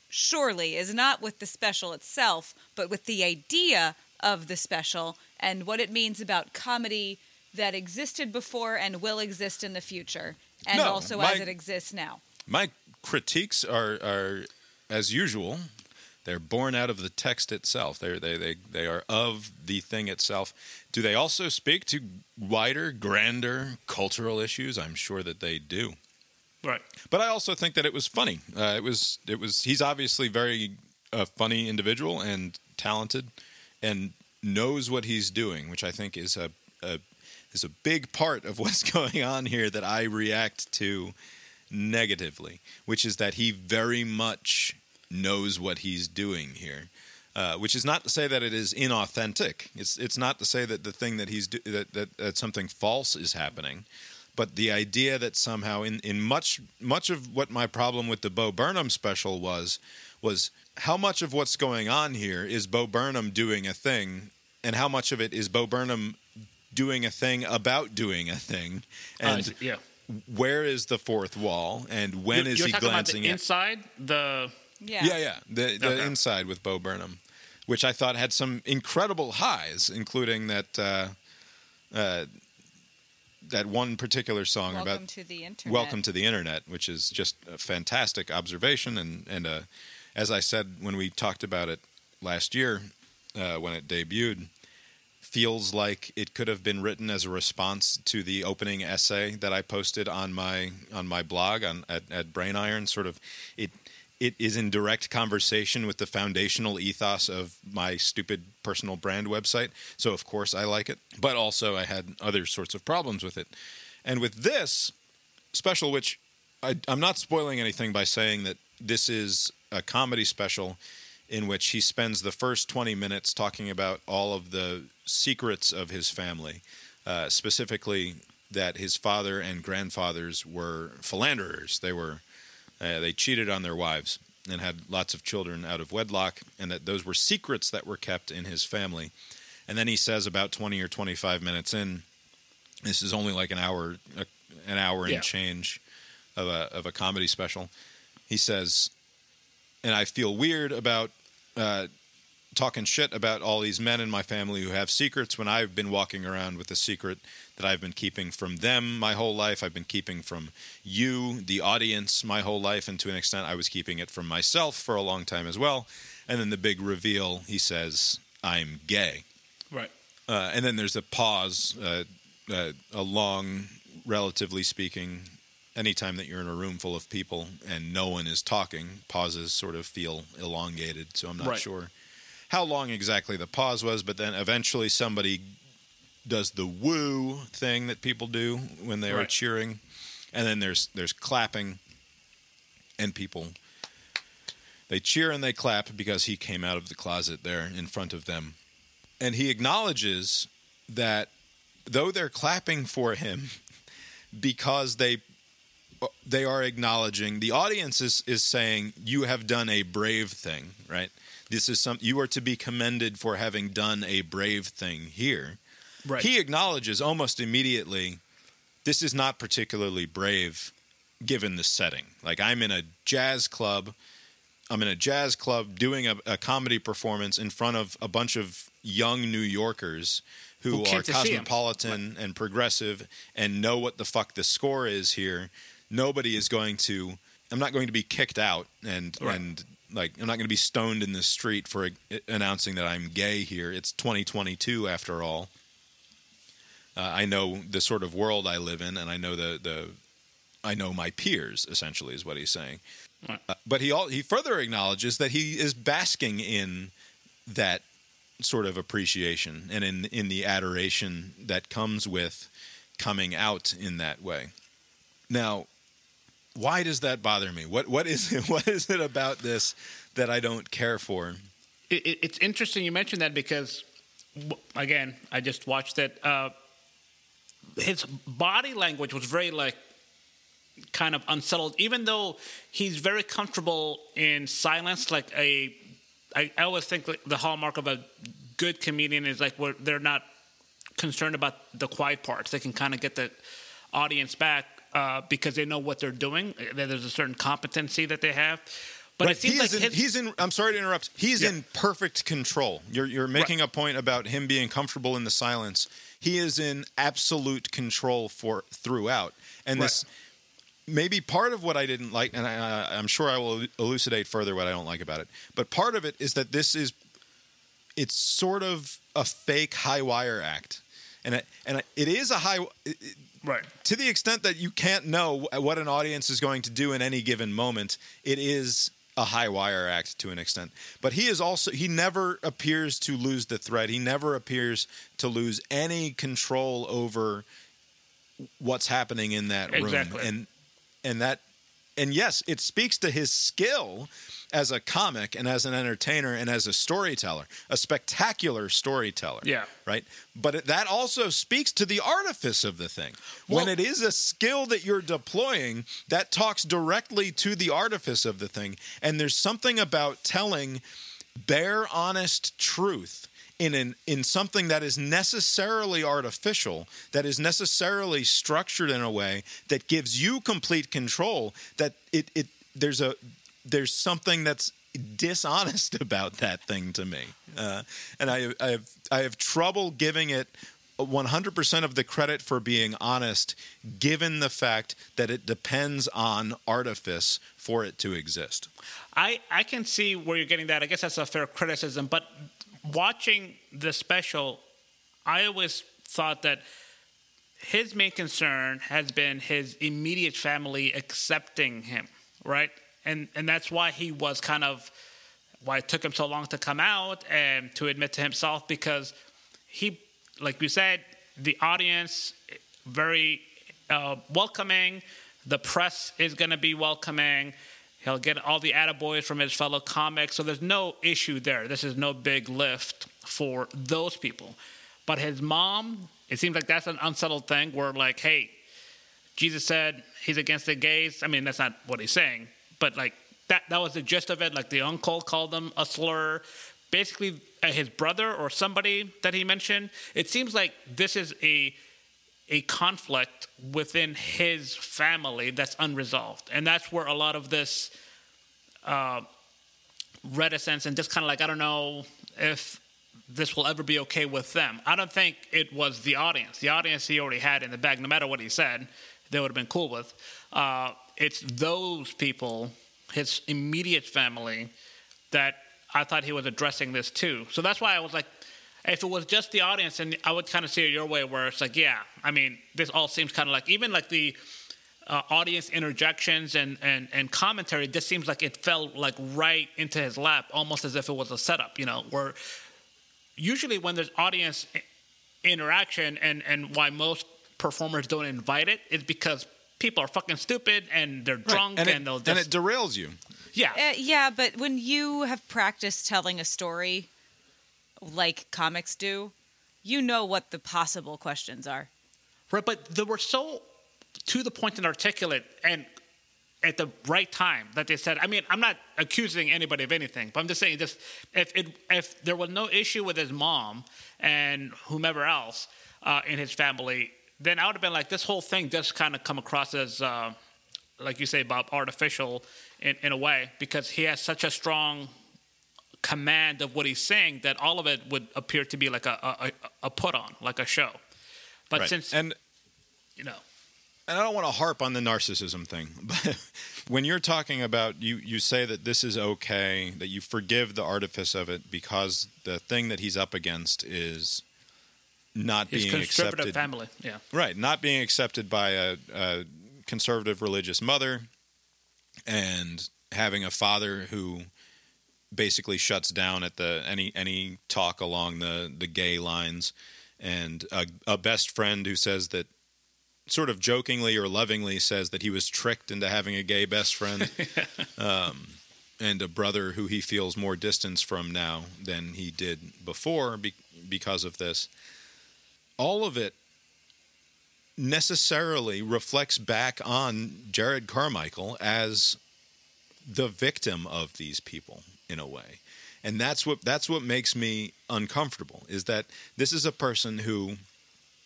[SPEAKER 2] surely is not with the special itself, but with the idea of the special and what it means about comedy that existed before and will exist in the future, and
[SPEAKER 3] No,
[SPEAKER 2] also
[SPEAKER 3] my-
[SPEAKER 2] as it exists now.
[SPEAKER 3] My critiques are, are as usual. They're born out of the text itself. They're, they they they are of the thing itself. Do they also speak to wider, grander cultural issues? I'm sure that they do.
[SPEAKER 1] Right.
[SPEAKER 3] But I also think that it was funny. Uh, it was it was he's obviously very a funny individual and talented and knows what he's doing, which I think is a, a is a big part of *laughs* what's going on here that I react to negatively, which is that he very much knows what he's doing here. Uh, which is not to say that it is inauthentic. It's it's not to say that the thing that he's do, that, that that something false is happening, but the idea that somehow in in much much of what my problem with the Bo Burnham special was was how much of what's going on here is Bo Burnham doing a thing, and how much of it is Bo Burnham doing a thing about doing a thing,
[SPEAKER 1] Uh,
[SPEAKER 3] and
[SPEAKER 1] yeah.
[SPEAKER 3] where is the fourth wall, and when
[SPEAKER 1] You're-
[SPEAKER 3] is
[SPEAKER 1] you're
[SPEAKER 3] he glancing
[SPEAKER 1] about the
[SPEAKER 3] at?
[SPEAKER 1] inside? The
[SPEAKER 2] Yeah.
[SPEAKER 3] Yeah, yeah. The the
[SPEAKER 1] Okay.
[SPEAKER 3] inside with Bo Burnham, which I thought had some incredible highs, including that uh, uh, that one particular song
[SPEAKER 2] Welcome
[SPEAKER 3] about
[SPEAKER 2] to the internet.
[SPEAKER 3] Welcome to the Internet, which is just a fantastic observation and and uh, as I said when we talked about it last year uh, when it debuted. Feels like it could have been written as a response to the opening essay that I posted on my on my blog on at, at Brain Iron. Sort of, it it is in direct conversation with the foundational ethos of my stupid personal brand website. So of course I like it, but also I had other sorts of problems with it. And with this special, which I, I'm not spoiling anything by saying that this is a comedy special in which he spends the first 20 minutes talking about all of the secrets of his family, uh, specifically that his father and grandfathers were philanderers. They were uh, they cheated on their wives and had lots of children out of wedlock, and that those were secrets that were kept in his family. And then he says about 20 or 25 minutes in, this is only like an hour, an hour and
[SPEAKER 1] Yeah.
[SPEAKER 3] change of a of a comedy special. He says, and I feel weird about uh, talking shit about all these men in my family who have secrets when I've been walking around with a secret that I've been keeping from them my whole life. I've been keeping from you, the audience, my whole life, and to an extent, I was keeping it from myself for a long time as well. And then the big reveal, he says, "I'm gay."
[SPEAKER 1] Right.
[SPEAKER 3] Uh, and then there's a pause, uh, uh, a long, relatively speaking. Anytime that you're in a room full of people and no one is talking, pauses sort of feel elongated. So I'm not
[SPEAKER 1] Right.
[SPEAKER 3] sure how long exactly the pause was, but then eventually somebody does the woo thing that people do when they are cheering, and then there's there's clapping, and people. They cheer and they clap because he came out of the closet there in front of them, and he acknowledges that though they're clapping for him *laughs* because they they are acknowledging the audience is, is saying you have done a brave thing right? This is some you are to be commended for having done a brave thing here
[SPEAKER 1] Right.
[SPEAKER 3] he acknowledges almost immediately this is not particularly brave given the setting. Like i'm in a jazz club. I'm in a jazz club doing a, a comedy performance in front of a bunch of young new yorkers who,
[SPEAKER 1] Who
[SPEAKER 3] are cosmopolitan and progressive and know what the fuck the score is here. Nobody is going to i'm not going to be kicked out and
[SPEAKER 1] Right.
[SPEAKER 3] and like i'm not going to be stoned in the street for uh, announcing that i'm gay here. It's 2022 after all uh, i know the sort of world i live in and i know the the i know my peers essentially is what he's saying
[SPEAKER 1] Right.
[SPEAKER 3] Uh, but he all, he further acknowledges that he is basking in that sort of appreciation and in in the adoration that comes with coming out in that way. Now, why does that bother me? What what is it, *laughs* what is it about this that I don't care for?
[SPEAKER 1] It, it, it's interesting you mentioned that because, again, I just watched it. Uh, his body language was very like kind of unsettled, even though he's very comfortable in silence. Like a, I, I always think like the hallmark of a good comedian is like where they're not concerned about the quiet parts. They can kind of get the audience back uh, because they know what they're doing. That There's a certain competency that they have. But
[SPEAKER 3] Right,
[SPEAKER 1] it seems
[SPEAKER 3] he
[SPEAKER 1] like
[SPEAKER 3] in,
[SPEAKER 1] his,
[SPEAKER 3] he's in. I'm sorry to interrupt. He's
[SPEAKER 1] Yeah.
[SPEAKER 3] in perfect control. You're you're making a point about him being comfortable in the silence. He is in absolute control for throughout, and this maybe part of what I didn't like, and I, I'm sure I will elucidate further what I don't like about it. But part of it is that this is it's sort of a fake high wire act, and it, and it is a high. It-
[SPEAKER 1] right.
[SPEAKER 3] to the extent that you can't know what an audience is going to do in any given moment, it is a high wire act to an extent. But he is also he never appears to lose the thread. He never appears to lose any control over what's happening in that room.
[SPEAKER 1] Exactly.
[SPEAKER 3] And and that and yes, it speaks to his skill as a comic and as an entertainer and as a storyteller, a spectacular storyteller.
[SPEAKER 1] Yeah.
[SPEAKER 3] Right. But it, that also speaks to the artifice of the thing. when it is a skill that you're deploying, that talks directly to the artifice of the thing. And there's something about telling bare, honest truth in an in something that is necessarily artificial, that is necessarily structured in a way that gives you complete control. That it it there's a there's something that's dishonest *laughs* about that thing to me, uh, and I I have I have trouble giving it. 100% of the credit for being honest, given the fact that it depends on artifice for it to exist.
[SPEAKER 1] I, I can see where you're getting that. I guess that's a fair criticism. But watching the special, I always thought that his main concern has been his immediate family accepting him, right? and and that's why he was kind of why it took him so long to come out and to admit to himself because he, like you said, the audience very uh, welcoming. The press is going to be welcoming. He'll get all the attaboys from his fellow comics. So there's no issue there. This is no big lift for those people. But his mom, it seems like that's an unsettled thing where, like, hey, Jesus said he's against the gays. I mean, that's not what he's saying, but like that that was the gist of it. Like the uncle called him a slur. Basically, uh, his brother or somebody that he mentioned. It seems like this is a a conflict within his family that's unresolved, and that's where a lot of this uh, reticence and just kind of like I don't know if this will ever be okay with them. I don't think it was the audience. The audience he already had in the bag, no matter what he said, they would have been cool with. Uh, it's those people, his immediate family, that I thought he was addressing this too. So that's why I was like, if it was just the audience, and I would kind of see it your way, where it's like, yeah, I mean, this all seems kind of like even like the uh, audience interjections and, and and commentary. This seems like it fell like right into his lap, almost as if it was a setup. You know, where usually when there's audience interaction and and why most performers don't invite it is because people are fucking stupid and they're drunk
[SPEAKER 3] and,
[SPEAKER 1] and,
[SPEAKER 3] it,
[SPEAKER 1] they'll just
[SPEAKER 3] and it derails you.
[SPEAKER 1] yeah
[SPEAKER 2] Uh, yeah, but when you have practiced telling a story like comics do, you know what the possible questions are.
[SPEAKER 1] Right, but they were so to the point and articulate and at the right time that they said. I mean, I'm not accusing anybody of anything, but I'm just saying, just if it, if there was no issue with his mom and whomever else uh, in his family, then I would have been like, this whole thing does kind of come across as, uh, like you say, Bob, artificial in, in a way because he has such a strong command of what he's saying that all of it would appear to be like a a, a- put on, like a show. But
[SPEAKER 3] Right.
[SPEAKER 1] since
[SPEAKER 3] and
[SPEAKER 1] you know,
[SPEAKER 3] and I don't want to harp on the narcissism thing, *laughs* but when you're talking about you, you say that this is okay, that you forgive the artifice of it because the thing that he's up against is not
[SPEAKER 1] his
[SPEAKER 3] being
[SPEAKER 1] conservative
[SPEAKER 3] accepted.
[SPEAKER 1] family, yeah.
[SPEAKER 3] Right, not being accepted by a, a conservative religious mother and having a father who basically shuts down at the any any talk along the the gay lines. And a, a best friend who says that sort of jokingly or lovingly says that he was tricked into having a gay best friend. *laughs* Um, and a brother who he feels more distance from now than he did before be- because of this. All of it necessarily reflects back on Jerrod Carmichael as the victim of these people in a way. And that's what that's what makes me uncomfortable is that this is a person who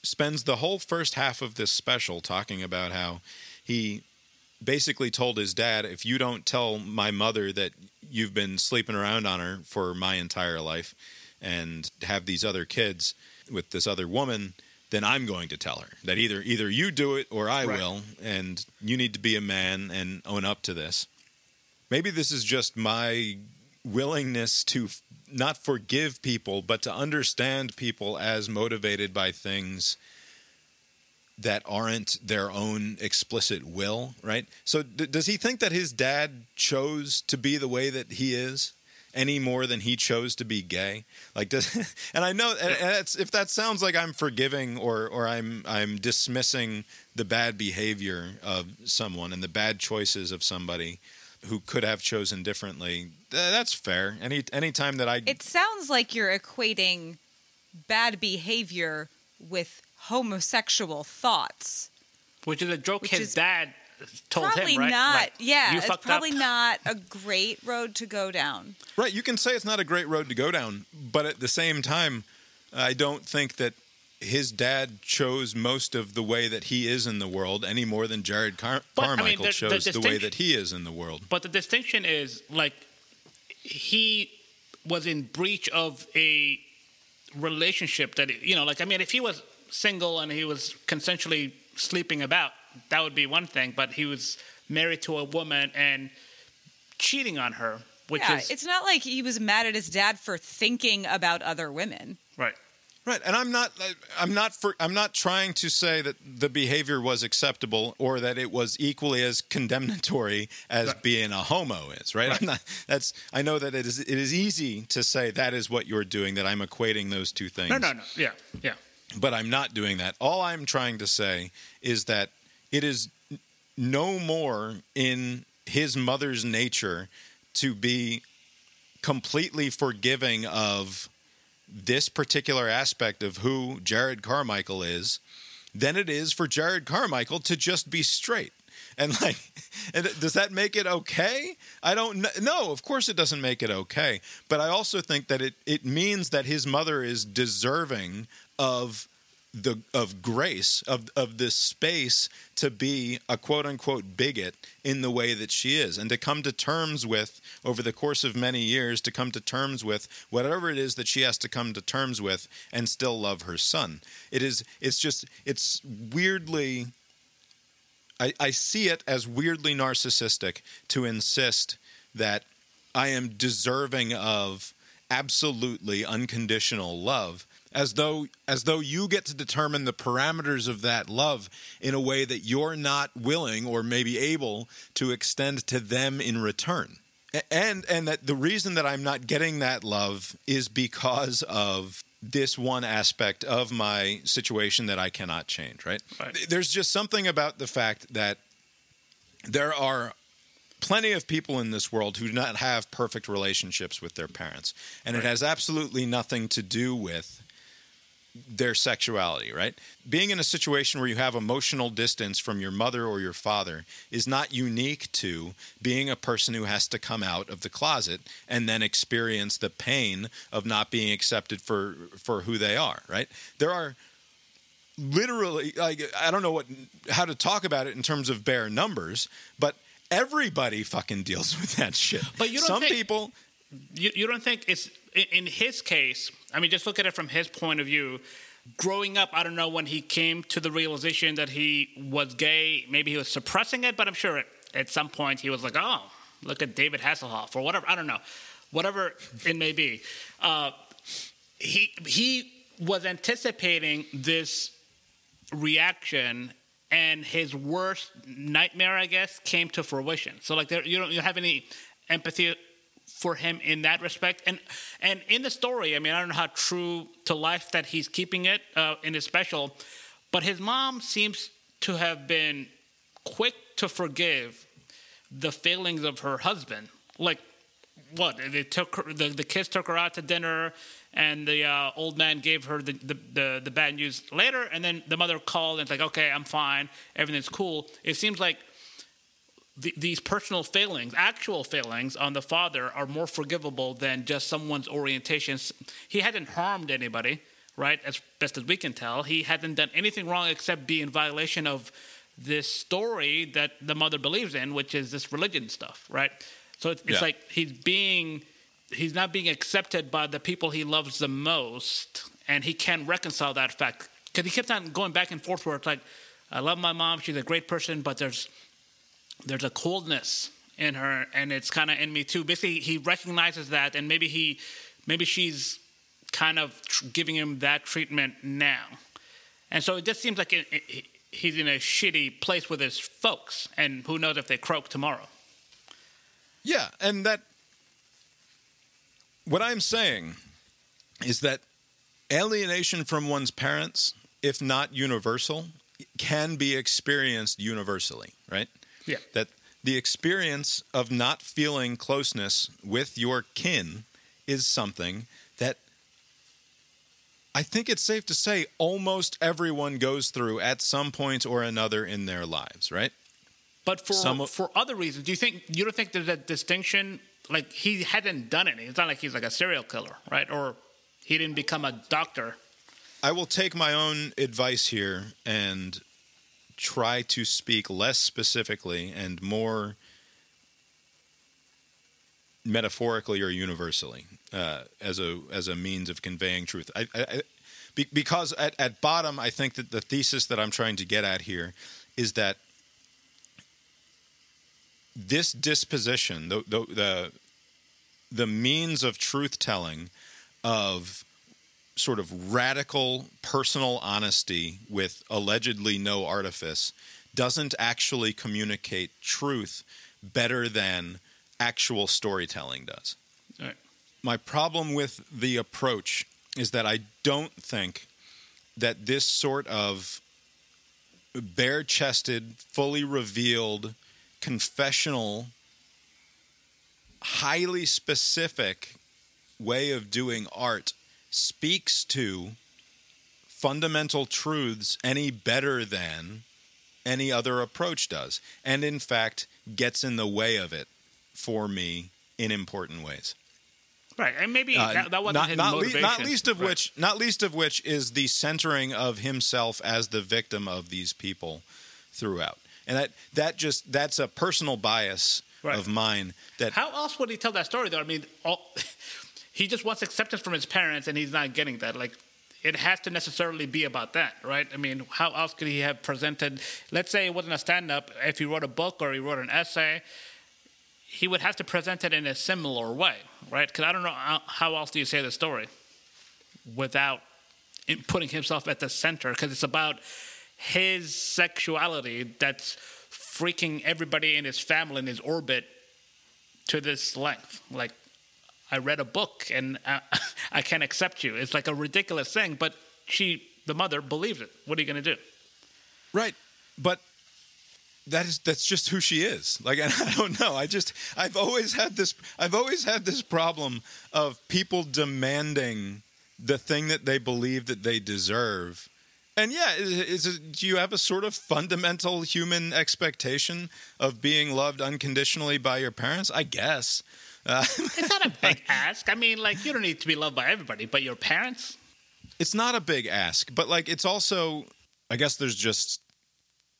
[SPEAKER 3] spends the whole first half of this special talking about how he basically told his dad if you don't tell my mother that you've been sleeping around on her for my entire life and have these other kids with this other woman then I'm going to tell her that either either you do it or I
[SPEAKER 1] Right.
[SPEAKER 3] will and you need to be a man and own up to this. Maybe this is just my willingness to f- not forgive people but to understand people as motivated by things that aren't their own explicit will, right? So d- does he think that his dad chose to be the way that he is any more than he chose to be gay? Like does *laughs* and I know and, and if that sounds like I'm forgiving or or I'm I'm dismissing the bad behavior of someone and the bad choices of somebody who could have chosen differently, th- that's fair. Any any time that I
[SPEAKER 2] It sounds like you're equating bad behavior with homosexual thoughts.
[SPEAKER 1] which is a joke
[SPEAKER 2] Which
[SPEAKER 1] his
[SPEAKER 2] is
[SPEAKER 1] dad told
[SPEAKER 2] probably
[SPEAKER 1] him, right?
[SPEAKER 2] not.
[SPEAKER 1] Like,
[SPEAKER 2] yeah,
[SPEAKER 1] you
[SPEAKER 2] it's probably
[SPEAKER 1] up.
[SPEAKER 2] not a great road to go down.
[SPEAKER 3] Right, you can say it's not a great road to go down, but at the same time, I don't think that his dad chose most of the way that he is in the world any more than Jerrod Car-
[SPEAKER 1] But, I mean,
[SPEAKER 3] Carmichael
[SPEAKER 1] the- the
[SPEAKER 3] chose the, way that he is in the world.
[SPEAKER 1] But the distinction is like he was in breach of a relationship that you know, like I mean, if he was single and he was consensually sleeping about, that would be one thing. But he was married to a woman and cheating on her, which
[SPEAKER 2] yeah,
[SPEAKER 1] is
[SPEAKER 2] it's not like he was mad at his dad for thinking about other women.
[SPEAKER 1] right.
[SPEAKER 3] Right, and I'm not. I'm not for. I'm not trying to say that the behavior was acceptable or that it was equally as condemnatory as being a homo is. Right?
[SPEAKER 1] Right.
[SPEAKER 3] I'm not. That's. I know that it is. It is easy to say that is what you're doing. That I'm equating those two things.
[SPEAKER 1] No, no, no. Yeah, yeah.
[SPEAKER 3] But I'm not doing that. All I'm trying to say is that it is no more in his mother's nature to be completely forgiving of this particular aspect of who Jerrod Carmichael is than it is for Jerrod Carmichael to just be straight. And like, *laughs* and does that make it okay? I don't know. No, of course it doesn't make it okay. But I also think that it it means that his mother is deserving of the of grace of of this space to be a quote unquote bigot in the way that she is and to come to terms with over the course of many years to come to terms with whatever it is that she has to come to terms with and still love her son. It is it's just it's weirdly I, I see it as weirdly narcissistic to insist that I am deserving of absolutely unconditional love as though as though you get to determine the parameters of that love in a way that you're not willing or maybe able to extend to them in return. And and that the reason that I'm not getting that love is because of this one aspect of my situation that I cannot change right, there's just something about the fact that there are plenty of people in this world who do not have perfect relationships with their parents. And it has absolutely nothing to do with their sexuality, right? Being in a situation where you have emotional distance from your mother or your father is not unique to being a person who has to come out of the closet and then experience the pain of not being accepted for for who they are, right? There are literally like I don't know what how to talk about it in terms of bare numbers, but everybody fucking deals *laughs* with that shit.
[SPEAKER 1] But you don't
[SPEAKER 3] some
[SPEAKER 1] think-
[SPEAKER 3] people
[SPEAKER 1] You, you don't think it's in, his case? I mean, just look at it from his point of view. Growing up, I don't know when he came to the realization that he was gay. Maybe he was suppressing it, but I'm sure at, some point he was like, "Oh, look at David Hasselhoff" or whatever. I don't know, whatever it may be. Uh, he he was anticipating this reaction and his worst nightmare i guess came to fruition so like there, you don't you have any empathy for him in that respect. And and in the story i mean i don't know how true to life that he's keeping it uh, in his special but his mom seems to have been quick to forgive the failings of her husband. Like what? They took her, the, the kids took her out to dinner and the uh, old man gave her the, the, the, the bad news later and then the mother called and it's like okay i'm fine. Everything's cool. It seems like the, these personal failings actual failings on the father are more forgivable than just someone's orientations. He hadn't harmed anybody right? As best as we can tell he hadn't done anything wrong except be in violation of this story that the mother believes in which is this religion stuff right? So it's, it's
[SPEAKER 3] Yeah.
[SPEAKER 1] like he's being he's not being accepted by the people he loves the most, and he can't reconcile that fact. Because he kept on going back and forth where it's like, I love my mom, she's a great person, but there's there's a coldness in her, and it's kind of in me too. Basically, he recognizes that, and maybe he maybe she's kind of tr- giving him that treatment now, and so it just seems like it, it, he's in a shitty place with his folks, and who knows if they croak tomorrow.
[SPEAKER 3] Yeah, and that what I'm saying is that alienation from one's parents, if not universal, can be experienced universally, right?
[SPEAKER 1] Yeah.
[SPEAKER 3] That the experience of not feeling closeness with your kin is something that I think it's safe to say almost everyone goes through at some point or another in their lives, right?
[SPEAKER 1] But for
[SPEAKER 3] Some
[SPEAKER 1] for other reasons, do you think you don't think there's a distinction? Like he hadn't done anything. It's not like he's like a serial killer, right? Or he didn't become a doctor.
[SPEAKER 3] I will take my own advice here and try to speak less specifically and more metaphorically or universally uh, as a as a means of conveying truth. I, I, because at, at bottom, I think that the thesis that I'm trying to get at here is that this disposition, the the the, the means of truth telling of sort of radical personal honesty with allegedly no artifice doesn't actually communicate truth better than actual storytelling does.
[SPEAKER 1] Right.
[SPEAKER 3] My problem with the approach is that I don't think that this sort of bare chested, fully revealed, confessional, highly specific way of doing art speaks to fundamental truths any better than any other approach does. And in fact, gets in the way of it for me in important ways.
[SPEAKER 1] Right, and maybe
[SPEAKER 3] Uh,
[SPEAKER 1] that, that wasn't
[SPEAKER 3] not,
[SPEAKER 1] his
[SPEAKER 3] not, le-
[SPEAKER 1] motivation.
[SPEAKER 3] not least of
[SPEAKER 1] Right.
[SPEAKER 3] which, not least of which, is the centering of himself as the victim of these people throughout, and that that just that's a personal bias
[SPEAKER 1] Right.
[SPEAKER 3] of mine. That
[SPEAKER 1] How else would he tell that story, though? I mean, all, *laughs* he just wants acceptance from his parents, and he's not getting that. Like, it has to necessarily be about that, right? I mean, how else could he have presented? Let's say it wasn't a stand-up. If he wrote a book or he wrote an essay, he would have to present it in a similar way, right? Because I don't know how, how else do you say the story without putting himself at the center? Because it's about his sexuality that's freaking everybody in his family in his orbit to this length. Like, I read a book and uh, *laughs* I can't accept you. It's like a ridiculous thing, but she, the mother, believes it. What are you going to do?
[SPEAKER 3] Right. But that is that's just who she is. Like *laughs* and I don't know. I just I've always had this I've always had this problem of people demanding the thing that they believe that they deserve. And yeah, is, is it, do you have a sort of fundamental human expectation of being loved unconditionally by your parents? I guess. Uh,
[SPEAKER 1] It's not a *laughs* big ask. I mean, like, you don't need to be loved by everybody, but your parents?
[SPEAKER 3] it's not a big ask, but like it's also I guess there's just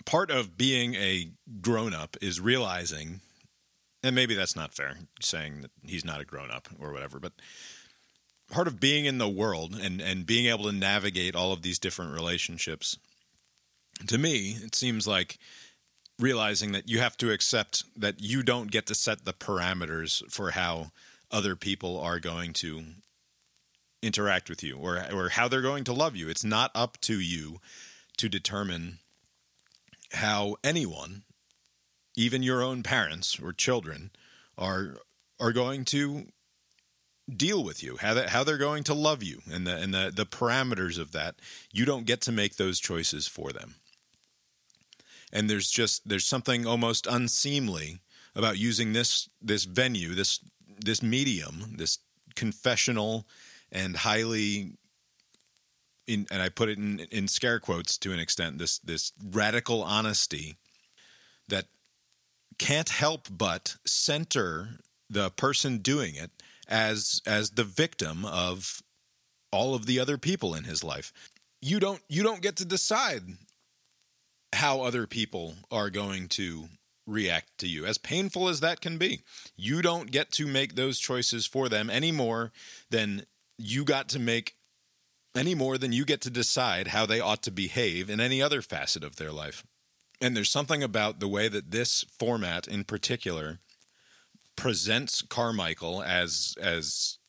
[SPEAKER 3] part of being a grown up is realizing and maybe that's not fair saying that he's not a grown up or whatever, but part of being in the world and and being able to navigate all of these different relationships to me it seems like realizing that you have to accept that you don't get to set the parameters for how other people are going to interact with you or or how they're going to love you. It's not up to you to determine how anyone, even your own parents or children, are are going to deal with you, how that, how they're going to love you, and the and the the parameters of that. You don't get to make those choices for them. And there's just there's something almost unseemly about using this this venue, this this medium, this confessional and highly in, and I put it in, in scare quotes to an extent, this this radical honesty that can't help but center the person doing it as as the victim of all of the other people in his life. You don't you don't get to decide how other people are going to react to you, as painful as that can be. You don't get to make those choices for them any more than you got to make any more than you get to decide how they ought to behave in any other facet of their life. And there's something about the way that this format in particular presents Carmichael as as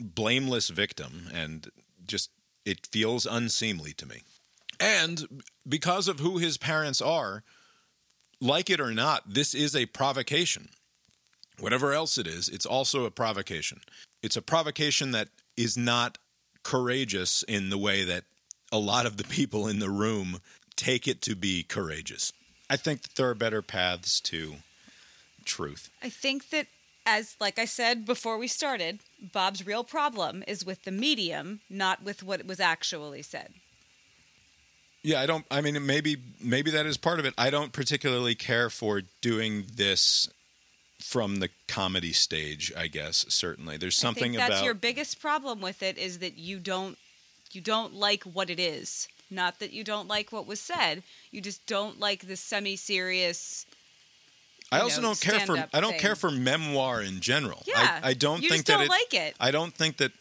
[SPEAKER 3] blameless victim and just it feels unseemly to me. And because of who his parents are, like it or not, this is a provocation. Whatever else it is, it's also a provocation. It's a provocation that is not courageous in the way that a lot of the people in the room take it to be courageous. I think that there are better paths to truth.
[SPEAKER 2] I think that, as like I said before we started, Bob's real problem is with the medium, not with what was actually said.
[SPEAKER 3] Yeah, I don't. I mean, maybe maybe that is part of it. I don't particularly care for doing this from the comedy stage. I guess certainly there's
[SPEAKER 2] I
[SPEAKER 3] something
[SPEAKER 2] think that's
[SPEAKER 3] about
[SPEAKER 2] your biggest problem with it is that you don't you don't like what it is. Not that you don't like what was said. You just don't like the semi-serious.
[SPEAKER 3] I also
[SPEAKER 2] know,
[SPEAKER 3] don't care for I don't
[SPEAKER 2] thing.
[SPEAKER 3] care for memoir in general.
[SPEAKER 2] Yeah,
[SPEAKER 3] I, I don't
[SPEAKER 2] you
[SPEAKER 3] think that
[SPEAKER 2] don't
[SPEAKER 3] it,
[SPEAKER 2] like it.
[SPEAKER 3] I don't think that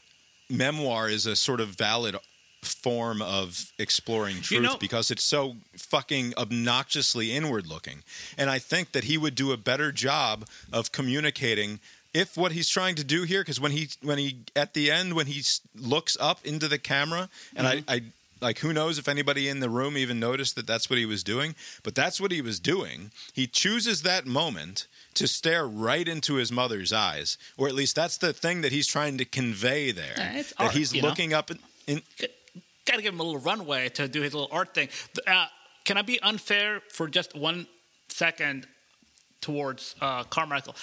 [SPEAKER 3] memoir is a sort of valid form of exploring truth
[SPEAKER 1] know-
[SPEAKER 3] because it's so fucking obnoxiously inward looking. And I think that he would do a better job of communicating if what he's trying to do here because when he when he at the end when he looks up into the camera and I, mm-hmm. I like who knows if anybody in the room even noticed that that's what he was doing but that's what he was doing he chooses that moment to stare right into his mother's eyes or at least that's the thing that he's trying to convey there that
[SPEAKER 1] art,
[SPEAKER 3] he's
[SPEAKER 1] you know?
[SPEAKER 3] looking up in, in
[SPEAKER 1] got to give him a little runway to do his little art thing. Uh, can I be unfair for just one second towards uh, Carmichael?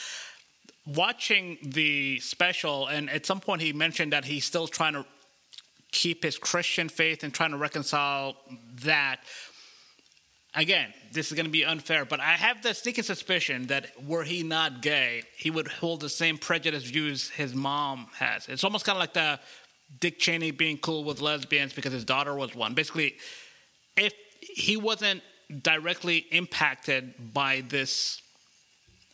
[SPEAKER 1] Watching the special, and at some point he mentioned that he's still trying to keep his Christian faith and trying to reconcile that. Again, this is going to be unfair, but I have the sneaking suspicion that were he not gay, he would hold the same prejudiced views his mom has. It's almost kind of like the Dick Cheney being cool with lesbians because his daughter was one. Basically, if he wasn't directly impacted by this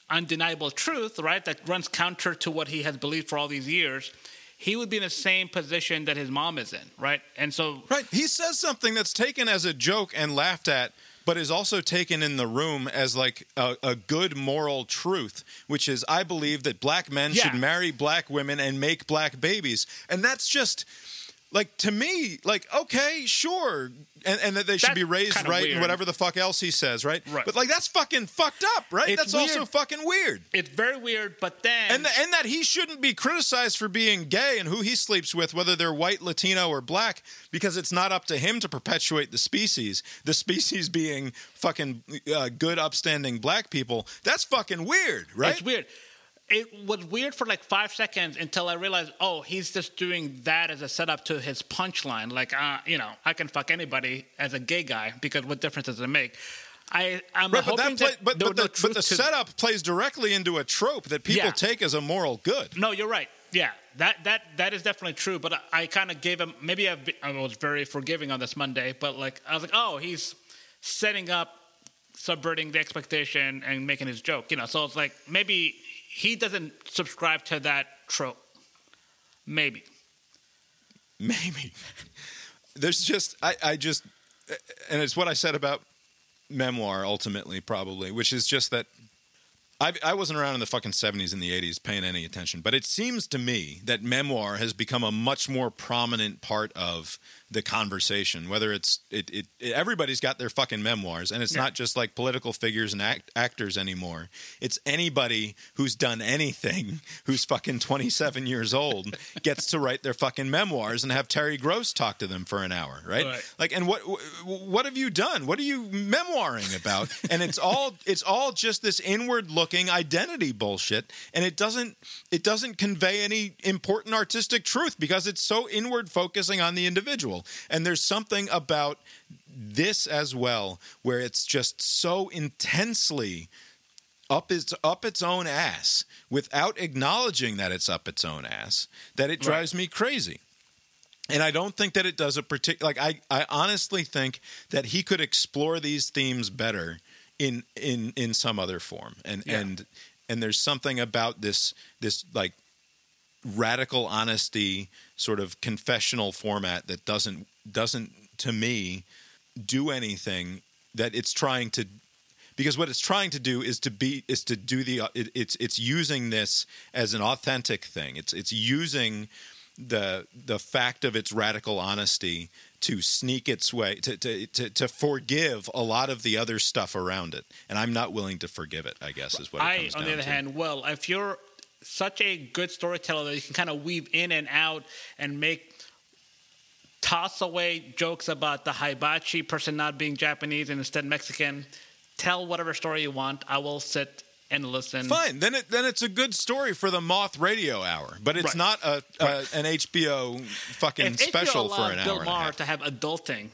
[SPEAKER 1] undeniable truth, right, that runs counter to what he has believed for all these years, he would be in the same position that his mom is in, right? And so,
[SPEAKER 3] Right. He says something that's taken as a joke and laughed at, but is also taken in the room as like a, a good moral truth, which is I believe that black men
[SPEAKER 1] Yeah.
[SPEAKER 3] should marry black women and make black babies. And that's just like to me, like, okay, sure. And, and that they should
[SPEAKER 1] That's
[SPEAKER 3] be raised right and whatever the fuck else he says, right?
[SPEAKER 1] Right.
[SPEAKER 3] But like that's fucking fucked up, right?
[SPEAKER 1] It's
[SPEAKER 3] that's also fucking weird.
[SPEAKER 1] it's very weird, but then.
[SPEAKER 3] And, th- and that he shouldn't be criticized for being gay and who he sleeps with, whether they're white, Latino, or black, because it's not up to him to perpetuate the species. The species being fucking uh, good, upstanding black people. That's fucking weird, right?
[SPEAKER 1] It's weird. It was weird for like five seconds until I realized, oh, he's just doing that as a setup to his punchline. Like, uh, you know, I can fuck anybody as a gay guy because what difference does it make? I, I'm
[SPEAKER 3] Right, but
[SPEAKER 1] hoping
[SPEAKER 3] play,
[SPEAKER 1] that
[SPEAKER 3] but, but
[SPEAKER 1] no
[SPEAKER 3] the, but the setup plays directly into a trope that people
[SPEAKER 1] Yeah.
[SPEAKER 3] take as a moral good.
[SPEAKER 1] No, you're right. Yeah, that that that is definitely true. But I, I kind of gave him maybe I've been- I was very forgiving on this Monday, but like I was like, oh, he's setting up, subverting the expectation and making his joke. You know, so it's like maybe he doesn't subscribe to that trope. Maybe.
[SPEAKER 3] Maybe. There's just I, I just and it's what I said about memoir ultimately probably, which is just that I I wasn't around in the fucking 70s and the 80s paying any attention, but it seems to me that memoir has become a much more prominent part of the conversation whether it's it, it, it- everybody's got their fucking memoirs and it's
[SPEAKER 1] Yeah.
[SPEAKER 3] not just like political figures and act, actors anymore. It's anybody who's done anything *laughs* who's fucking 27 years old *laughs* gets to write their fucking memoirs and have Terry Gross talk to them for an hour right,
[SPEAKER 1] Right.
[SPEAKER 3] like and what what have you done? What are you memoiring about? *laughs* And it's all it's all just this inward looking identity bullshit and it doesn't it doesn't convey any important artistic truth because it's so inward focusing on the individual and there's something about this as well where it's just so intensely up its up its own ass without acknowledging that it's up its own ass that it drives me crazy and I don't think that it does a particular like I, I honestly think that he could explore these themes better in in in some other form. And
[SPEAKER 1] Yeah.
[SPEAKER 3] and and there's something about this this like radical honesty sort of confessional format that doesn't doesn't to me do anything that it's trying to because what it's trying to do is to be is to do the it, it's it's using this as an authentic thing it's it's using the the fact of its radical honesty to sneak its way to, to to to forgive a lot of the other stuff around it and i'm not willing to forgive it i guess is what it
[SPEAKER 1] I, on the other
[SPEAKER 3] to.
[SPEAKER 1] hand, well, if you're such a good storyteller that you can kind of weave in and out and make toss away jokes about the hibachi person not being Japanese and instead Mexican, tell whatever story you want. I will sit and listen.
[SPEAKER 3] Fine, then it then it's a good story for the Moth Radio Hour, but it's
[SPEAKER 1] Right.
[SPEAKER 3] not a, a an HBO fucking
[SPEAKER 1] If
[SPEAKER 3] special
[SPEAKER 1] HBO
[SPEAKER 3] for an
[SPEAKER 1] Bill
[SPEAKER 3] hour and a
[SPEAKER 1] Maher to have adulting,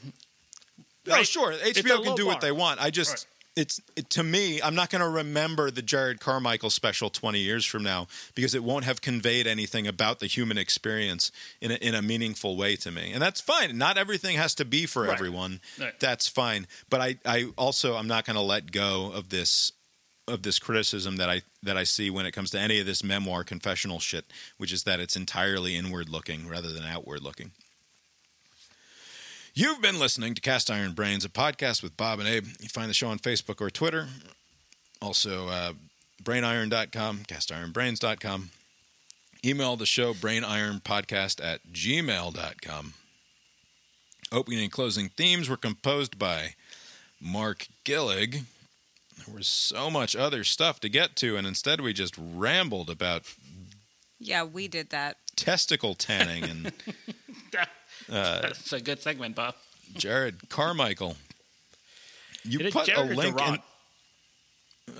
[SPEAKER 3] Oh, sure, HBO can do what they want. I just
[SPEAKER 1] Right.
[SPEAKER 3] It's it, to me, I'm not going to remember the Jerrod Carmichael special 20 years from now because it won't have conveyed anything about the human experience in a, in a meaningful way to me, and that's fine. Not everything has to be for
[SPEAKER 1] Right.
[SPEAKER 3] everyone.
[SPEAKER 1] Right.
[SPEAKER 3] That's fine. But I I also I'm not going to let go of this of this criticism that I that I see when it comes to any of this memoir confessional shit, which is that it's entirely inward looking rather than outward looking. You've been listening to Cast Iron Brains, a podcast with Bob and Abe. You find the show on Facebook or Twitter. Also, uh, brainiron.com, castironbrains.com. Email the show, brainironpodcast at gmail.com. Opening and closing themes were composed by Mark Gillig. There was so much other stuff to get to, and instead we just rambled about
[SPEAKER 2] Yeah, we did that.
[SPEAKER 3] testicle tanning and *laughs* uh, *laughs*
[SPEAKER 1] That's a good segment, Bob.
[SPEAKER 3] Jerrod Carmichael. You
[SPEAKER 1] It is
[SPEAKER 3] put
[SPEAKER 1] Jared
[SPEAKER 3] a link in.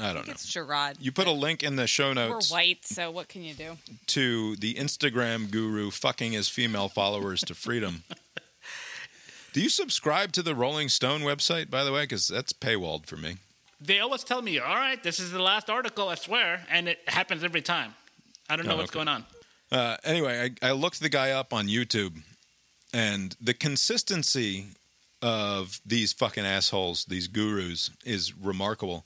[SPEAKER 3] I don't know.
[SPEAKER 2] It's Gerard.
[SPEAKER 3] You put a link in the show notes.
[SPEAKER 2] We're white, so what can you do?
[SPEAKER 3] to the Instagram guru fucking his female followers to freedom. *laughs* Do you subscribe to the Rolling Stone website, by the way? Because that's paywalled for me.
[SPEAKER 1] They always tell me, "All right, this is the last article, I swear," and it happens every time. I don't know
[SPEAKER 3] Oh,
[SPEAKER 1] what's
[SPEAKER 3] okay.
[SPEAKER 1] going on.
[SPEAKER 3] Uh, anyway, I, I looked the guy up on YouTube, and the consistency of these fucking assholes, these gurus, is remarkable.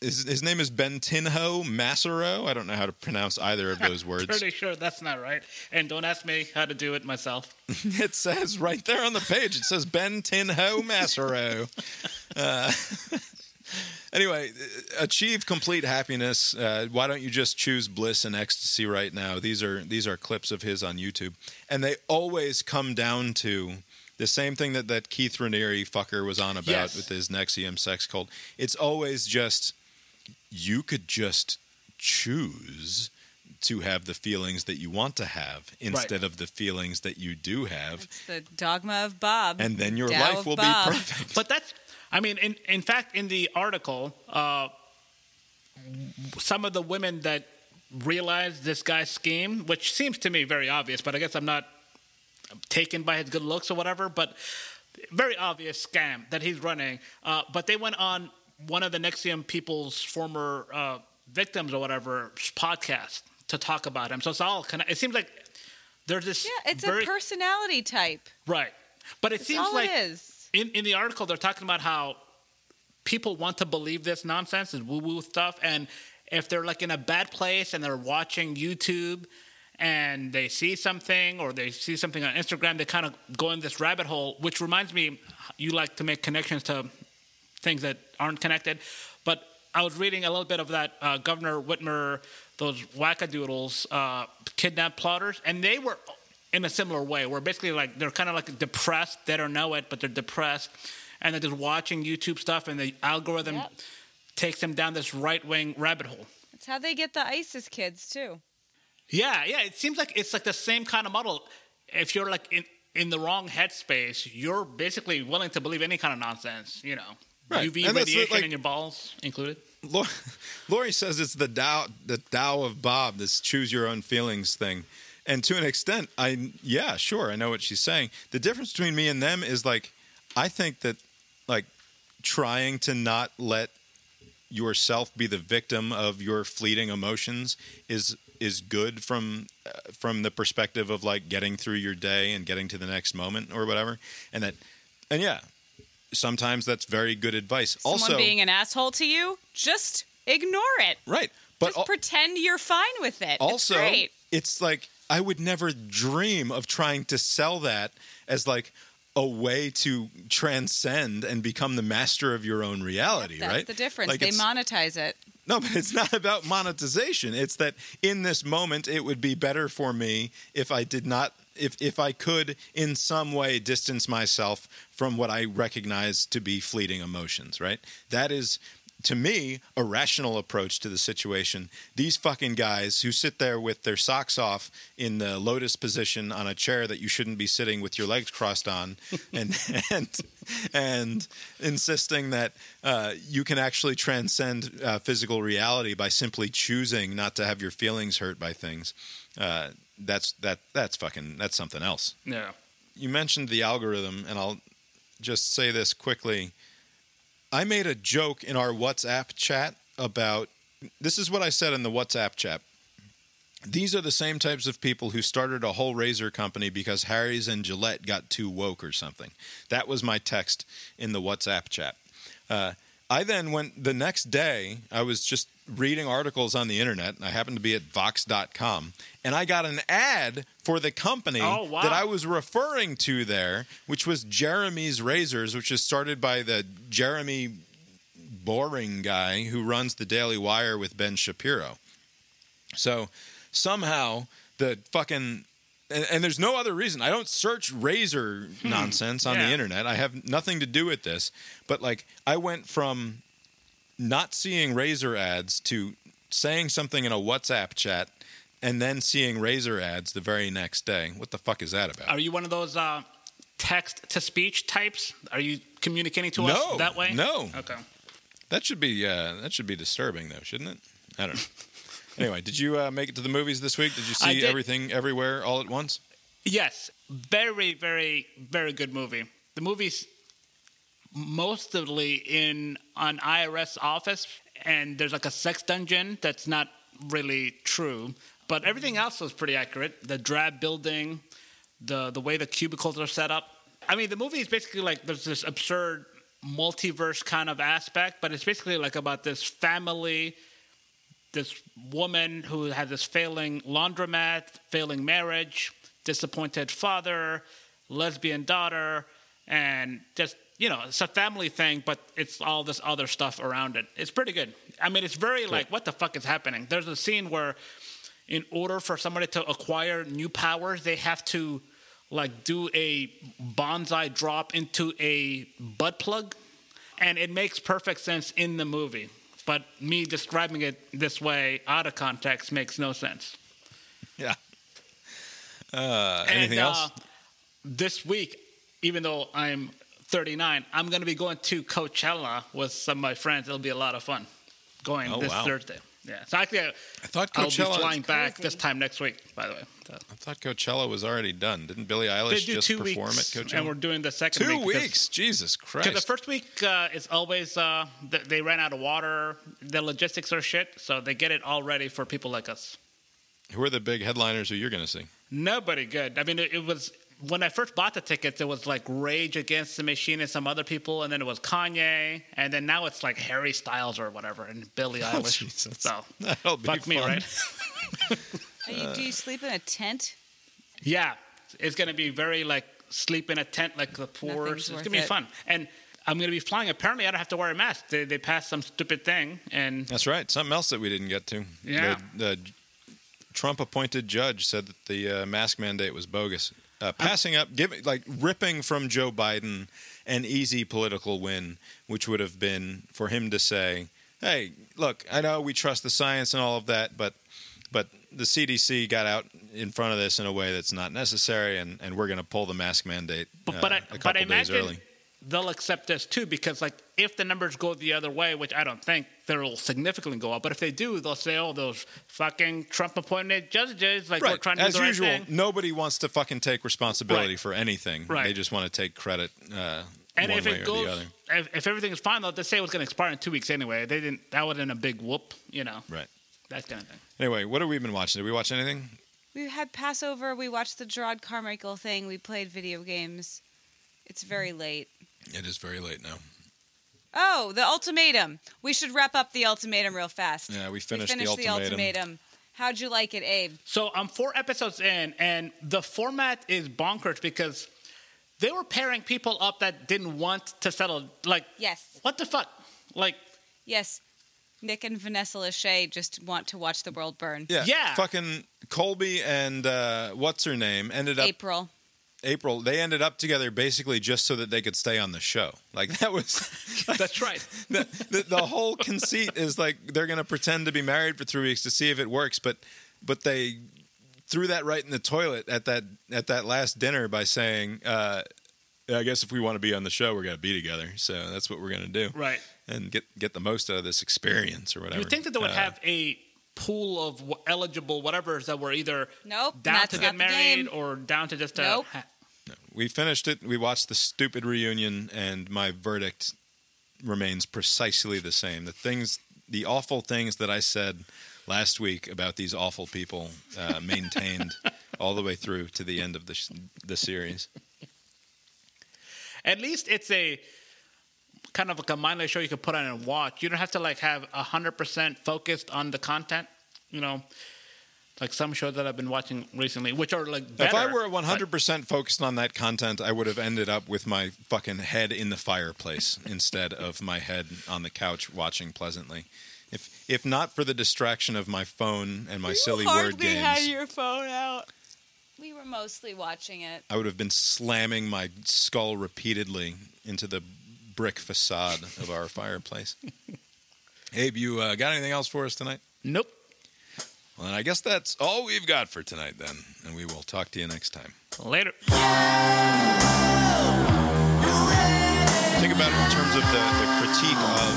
[SPEAKER 3] His, his name is Bentinho Massaro. I don't know how to pronounce either of those *laughs* words.
[SPEAKER 1] Pretty sure that's not right. And don't ask me how to do it myself. *laughs*
[SPEAKER 3] it says right there on the page. It says Bentinho Massaro. *laughs* Uh, *laughs* anyway, achieve complete happiness. Uh, why don't you just choose bliss and ecstasy right now? These are these are clips of his on YouTube, and they always come down to the same thing that that Keith Raniere fucker was on about
[SPEAKER 1] Yes.
[SPEAKER 3] with his NXIVM sex cult. It's always just you could just choose to have the feelings that you want to have instead of the feelings that you do have
[SPEAKER 2] It's the dogma of Bob.
[SPEAKER 3] and then your
[SPEAKER 2] Tao
[SPEAKER 3] life will
[SPEAKER 2] Bob.
[SPEAKER 3] be perfect.
[SPEAKER 1] But that's, I mean, in, in fact, in the article, uh, some of the women that realized this guy's scheme, which seems to me very obvious, but I guess I'm not taken by his good looks or whatever, but very obvious scam that he's running. Uh, but they went on one of the NXIVM people's former uh, victims or whatever podcast to talk about him. So it's all kind of, it seems like there's this.
[SPEAKER 2] Yeah, it's
[SPEAKER 1] very,
[SPEAKER 2] a personality type.
[SPEAKER 1] Right. But it
[SPEAKER 2] That's
[SPEAKER 1] seems
[SPEAKER 2] all
[SPEAKER 1] like
[SPEAKER 2] it is.
[SPEAKER 1] In, in the article, they're talking about how people want to believe this nonsense, this woo woo stuff. And if they're like in a bad place and they're watching YouTube and they see something or they see something on Instagram, they kind of go in this rabbit hole, which reminds me, you like to make connections to things that aren't connected. But I was reading a little bit of that uh, Governor Whitmer, those wackadoodles, uh, kidnapped plotters, and they were in a similar way, where basically like they're kind of like depressed. They don't know it, but they're depressed, and they're just watching YouTube stuff, and the algorithm
[SPEAKER 2] Yep.
[SPEAKER 1] takes them down this right wing rabbit hole.
[SPEAKER 2] It's how they get the ISIS kids too.
[SPEAKER 1] Yeah, yeah. It seems like it's like the same kind of model. If you're like in in the wrong headspace, you're basically willing to believe any kind of nonsense. You know,
[SPEAKER 3] Right.
[SPEAKER 1] UV
[SPEAKER 3] And
[SPEAKER 1] radiation
[SPEAKER 3] like-
[SPEAKER 1] in your balls included.
[SPEAKER 3] Lori, *laughs* Lori says it's the Tao, the Tao of Bob, this choose your own feelings thing. And to an extent, I yeah, sure, I know what she's saying. The difference between me and them is like, I think that like trying to not let yourself be the victim of your fleeting emotions is is good from uh, from the perspective of like getting through your day and getting to the next moment or whatever. And that and yeah, sometimes that's very good advice.
[SPEAKER 2] Someone
[SPEAKER 3] also,
[SPEAKER 2] being an asshole to you, just ignore it.
[SPEAKER 3] right, but
[SPEAKER 2] just
[SPEAKER 3] al-
[SPEAKER 2] pretend you're fine with it.
[SPEAKER 3] also
[SPEAKER 2] it's
[SPEAKER 3] it's like I would never dream of trying to sell that as like a way to transcend and become the master of your own reality,
[SPEAKER 2] That's
[SPEAKER 3] right?
[SPEAKER 2] the difference.
[SPEAKER 3] Like
[SPEAKER 2] they monetize it.
[SPEAKER 3] no, but it's not about monetization. It's that in this moment, it would be better for me if I did not, if if I could in some way distance myself from what I recognize to be fleeting emotions. Right? That is. To me, a rational approach to the situation. These fucking guys who sit there with their socks off in the lotus position on a chair that you shouldn't be sitting with your legs crossed on, *laughs* and and and insisting that uh, you can actually transcend uh, physical reality by simply choosing not to have your feelings hurt by things. Uh, that's that that's fucking that's something else.
[SPEAKER 1] Yeah.
[SPEAKER 3] You mentioned the algorithm, and I'll just say this quickly. I made a joke in our WhatsApp chat about this is what I said in the WhatsApp chat. These are the same types of people who started a whole razor company because Harry's and Gillette got too woke or something. That was my text in the WhatsApp chat. Uh, I then went the next day, I was just reading articles on the internet. and I happened to be at Vox.com, and I got an ad for the company
[SPEAKER 1] Oh, wow.
[SPEAKER 3] that I was referring to there, which was Jeremy's Razors, which is started by the Jeremy Boreing guy who runs the Daily Wire with Ben Shapiro. So somehow the fucking and, and there's no other reason. I don't search razor hmm. nonsense on
[SPEAKER 1] Yeah.
[SPEAKER 3] the internet. I have nothing to do with this. But like I went from not seeing razor ads to saying something in a WhatsApp chat and then seeing razor ads the very next day. What the fuck is that about?
[SPEAKER 1] Are you one of those uh, text to speech types? Are you communicating to
[SPEAKER 3] No,
[SPEAKER 1] us that way?
[SPEAKER 3] no.
[SPEAKER 1] Okay.
[SPEAKER 3] That should be uh, that should be disturbing though, shouldn't it? I don't know. *laughs* anyway, did you uh, make it to the movies this week? Did you see
[SPEAKER 1] did.
[SPEAKER 3] everything everywhere all at once?
[SPEAKER 1] Yes, very, very, very good movie. The movie's mostly in an IRS office, and there's like a sex dungeon that's not really true, but everything else was pretty accurate. The drab building, the the way the cubicles are set up. I mean, the movie is basically like there's this absurd multiverse kind of aspect, but it's basically like about this family this woman who had this failing laundromat, failing marriage, disappointed father, lesbian daughter, and just you know, it's a family thing, but it's all this other stuff around it. It's pretty good. I mean, it's very like, what the fuck is happening? There's a scene where, in order for somebody to acquire new powers, they have to like do a bonsai drop into a butt plug, and it makes perfect sense in the movie. But me describing it this way out of context makes no sense.
[SPEAKER 3] Yeah. Uh, anything
[SPEAKER 1] and,
[SPEAKER 3] else?
[SPEAKER 1] Uh, this week, even though I'm 39, I'm going to be going to Coachella with some of my friends. It'll be a lot of fun going
[SPEAKER 3] Oh,
[SPEAKER 1] this
[SPEAKER 3] wow.
[SPEAKER 1] Thursday. Yeah. So actually, I,
[SPEAKER 3] I thought
[SPEAKER 1] I'll be flying back this time next week. By the way, So-
[SPEAKER 3] I thought Coachella was already done. Didn't Billie Eilish
[SPEAKER 1] do
[SPEAKER 3] just
[SPEAKER 1] two
[SPEAKER 3] perform
[SPEAKER 1] weeks,
[SPEAKER 3] at Coachella?
[SPEAKER 1] and we're doing the second
[SPEAKER 3] Two
[SPEAKER 1] week because-
[SPEAKER 3] weeks, Jesus Christ!
[SPEAKER 1] Because the first week uh, is always uh, th- they ran out of water. The logistics are shit, so they get it all ready for people like us.
[SPEAKER 3] Who are the big headliners who you're going to see?
[SPEAKER 1] Nobody good. I mean, it, it was when I first bought the tickets. It was like Rage Against the Machine and some other people, and then it was Kanye, and then now it's like Harry Styles or whatever, and Billie
[SPEAKER 3] Oh,
[SPEAKER 1] Eilish.
[SPEAKER 3] Jesus.
[SPEAKER 1] So
[SPEAKER 3] That'll be
[SPEAKER 1] fuck me, right? *laughs*
[SPEAKER 2] Are you, do you sleep in a tent?
[SPEAKER 1] Yeah, it's gonna be very like sleep in a tent like the poor.
[SPEAKER 2] Nothing's
[SPEAKER 1] It's
[SPEAKER 2] worth
[SPEAKER 1] gonna be
[SPEAKER 2] it.
[SPEAKER 1] fun, and I'm gonna be flying. Apparently, I don't have to wear a mask. They they passed some stupid thing, and
[SPEAKER 3] That's right. Something else that we didn't get to.
[SPEAKER 1] Yeah.
[SPEAKER 3] The, the Trump-appointed judge said that the uh, mask mandate was bogus. Uh, passing up, giving like ripping from Joe Biden an easy political win, which would have been for him to say, "Hey, look, I know we trust the science and all of that, but but the CDC got out in front of this in a way that's not necessary, and, and we're going to pull the mask mandate
[SPEAKER 1] But,
[SPEAKER 3] uh,
[SPEAKER 1] but I,
[SPEAKER 3] a
[SPEAKER 1] but I
[SPEAKER 3] days
[SPEAKER 1] imagine
[SPEAKER 3] early."
[SPEAKER 1] They'll accept this too because like if the numbers go the other way, which I don't think they'll significantly go up, but if they do, they'll say, "Oh, those fucking Trump-appointed judges, like we're trying to
[SPEAKER 3] As
[SPEAKER 1] do the
[SPEAKER 3] usual,
[SPEAKER 1] right thing."
[SPEAKER 3] nobody wants to fucking take responsibility
[SPEAKER 1] Right.
[SPEAKER 3] for anything.
[SPEAKER 1] Right.
[SPEAKER 3] They just want to take credit uh,
[SPEAKER 1] And
[SPEAKER 3] one
[SPEAKER 1] if
[SPEAKER 3] way
[SPEAKER 1] it
[SPEAKER 3] or
[SPEAKER 1] goes,
[SPEAKER 3] the other.
[SPEAKER 1] if, if everything is fine, though, they say it was going to expire in two weeks anyway. They didn't. That wasn't a big whoop, you know.
[SPEAKER 3] Right.
[SPEAKER 1] That kind of thing.
[SPEAKER 3] Anyway, what have we been watching? Did we watch anything?
[SPEAKER 2] We had Passover. We watched the Gerard Carmichael thing. We played video games. It's very late.
[SPEAKER 3] It is very late now.
[SPEAKER 2] Oh, the ultimatum. We should wrap up the ultimatum real fast.
[SPEAKER 3] Yeah, we
[SPEAKER 2] we
[SPEAKER 3] finished,
[SPEAKER 2] finished
[SPEAKER 3] the ultimatum.
[SPEAKER 2] ultimatum. How'd you like it, Abe?
[SPEAKER 1] So I'm four episodes in, and the format is bonkers because they were pairing people up that didn't want to settle. Like,
[SPEAKER 2] Yes.
[SPEAKER 1] what the fuck? Like,
[SPEAKER 2] Yes. Nick and Vanessa Lachey just want to watch the world burn.
[SPEAKER 3] Yeah, Yeah, Fucking Colby and uh, what's her name ended up
[SPEAKER 2] April.
[SPEAKER 3] April. They ended up together basically just so that they could stay on the show. Like that was. *laughs*
[SPEAKER 1] that's right. *laughs*
[SPEAKER 3] the, the, the whole conceit is like they're going to pretend to be married for three weeks to see if it works, but but they threw that right in the toilet at that at that last dinner by saying, uh, "I guess if we want to be on the show, we're going to be together." So that's what we're going to do,
[SPEAKER 1] Right.
[SPEAKER 3] And get get the most out of this experience or whatever.
[SPEAKER 1] you think that they would
[SPEAKER 3] Uh,
[SPEAKER 1] have a pool of w- eligible whatevers that were either
[SPEAKER 2] Nope.
[SPEAKER 1] down
[SPEAKER 2] that's
[SPEAKER 1] to get
[SPEAKER 2] not
[SPEAKER 1] married or down to just uh,
[SPEAKER 2] Nope.
[SPEAKER 1] ha-
[SPEAKER 3] We finished it. We watched the stupid reunion, and my verdict remains precisely the same. The things, the awful things that I said last week about these awful people, uh, *laughs* maintained all the way through to the end of the sh- the series.
[SPEAKER 1] At least it's a kind of like a mindless show you can put on and watch. You don't have to like have hundred percent focused on the content. You know, like some shows that I've been watching recently, which are like
[SPEAKER 3] If. I were 100% focused on that content, I would have ended up with my fucking head in the fireplace *laughs* instead of my head on the couch watching pleasantly. If if not for the distraction of my phone and my silly word games, you hardly had
[SPEAKER 2] your phone out. We were mostly watching it.
[SPEAKER 3] I would have been slamming my skull repeatedly into the brick facade of our fireplace. *laughs* Abe, you uh, got anything else for us tonight?
[SPEAKER 1] Nope.
[SPEAKER 3] Well, then I guess that's all we've got for tonight, then. And we will talk to you next time.
[SPEAKER 1] Later.
[SPEAKER 3] Think about it in terms of the, the critique of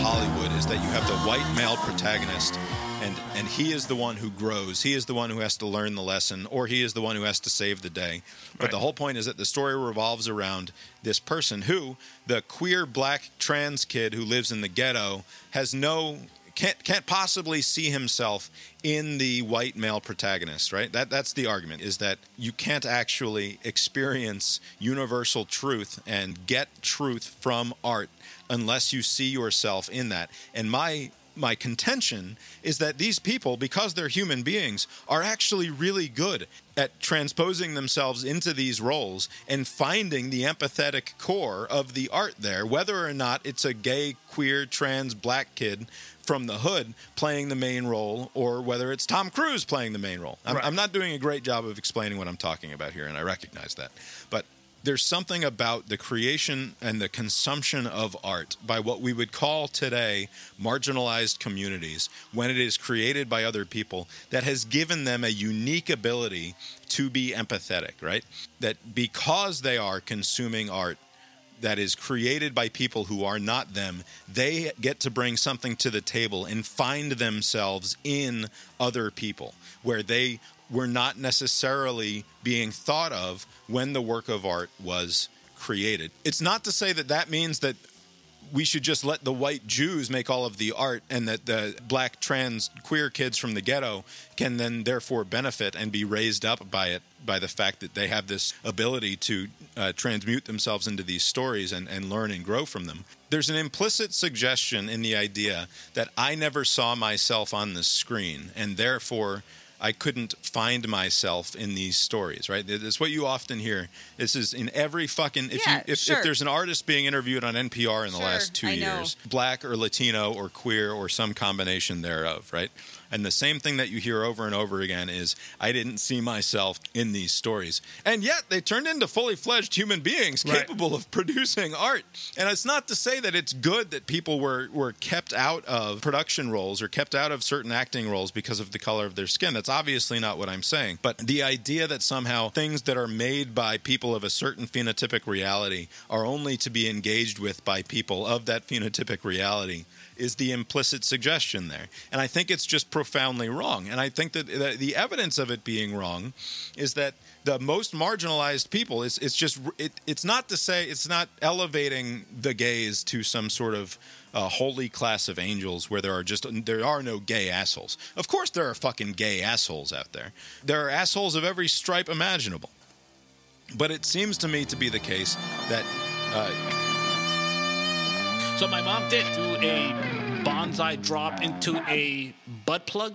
[SPEAKER 3] Hollywood is that you have the white male protagonist and and he is the one who grows. He is the one who has to learn the lesson or he is the one who has to save the day. But
[SPEAKER 1] Right.
[SPEAKER 3] the whole point is that the story revolves around this person who the queer black trans kid who lives in the ghetto has no can't can't possibly see himself in the white male protagonist, right? That that's the argument is that you can't actually experience universal truth and get truth from art unless you see yourself in that. And my my contention is that these people, because they're human beings, are actually really good at transposing themselves into these roles and finding the empathetic core of the art there, whether or not it's a gay, queer, trans, black kid from the hood playing the main role or whether it's Tom Cruise playing the main role. I'm,
[SPEAKER 1] Right.
[SPEAKER 3] I'm not doing a great job of explaining what I'm talking about here, and I recognize that. But there's something about the creation and the consumption of art by what we would call today marginalized communities when it is created by other people that has given them a unique ability to be empathetic, right? That because they are consuming art that is created by people who are not them, they get to bring something to the table and find themselves in other people where they were not necessarily being thought of when the work of art was created. It's not to say that that means that we should just let the white Jews make all of the art and that the black trans queer kids from the ghetto can then therefore benefit and be raised up by it by the fact that they have this ability to uh, transmute themselves into these stories and, and learn and grow from them. There's an implicit suggestion in the idea that I never saw myself on the screen and therefore I couldn't find myself in these stories, right? It's what you often hear. This is in every fucking if
[SPEAKER 2] Yeah,
[SPEAKER 3] you if,
[SPEAKER 2] sure.
[SPEAKER 3] if there's an artist being interviewed on NPR in the
[SPEAKER 2] Sure,
[SPEAKER 3] last two
[SPEAKER 2] I know.
[SPEAKER 3] years, black or Latino or queer or some combination thereof, right? And the same thing that you hear over and over again is, I didn't see myself in these stories. And yet they turned into fully fledged human beings
[SPEAKER 1] Right.
[SPEAKER 3] capable of producing art. And it's not to say that it's good that people were, were kept out of production roles or kept out of certain acting roles because of the color of their skin. That's obviously not what I'm saying. But the idea that somehow things that are made by people of a certain phenotypic reality are only to be engaged with by people of that phenotypic reality is the implicit suggestion there. And I think it's just profoundly wrong. And I think that the, evidence of it being wrong is that the most marginalized people is it's just it, it's not to say it's not elevating the gays to some sort of uh, holy class of angels where there are just there are no gay assholes. Of course there are fucking gay assholes out there. There are assholes of every stripe imaginable. But it seems to me to be the case that uh,
[SPEAKER 1] So my mom did do a banzai drop into a butt plug